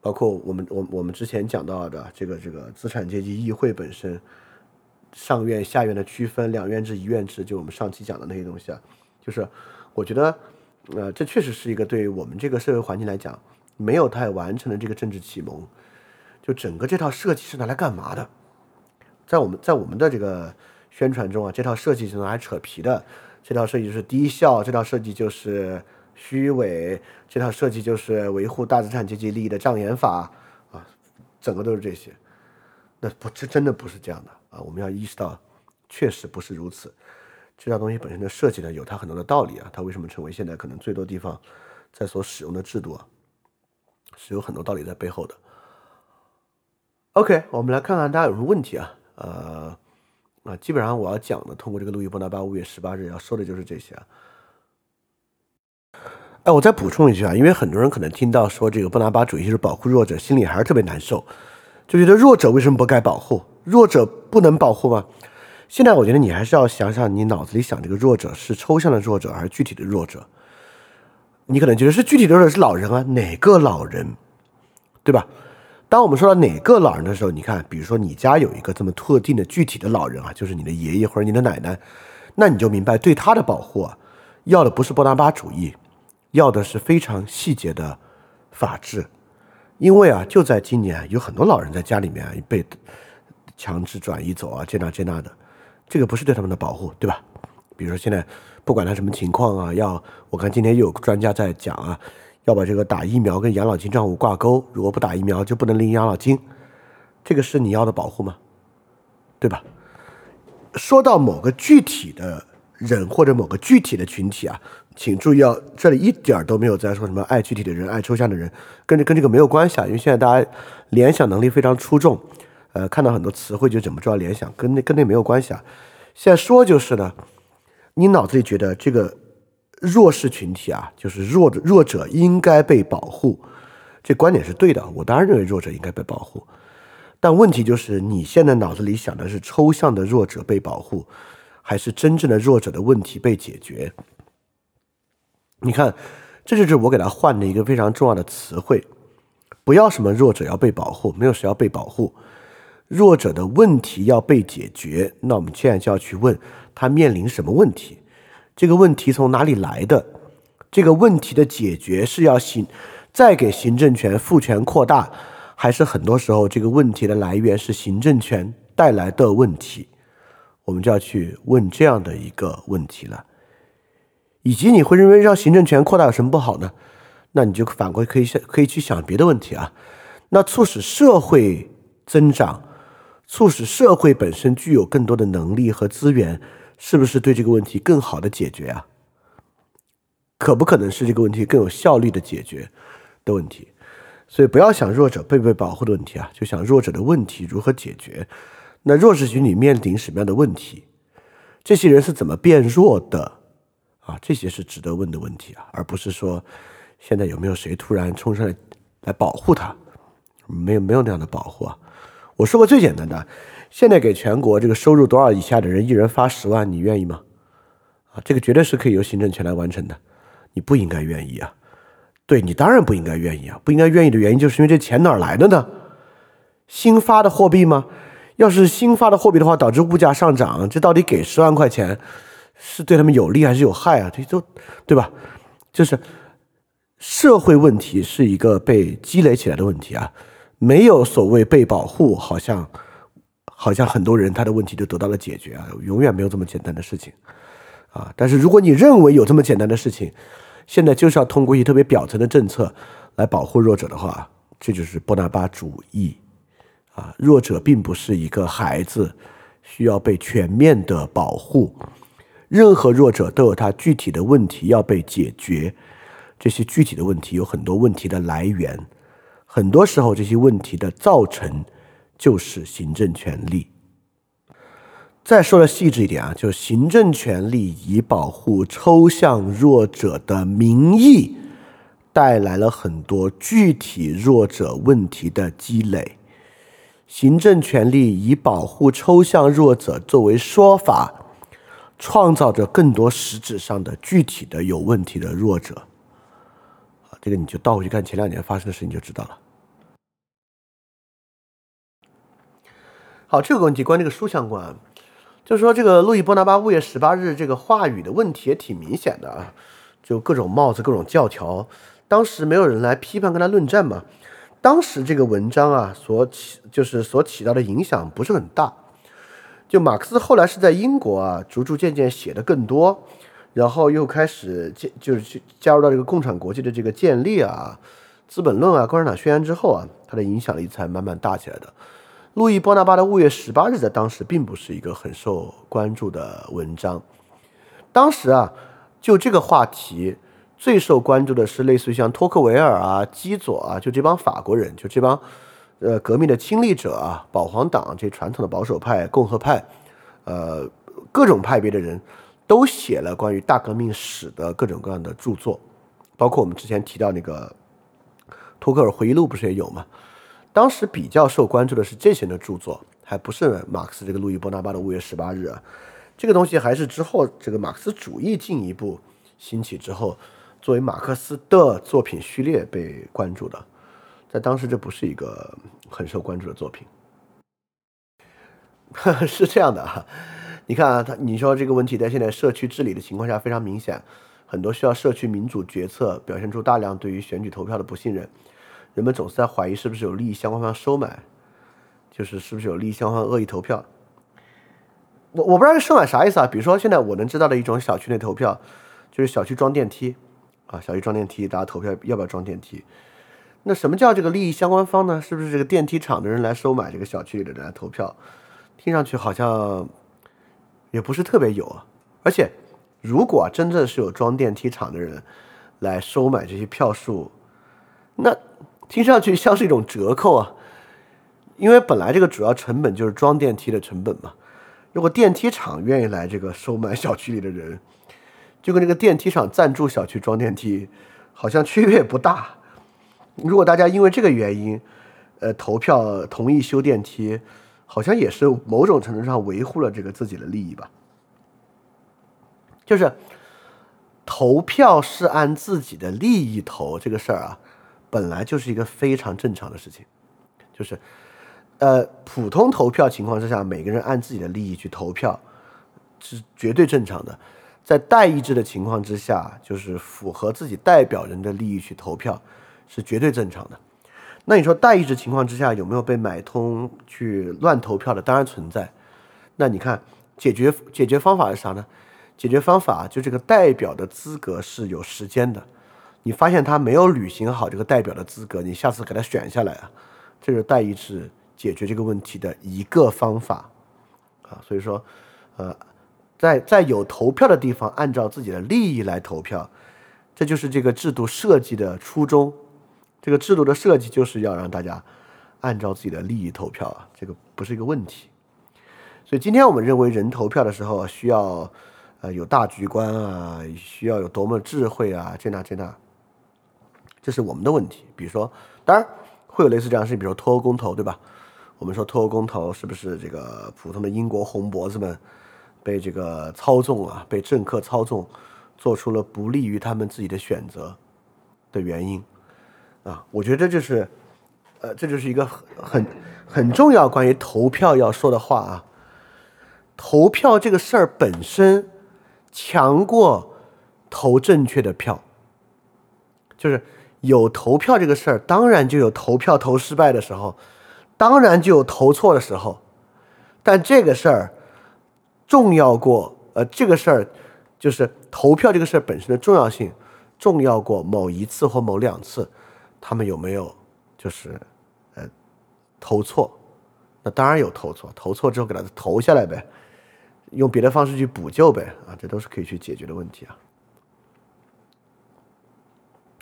包括我们我我们之前讲到的这个这个资产阶级议会本身上院下院的区分，两院制一院制，就我们上期讲的那些东西啊，就是我觉得呃，这确实是一个对我们这个社会环境来讲没有太完成的这个政治启蒙。就整个这套设计是拿来干嘛的？在我们在我们的这个宣传中啊，这套设计是拿来扯皮的。这套设计就是低效，这套设计就是虚伪，这套设计就是维护大资产阶级利益的障眼法啊，整个都是这些。那不，这真的不是这样的啊！我们要意识到，确实不是如此。这套东西本身的设计呢，有它很多的道理啊。它为什么成为现在可能最多地方在所使用的制度啊，是有很多道理在背后的。OK，我们来看看大家有什么问题啊？呃。啊，基本上我要讲的，通过这个路易波拿巴五月十八日要说的就是这些啊。哎，我再补充一句啊，因为很多人可能听到说这个波拿巴主义是保护弱者，心里还是特别难受，就觉得弱者为什么不该保护？弱者不能保护吗？现在我觉得你还是要想想，你脑子里想这个弱者是抽象的弱者还是具体的弱者？你可能觉得是具体的弱者是老人啊，哪个老人，对吧？当我们说到哪个老人的时候，你看，比如说你家有一个这么特定的具体的老人啊，就是你的爷爷或者你的奶奶，那你就明白，对他的保护啊，要的不是波拿巴主义，要的是非常细节的法治。因为啊，就在今年，有很多老人在家里面被强制转移走啊，这那这那的，这个不是对他们的保护，对吧？比如说现在不管他什么情况啊，要我看今天又有专家在讲啊。要把这个打疫苗跟养老金账户挂钩，如果不打疫苗就不能领养老金，这个是你要的保护吗？对吧？说到某个具体的人或者某个具体的群体啊，请注意，哦，这里一点都没有在说什么爱具体的人、爱抽象的人，跟这跟这个没有关系啊。因为现在大家联想能力非常出众，呃，看到很多词汇就怎么着联想，跟那跟那没有关系啊。现在说就是呢，你脑子里觉得这个。弱势群体啊，就是弱弱者应该被保护，这观点是对的。我当然认为弱者应该被保护，但问题就是你现在脑子里想的是抽象的弱者被保护，还是真正的弱者的问题被解决？你看，这就是我给他换的一个非常重要的词汇：不要什么弱者要被保护，没有谁要被保护，弱者的问题要被解决。那我们现在就要去问他面临什么问题？这个问题从哪里来的？这个问题的解决是要行，再给行政权赋权扩大，还是很多时候这个问题的来源是行政权带来的问题？我们就要去问这样的一个问题了。以及你会认为让行政权扩大有什么不好呢？那你就反过来可以想，可以去想别的问题啊。那促使社会增长，促使社会本身具有更多的能力和资源。是不是对这个问题更好的解决啊？可不可能是这个问题更有效率的解决的问题？所以不要想弱者被不被保护的问题啊，就想弱者的问题如何解决。那弱势群体面临什么样的问题？这些人是怎么变弱的？啊，这些是值得问的问题啊，而不是说现在有没有谁突然冲上来来保护他？没有，没有那样的保护啊。我说过最简单的。现在给全国这个收入多少以下的人一人发十万，你愿意吗？啊，这个绝对是可以由行政权来完成的，你不应该愿意啊。对你当然不应该愿意啊，不应该愿意的原因就是因为这钱哪儿来的呢？新发的货币吗？要是新发的货币的话，导致物价上涨，这到底给十万块钱是对他们有利还是有害啊？这都对吧？就是社会问题是一个被积累起来的问题啊，没有所谓被保护，好像好像很多人他的问题就得到了解决啊，永远没有这么简单的事情啊。但是如果你认为有这么简单的事情，现在就是要通过一些特别表层的政策来保护弱者的话，这就是波拿巴主义。啊，弱者并不是一个孩子，需要被全面的保护。任何弱者都有他具体的问题要被解决，这些具体的问题有很多问题的来源，很多时候这些问题的造成就是行政权力。再说的细致一点啊，就行政权力以保护抽象弱者的名义，带来了很多具体弱者问题的积累。行政权力以保护抽象弱者作为说法，创造着更多实质上的具体的有问题的弱者。啊，这个你就倒回去看前两年发生的事情就知道了。好，这个问题关这个书相关，就是说这个路易波拿巴五月十八日这个话语的问题也挺明显的啊，就各种帽子各种教条，当时没有人来批判跟他论战嘛。当时这个文章啊，所起就是所起到的影响不是很大。就马克思后来是在英国啊，逐逐渐渐写的更多，然后又开始建，就是去加入到这个共产国际的这个建立啊，《资本论》啊，《共产党宣言》之后啊，他的影响力才慢慢大起来的。路易波拿巴的五月十八日在当时并不是一个很受关注的文章。当时啊，就这个话题。最受关注的是类似于像托克维尔啊、基佐啊，就这帮法国人，就这帮，呃，革命的亲历者啊，保皇党这传统的保守派、共和派，呃，各种派别的人都写了关于大革命史的各种各样的著作，包括我们之前提到那个托克尔回忆录，不是也有吗？当时比较受关注的是这些人的著作，还不是马克思这个路易波拿巴的五月十八日啊，这个东西还是之后这个马克思主义进一步兴起之后。作为马克思的作品序列被关注的，在当时这不是一个很受关注的作品。是这样的啊，你看啊，他你说这个问题在现在社区治理的情况下非常明显，很多需要社区民主决策表现出大量对于选举投票的不信任，人们总是在怀疑是不是有利益相关方收买，就是是不是有利益相关方恶意投票。我我不知道这收买啥意思啊？比如说现在我能知道的一种小区内投票，就是小区装电梯。啊，小区装电梯，大家投票要不要装电梯？那什么叫这个利益相关方呢？是不是这个电梯厂的人来收买这个小区里的人来投票？听上去好像也不是特别有啊。而且，如果真正是有装电梯厂的人来收买这些票数，那听上去像是一种折扣啊。因为本来这个主要成本就是装电梯的成本嘛。如果电梯厂愿意来这个收买小区里的人，就跟这个电梯厂赞助小区装电梯，好像区别不大。如果大家因为这个原因，呃，投票同意修电梯，好像也是某种程度上维护了这个自己的利益吧。就是投票是按自己的利益投这个事儿啊，本来就是一个非常正常的事情。就是，呃，普通投票情况之下，每个人按自己的利益去投票，是绝对正常的。在代议制的情况之下，就是符合自己代表人的利益去投票，是绝对正常的。那你说代议制情况之下有没有被买通去乱投票的？当然存在。那你看解决解决方法是啥呢？解决方法就这个代表的资格是有时间的。你发现他没有履行好这个代表的资格，你下次给他选下来啊。这是代议制解决这个问题的一个方法啊。所以说，呃。在在有投票的地方，按照自己的利益来投票，这就是这个制度设计的初衷。这个制度的设计就是要让大家按照自己的利益投票啊，这个不是一个问题。所以今天我们认为人投票的时候需要呃有大局观啊，需要有多么智慧啊，这那这那，这是我们的问题。比如说，当然会有类似这样的事情，比如说脱欧公投，对吧？我们说脱欧公投是不是这个普通的英国红脖子们被这个操纵啊，被政客操纵，做出了不利于他们自己的选择的原因啊？我觉得这就是，呃，这就是一个很很重要关于投票要说的话啊。投票这个事儿本身强过投正确的票，就是有投票这个事儿，当然就有投票投失败的时候。当然就有投错的时候，但这个事儿重要过呃，这个事儿就是投票这个事儿本身的重要性重要过某一次或某两次，他们有没有就是呃投错？那当然有投错，投错之后给他投下来呗，用别的方式去补救呗啊，这都是可以去解决的问题啊。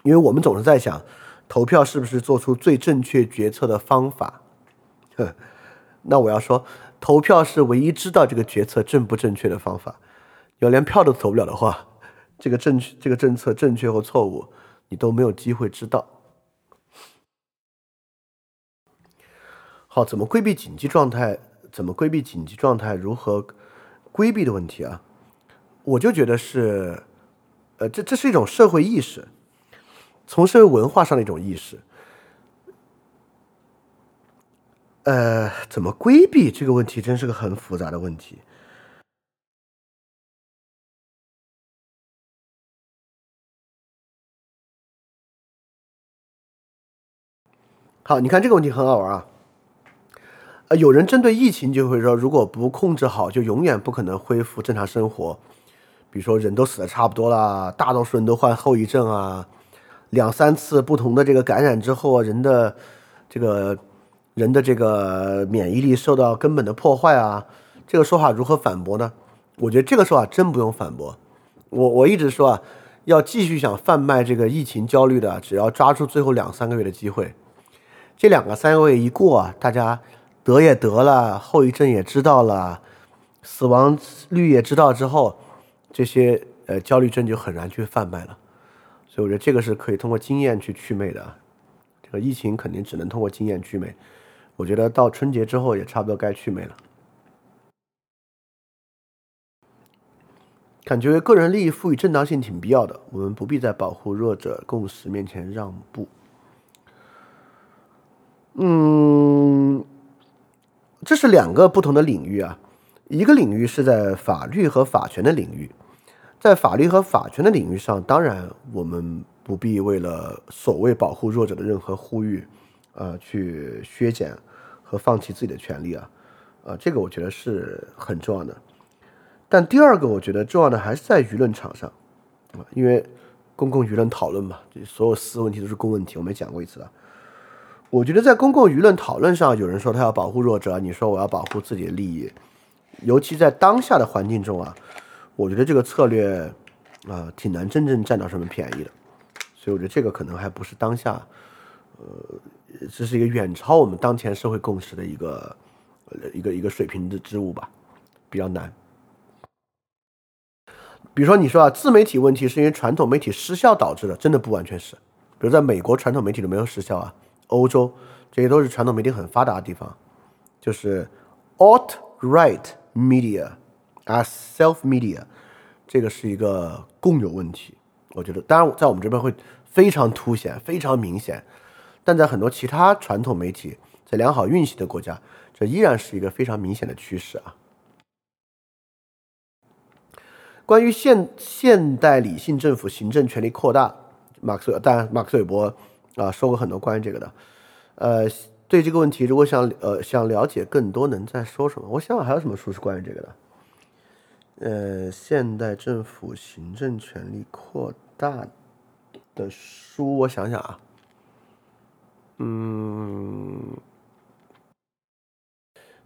因为我们总是在想，投票是不是做出最正确决策的方法？那我要说，投票是唯一知道这个决策正不正确的方法。要连票都投不了的话，这个正确这个政策正确或错误，你都没有机会知道。好，怎么规避紧急状态？怎么规避紧急状态？如何规避的问题啊？我就觉得是，呃，这这是一种社会意识，从社会文化上的一种意识。呃，怎么规避这个问题，真是个很复杂的问题。好，你看这个问题很好玩啊。呃，有人针对疫情就会说，如果不控制好，就永远不可能恢复正常生活。比如说，人都死的差不多了，大多数人都患后遗症啊，两三次不同的这个感染之后，人的这个。人的这个免疫力受到根本的破坏啊，这个说法如何反驳呢？我觉得这个说法真不用反驳。我我一直说啊，要继续想贩卖这个疫情焦虑的，只要抓住最后两三个月的机会，这两个三个月一过啊，大家得也得了，后遗症也知道了，死亡率也知道之后，这些呃焦虑症就很难去贩卖了。所以我觉得这个是可以通过经验去祛魅的。这个疫情肯定只能通过经验祛魅。我觉得到春节之后也差不多该去魅了。感觉个人利益赋予正当性挺必要的，我们不必在保护弱者共识面前让步。嗯，这是两个不同的领域啊，一个领域是在法律和法权的领域，在法律和法权的领域上，当然我们不必为了所谓保护弱者的任何呼吁，呃，去削减。和放弃自己的权利啊，啊，这个我觉得是很重要的。但第二个，我觉得重要的还是在舆论场上啊，因为公共舆论讨论嘛，所有私问题都是公问题，我们也讲过一次了。我觉得在公共舆论讨论上，有人说他要保护弱者，你说我要保护自己的利益，尤其在当下的环境中啊，我觉得这个策略啊，挺难真正占到什么便宜的。所以我觉得这个可能还不是当下，呃。这是一个远超我们当前社会共识的一个呃一个一个水平的之物吧，比较难。比如说你说啊，自媒体问题是因为传统媒体失效导致的，真的不完全是。比如在美国，传统媒体都没有失效啊，欧洲这些都是传统媒体很发达的地方，就是 alt right media as self media，这个是一个共有问题。我觉得，当然在我们这边会非常凸显，非常明显。但在很多其他传统媒体在良好运行的国家，这依然是一个非常明显的趋势啊。关于现现代理性政府行政权力扩大，马克思，当然马克思韦伯啊说过很多关于这个的。呃，对这个问题，如果想呃想了解更多，能再说什么？我想想还有什么书是关于这个的。呃，现代政府行政权力扩大的书，我想想啊。嗯，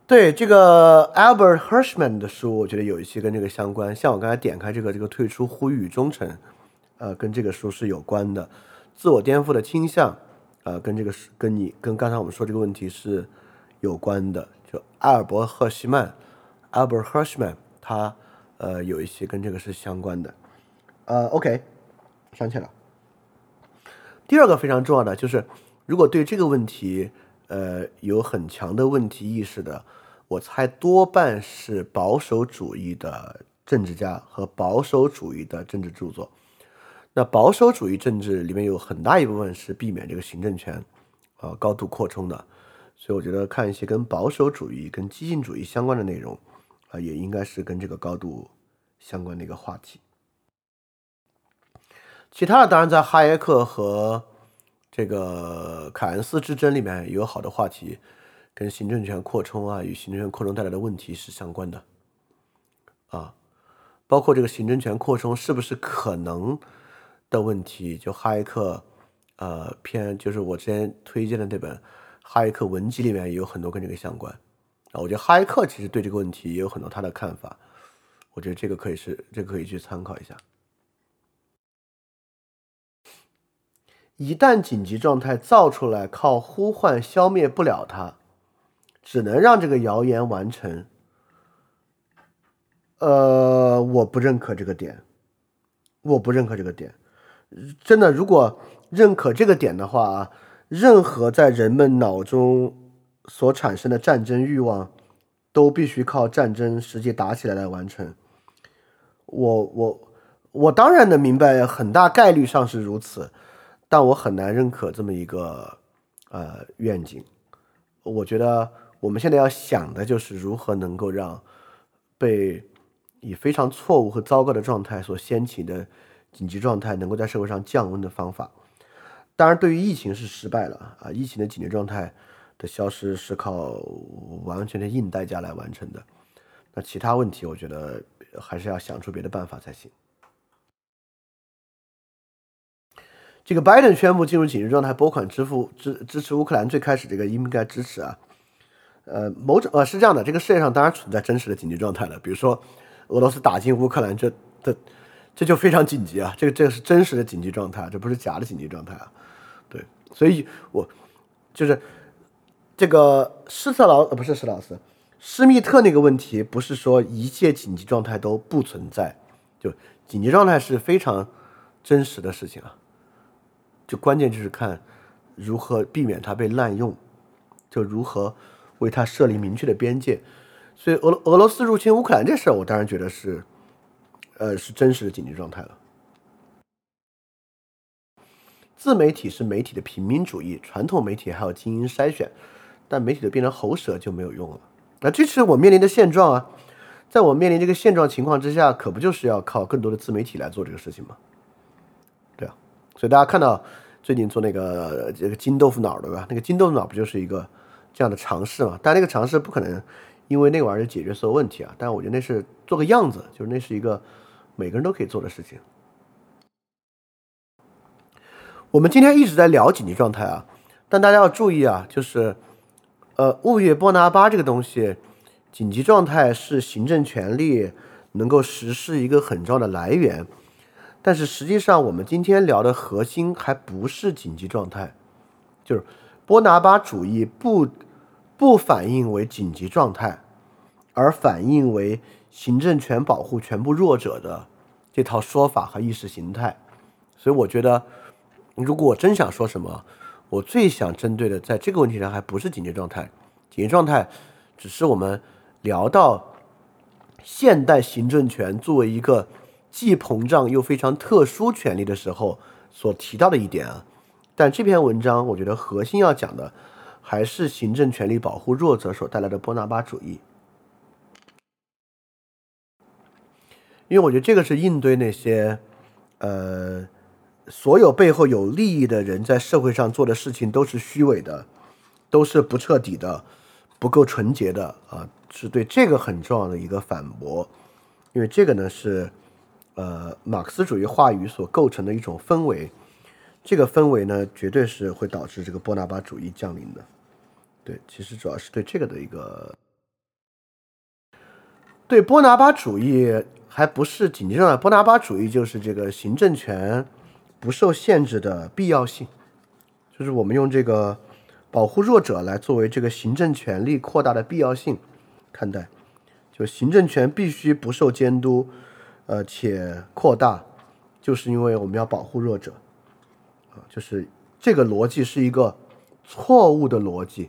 对这个 Albert Hirschman 的书，我觉得有一些跟这个相关。像我刚才点开这个这个退出呼吁与忠诚，呃，跟这个书是有关的。自我颠覆的倾向，呃，跟这个是跟你跟刚才我们说这个问题是有关的。就阿尔伯赫希曼 Albert Hirschman，他呃有一些跟这个是相关的。呃，OK，想起了。第二个非常重要的就是。如果对这个问题，呃有很强的问题意识的，我猜多半是保守主义的政治家和保守主义的政治著作。那保守主义政治里面有很大一部分是避免这个行政权啊高度扩充的，所以我觉得看一些跟保守主义、跟激进主义相关的内容啊，也应该是跟这个高度相关的一个话题。其他的当然在哈耶克和这个凯恩斯之争里面有好的话题，跟行政权扩充啊与行政权扩充带来的问题是相关的。啊，包括这个行政权扩充是不是可能的问题，就哈耶克呃偏就是我之前推荐的那本哈耶克文集里面也有很多跟这个相关啊，我觉得哈耶克其实对这个问题也有很多他的看法，我觉得这个可以是这个可以去参考一下。一旦紧急状态造出来，靠呼唤消灭不了它，只能让这个谣言完成。呃，我不认可这个点，我不认可这个点。真的，如果认可这个点的话，任何在人们脑中所产生的战争欲望，都必须靠战争实际打起来来完成。我我我当然能明白，很大概率上是如此。但我很难认可这么一个呃愿景。我觉得我们现在要想的就是如何能够让被以非常错误和糟糕的状态所掀起的紧急状态能够在社会上降温的方法。当然，对于疫情是失败了啊！疫情的紧急状态的消失是靠完全的硬代价来完成的。那其他问题，我觉得还是要想出别的办法才行。这个拜登宣布进入紧急状态，拨款支付支支持乌克兰，最开始这个应该支持啊，呃，某种呃是这样的，这个世界上当然存在真实的紧急状态了，比如说俄罗斯打进乌克兰，这这这就非常紧急啊，这个这个是真实的紧急状态，这不是假的紧急状态啊，对，所以我就是这个施特劳呃不是施老师，施密特那个问题不是说一切紧急状态都不存在，就紧急状态是非常真实的事情啊。就关键就是看如何避免它被滥用，就如何为它设立明确的边界。所以俄俄罗斯入侵乌克兰这事儿，我当然觉得是，呃，是真实的紧急状态了。自媒体是媒体的平民主义，传统媒体还有精英筛选，但媒体的变成喉舌就没有用了。那这是我面临的现状啊，在我面临这个现状情况之下，可不就是要靠更多的自媒体来做这个事情吗？对啊，所以大家看到。最近做那个这个金豆腐脑对吧？那个金豆腐脑不就是一个这样的尝试嘛？但那个尝试不可能因为那玩意儿解决所有问题啊！但我觉得那是做个样子，就是那是一个每个人都可以做的事情。我们今天一直在聊紧急状态啊，但大家要注意啊，就是呃，物业波拿巴这个东西，紧急状态是行政权力能够实施一个很重要的来源。但是实际上，我们今天聊的核心还不是紧急状态，就是波拿巴主义不不反映为紧急状态，而反映为行政权保护全部弱者的这套说法和意识形态。所以我觉得，如果我真想说什么，我最想针对的在这个问题上还不是紧急状态，紧急状态只是我们聊到现代行政权作为一个。既膨胀又非常特殊权利的时候所提到的一点啊，但这篇文章我觉得核心要讲的还是行政权力保护弱者所带来的波拿巴主义，因为我觉得这个是应对那些呃所有背后有利益的人在社会上做的事情都是虚伪的，都是不彻底的，不够纯洁的啊，是对这个很重要的一个反驳，因为这个呢是。呃，马克思主义话语所构成的一种氛围，这个氛围呢，绝对是会导致这个波拿巴主义降临的。对，其实主要是对这个的一个对波拿巴主义，还不是紧急状态。波拿巴主义就是这个行政权不受限制的必要性，就是我们用这个保护弱者来作为这个行政权力扩大的必要性看待，就行政权必须不受监督。呃，且扩大，就是因为我们要保护弱者，啊，就是这个逻辑是一个错误的逻辑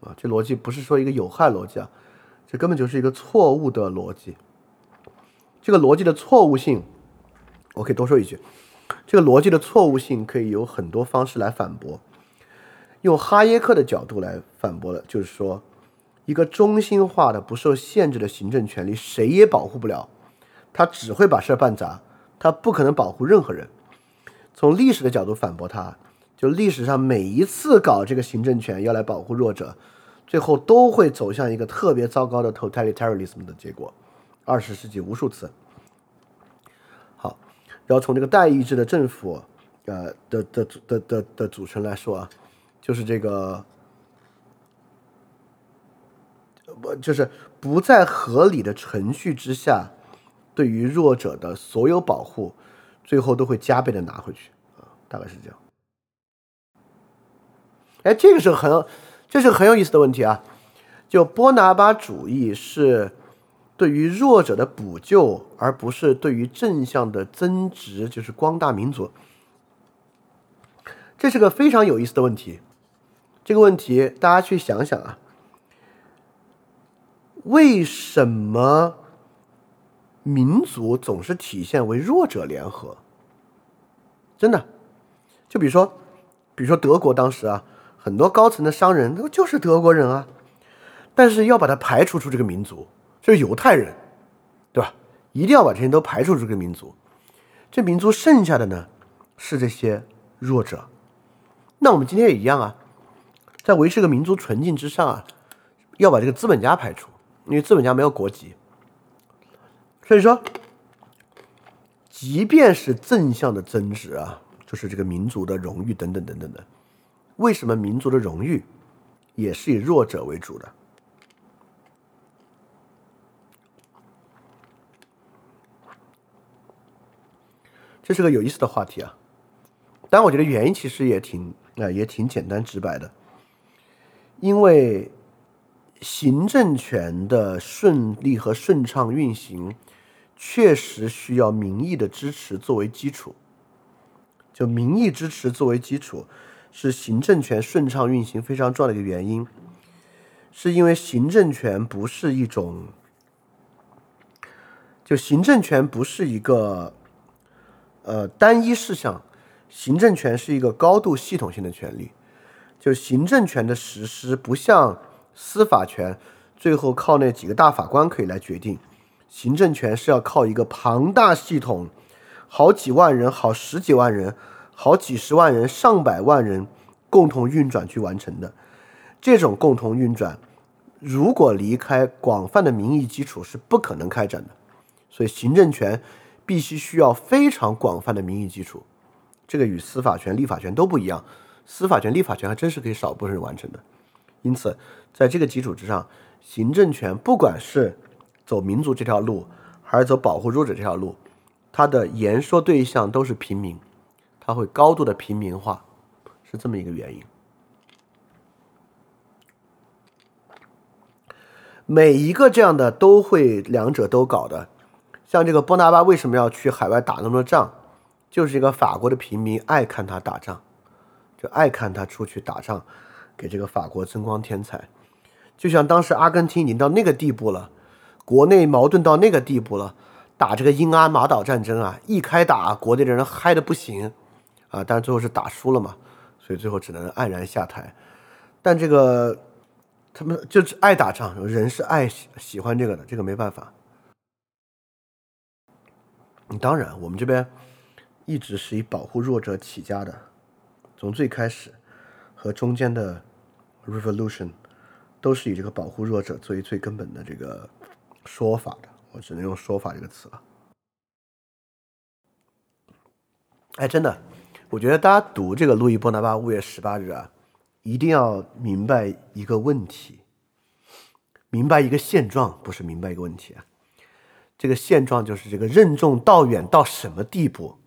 啊，这逻辑不是说一个有害逻辑啊，这根本就是一个错误的逻辑。这个逻辑的错误性，我可以多说一句，这个逻辑的错误性可以有很多方式来反驳。用哈耶克的角度来反驳了，就是说，一个中心化的、不受限制的行政权利，谁也保护不了，他只会把事儿办砸，他不可能保护任何人。从历史的角度反驳他。就历史上每一次搞这个行政权要来保护弱者，最后都会走向一个特别糟糕的 totalitarianism 的结果。二十世纪无数次。好，然后从这个代议制的政府，呃的的的的的组成来说啊，就是这个不就是不在合理的程序之下，对于弱者的所有保护，最后都会加倍的拿回去啊，大概是这样。哎，这个是很，这是很有意思的问题啊！就波拿巴主义是对于弱者的补救，而不是对于正向的增值，就是光大民族。这是个非常有意思的问题。这个问题大家去想想啊，为什么民族总是体现为弱者联合？真的，就比如说，比如说德国当时啊。很多高层的商人，那就是德国人啊，但是要把他排除出这个民族，就是犹太人，对吧？一定要把这些都排除这个民族。这民族剩下的呢，是这些弱者。那我们今天也一样啊，在维持个民族纯净之上啊，要把这个资本家排除，因为资本家没有国籍。所以说，即便是正向的增值啊，就是这个民族的荣誉等等等等的。为什么民族的荣誉也是以弱者为主的？这是个有意思的话题啊！但我觉得原因其实也挺啊，也挺简单直白的。因为行政权的顺利和顺畅运行，确实需要民意的支持作为基础，就民意支持作为基础。是行政权顺畅运行非常重要的一个原因，是因为行政权不是一种，就行政权不是一个，呃，单一事项，行政权是一个高度系统性的权利，就行政权的实施不像司法权，最后靠那几个大法官可以来决定，行政权是要靠一个庞大系统，好几万人，好十几万人。好几十万人、上百万人共同运转去完成的，这种共同运转，如果离开广泛的民意基础是不可能开展的。所以，行政权必须需要非常广泛的民意基础，这个与司法权、立法权都不一样。司法权、立法权还真是可以少部分人完成的。因此，在这个基础之上，行政权不管是走民族这条路，还是走保护弱者这条路，它的言说对象都是平民。它会高度的平民化，是这么一个原因。每一个这样的都会两者都搞的，像这个波拿巴为什么要去海外打那么多仗？就是一个法国的平民爱看他打仗，就爱看他出去打仗，给这个法国增光添彩。就像当时阿根廷已经到那个地步了，国内矛盾到那个地步了，打这个英阿马岛战争啊，一开打，国内的人嗨的不行。啊，但最后是打输了嘛，所以最后只能黯然下台。但这个他们就是爱打仗，人是爱喜喜欢这个的，这个没办法。当然，我们这边一直是以保护弱者起家的，从最开始和中间的 revolution 都是以这个保护弱者作为最根本的这个说法的。我只能用“说法”这个词了。哎，真的。我觉得大家读这个路易波拿巴五月十八日啊，一定要明白一个问题，明白一个现状，不是明白一个问题啊。这个现状就是这个任重道远到什么地步？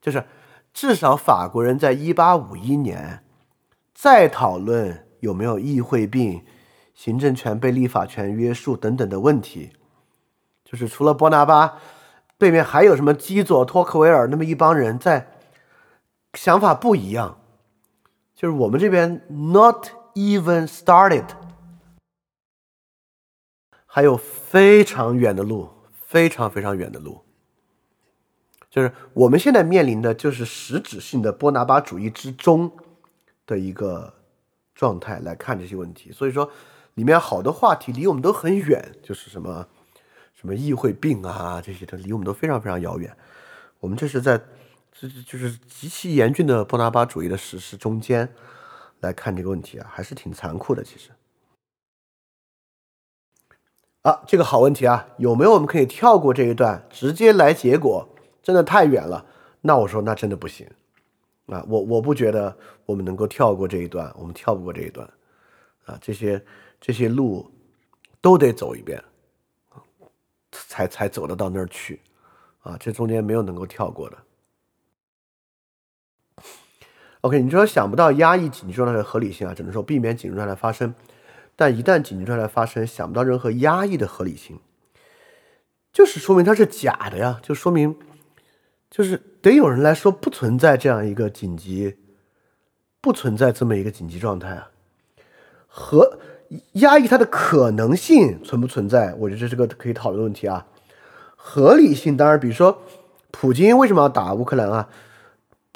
就是至少法国人在一八五一年再讨论有没有议会病、行政权被立法权约束等等的问题，就是除了波拿巴，对面还有什么基佐、托克维尔那么一帮人在。想法不一样，就是我们这边 not even started，还有非常远的路，非常非常远的路。就是我们现在面临的就是实质性的波拿巴主义之中的一个状态来看这些问题，所以说里面好多话题离我们都很远，就是什么什么议会病啊这些的离我们都非常非常遥远。我们这是在这就是极其严峻的波拿巴主义的实施中间来看这个问题啊，还是挺残酷的。其实啊，这个好问题啊，有没有我们可以跳过这一段直接来结果？真的太远了，那我说那真的不行啊！我我不觉得我们能够跳过这一段，我们跳不过这一段啊！这些这些路都得走一遍才才走得到那儿去啊！这中间没有能够跳过的。OK，你说想不到压抑紧急状态的合理性啊，只能说避免紧急状态发生，但一旦紧急状态发生，想不到任何压抑的合理性，就是说明它是假的呀，就说明。就是得有人来说不存在这样一个紧急，不存在这么一个紧急状态啊，和压抑它的可能性存不存在？我觉得这是个可以讨论的问题啊。合理性当然，比如说普京为什么要打乌克兰啊？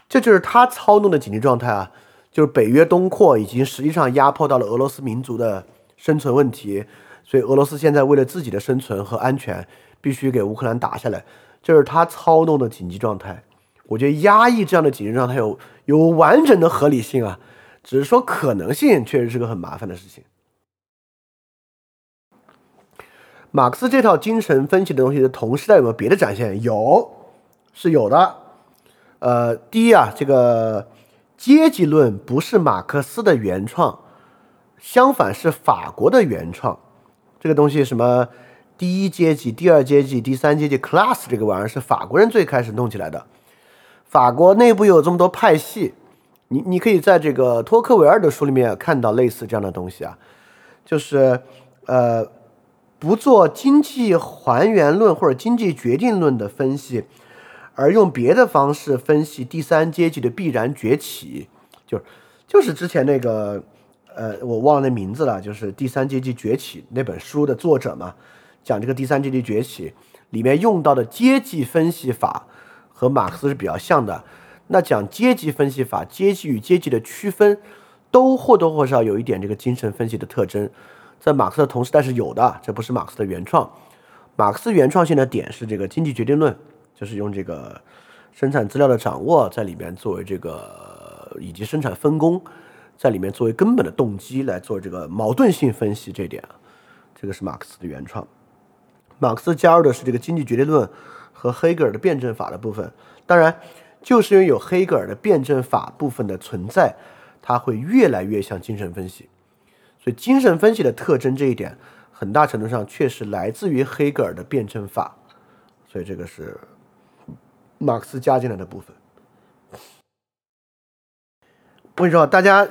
这就是他操弄的紧急状态啊，就是北约东扩已经实际上压迫到了俄罗斯民族的生存问题，所以俄罗斯现在为了自己的生存和安全，必须给乌克兰打下来。这是他操弄的紧急状态，我觉得压抑这样的紧急状态有有完整的合理性啊，只是说可能性确实是个很麻烦的事情。马克思这套精神分析的东西的同时代有没有别的展现？有，是有的。呃，第一啊，这个阶级论不是马克思的原创，相反是法国的原创。这个东西什么？第一阶级、第二阶级、第三阶级 class 这个玩意儿是法国人最开始弄起来的。法国内部有这么多派系，你你可以在这个托克维尔的书里面看到类似这样的东西啊，就是呃不做经济还原论或者经济决定论的分析，而用别的方式分析第三阶级的必然崛起，就就是之前那个呃我忘了那名字了，就是《第三阶级崛起》那本书的作者嘛。讲这个第三阶级崛起里面用到的阶级分析法和马克思是比较像的。那讲阶级分析法，阶级与阶级的区分都或多或少有一点这个精神分析的特征，在马克思的同时代是有的，这不是马克思的原创。马克思原创性的点是这个经济决定论，就是用这个生产资料的掌握在里面作为这个以及生产分工在里面作为根本的动机来做这个矛盾性分析，这点，这个是马克思的原创。马克思加入的是这个经济决定论和黑格尔的辩证法的部分。当然，就是因为有黑格尔的辩证法部分的存在，它会越来越像精神分析。所以，精神分析的特征这一点，很大程度上确实来自于黑格尔的辩证法。所以，这个是马克思加进来的部分。我跟你说，大家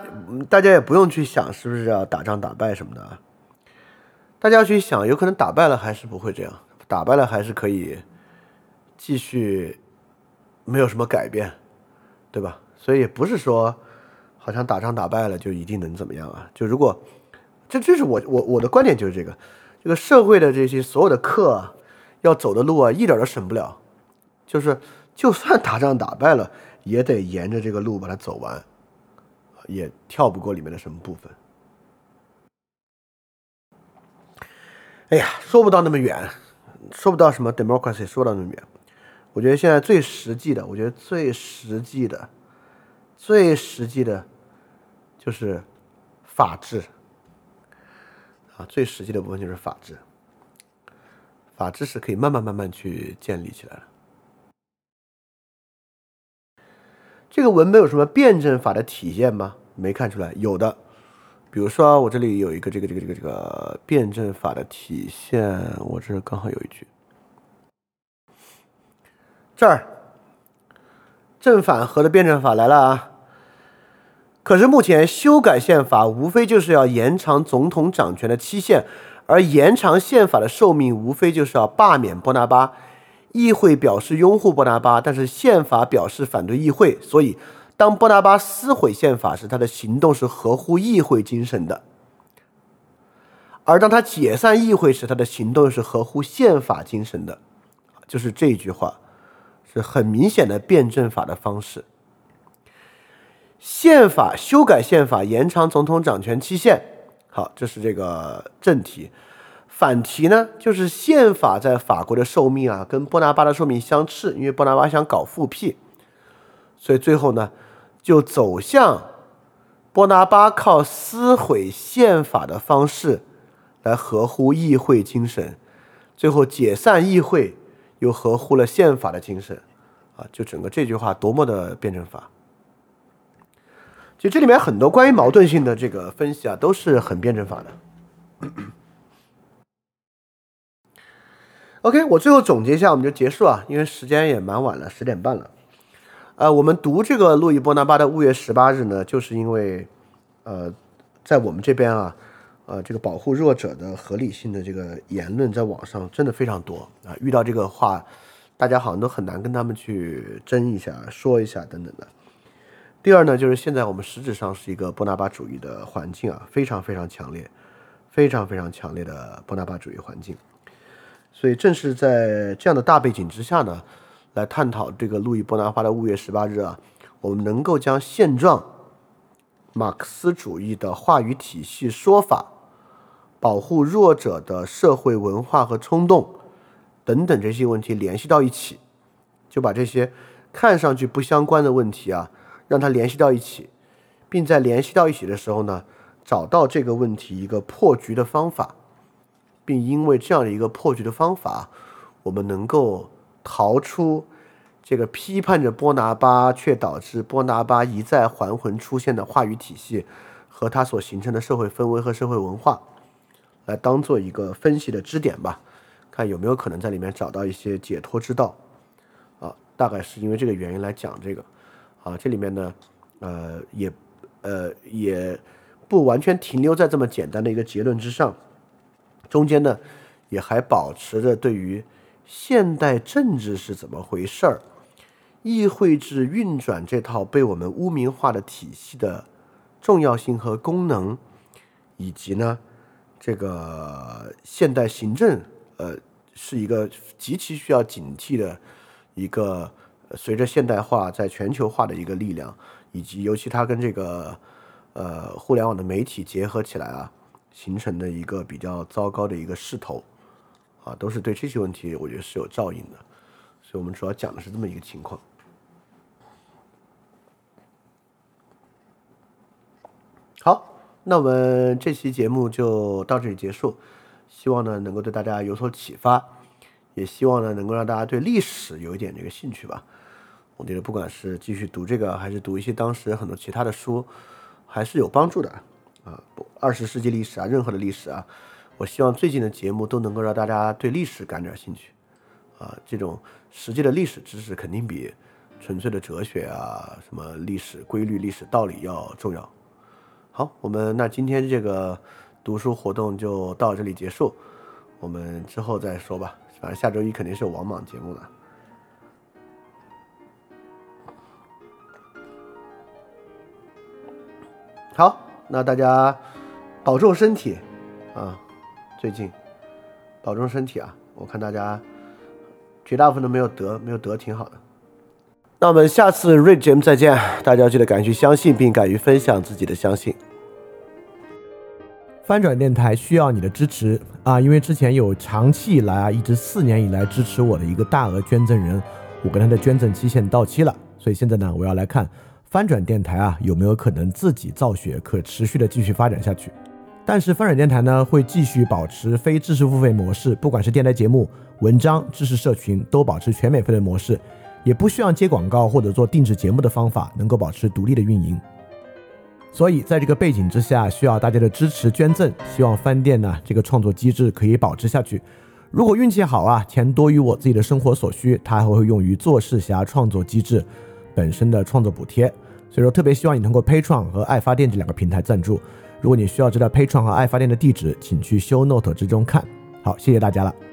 大家也不用去想是不是要打仗打败什么的啊。大家要去想，有可能打败了还是不会这样，打败了还是可以继续，没有什么改变，对吧？所以不是说好像打仗打败了就一定能怎么样啊？就如果这这是我我我的观点就是这个，这个社会的这些所有的课要走的路啊，一点都省不了，就是就算打仗打败了，也得沿着这个路把它走完，也跳不过里面的什么部分。哎呀，说不到那么远，说不到什么 democracy，说到那么远。我觉得现在最实际的，我觉得最实际的，最实际的，就是法治啊。最实际的部分就是法治，法治是可以慢慢慢慢去建立起来的。这个文本有什么辩证法的体现吗？没看出来，有的。比如说，我这里有一个这个这个这个这个辩证法的体现，我这刚好有一句，这儿正反合的辩证法来了啊。可是目前修改宪法无非就是要延长总统掌权的期限，而延长宪法的寿命无非就是要罢免波拿巴。议会表示拥护波拿巴，但是宪法表示反对议会，所以当波拿巴撕毁宪法时，他的行动是合乎议会精神的；而当他解散议会时，他的行动是合乎宪法精神的。就是这句话，是很明显的辩证法的方式。宪法修改宪法，延长总统掌权期限。好，这是这个正题。反题呢，就是宪法在法国的寿命啊，跟波拿巴的寿命相斥，因为波拿巴想搞复辟，所以最后呢，就走向波拿巴靠撕毁宪法的方式来合乎议会精神，最后解散议会又合乎了宪法的精神，啊，就整个这句话多么的辩证法。其实这里面很多关于矛盾性的这个分析啊，都是很辩证法的。OK，我最后总结一下，我们就结束啊，因为时间也蛮晚了，十点半了。呃，我们读这个路易波拿巴的《五月十八日》呢，就是因为，呃，在我们这边啊，呃，这个保护弱者的合理性的这个言论，在网上真的非常多啊。遇到这个话，大家好像都很难跟他们去争一下、说一下等等的。第二呢，就是现在我们实质上是一个波拿巴主义的环境啊，非常非常强烈，非常非常强烈的波拿巴主义环境。所以，正是在这样的大背景之下呢，来探讨这个路易波拿巴的五月十八日啊，我们能够将现状、马克思主义的话语体系说法、保护弱者的社会文化和冲动等等这些问题联系到一起，就把这些看上去不相关的问题啊，让它联系到一起，并在联系到一起的时候呢，找到这个问题一个破局的方法。并因为这样的一个破局的方法，我们能够逃出这个批判着波拿巴，却导致波拿巴一再还魂出现的话语体系和它所形成的社会氛围和社会文化，来当做一个分析的支点吧，看有没有可能在里面找到一些解脱之道。啊，大概是因为这个原因来讲这个。啊，这里面呢，呃，也呃也不完全停留在这么简单的一个结论之上。中间呢，也还保持着对于现代政治是怎么回事儿、议会制运转这套被我们污名化的体系的重要性和功能，以及呢，这个现代行政呃是一个极其需要警惕的一个随着现代化在全球化的一个力量，以及尤其它跟这个呃互联网的媒体结合起来啊。形成的一个比较糟糕的一个势头，啊，都是对这些问题，我觉得是有照应的，所以我们主要讲的是这么一个情况。好，那我们这期节目就到这里结束，希望呢能够对大家有所启发，也希望呢能够让大家对历史有一点这个兴趣吧。我觉得不管是继续读这个，还是读一些当时很多其他的书，还是有帮助的。啊，不，二十世纪历史啊，任何的历史啊，我希望最近的节目都能够让大家对历史感点兴趣，啊，这种实际的历史知识肯定比纯粹的哲学啊，什么历史规律、历史道理要重要。好，我们那今天这个读书活动就到这里结束，我们之后再说吧。反正下周一肯定是王莽节目了。好。那大家保重身体啊！最近保重身体啊！我看大家绝大部分都没有得，没有得挺好的。那我们下次 Read 节目再见，大家记得敢于去相信，并敢于分享自己的相信。翻转电台需要你的支持啊！因为之前有长期以来啊，一直四年以来支持我的一个大额捐赠人，我跟他的捐赠期限到期了，所以现在呢，我要来看。翻转电台啊，有没有可能自己造血，可持续的继续发展下去？但是翻转电台呢，会继续保持非知识付费模式，不管是电台节目、文章、知识社群，都保持全免费的模式，也不需要接广告或者做定制节目的方法，能够保持独立的运营。所以在这个背景之下，需要大家的支持捐赠，希望翻店呢这个创作机制可以保持下去。如果运气好啊，钱多于我自己的生活所需，它还会用于做事侠创作机制本身的创作补贴。所以说，特别希望你通过 Patreon 和爱发电这两个平台赞助。如果你需要知道 Patreon 和爱发电的地址，请去 Show Note 之中看。好，谢谢大家了。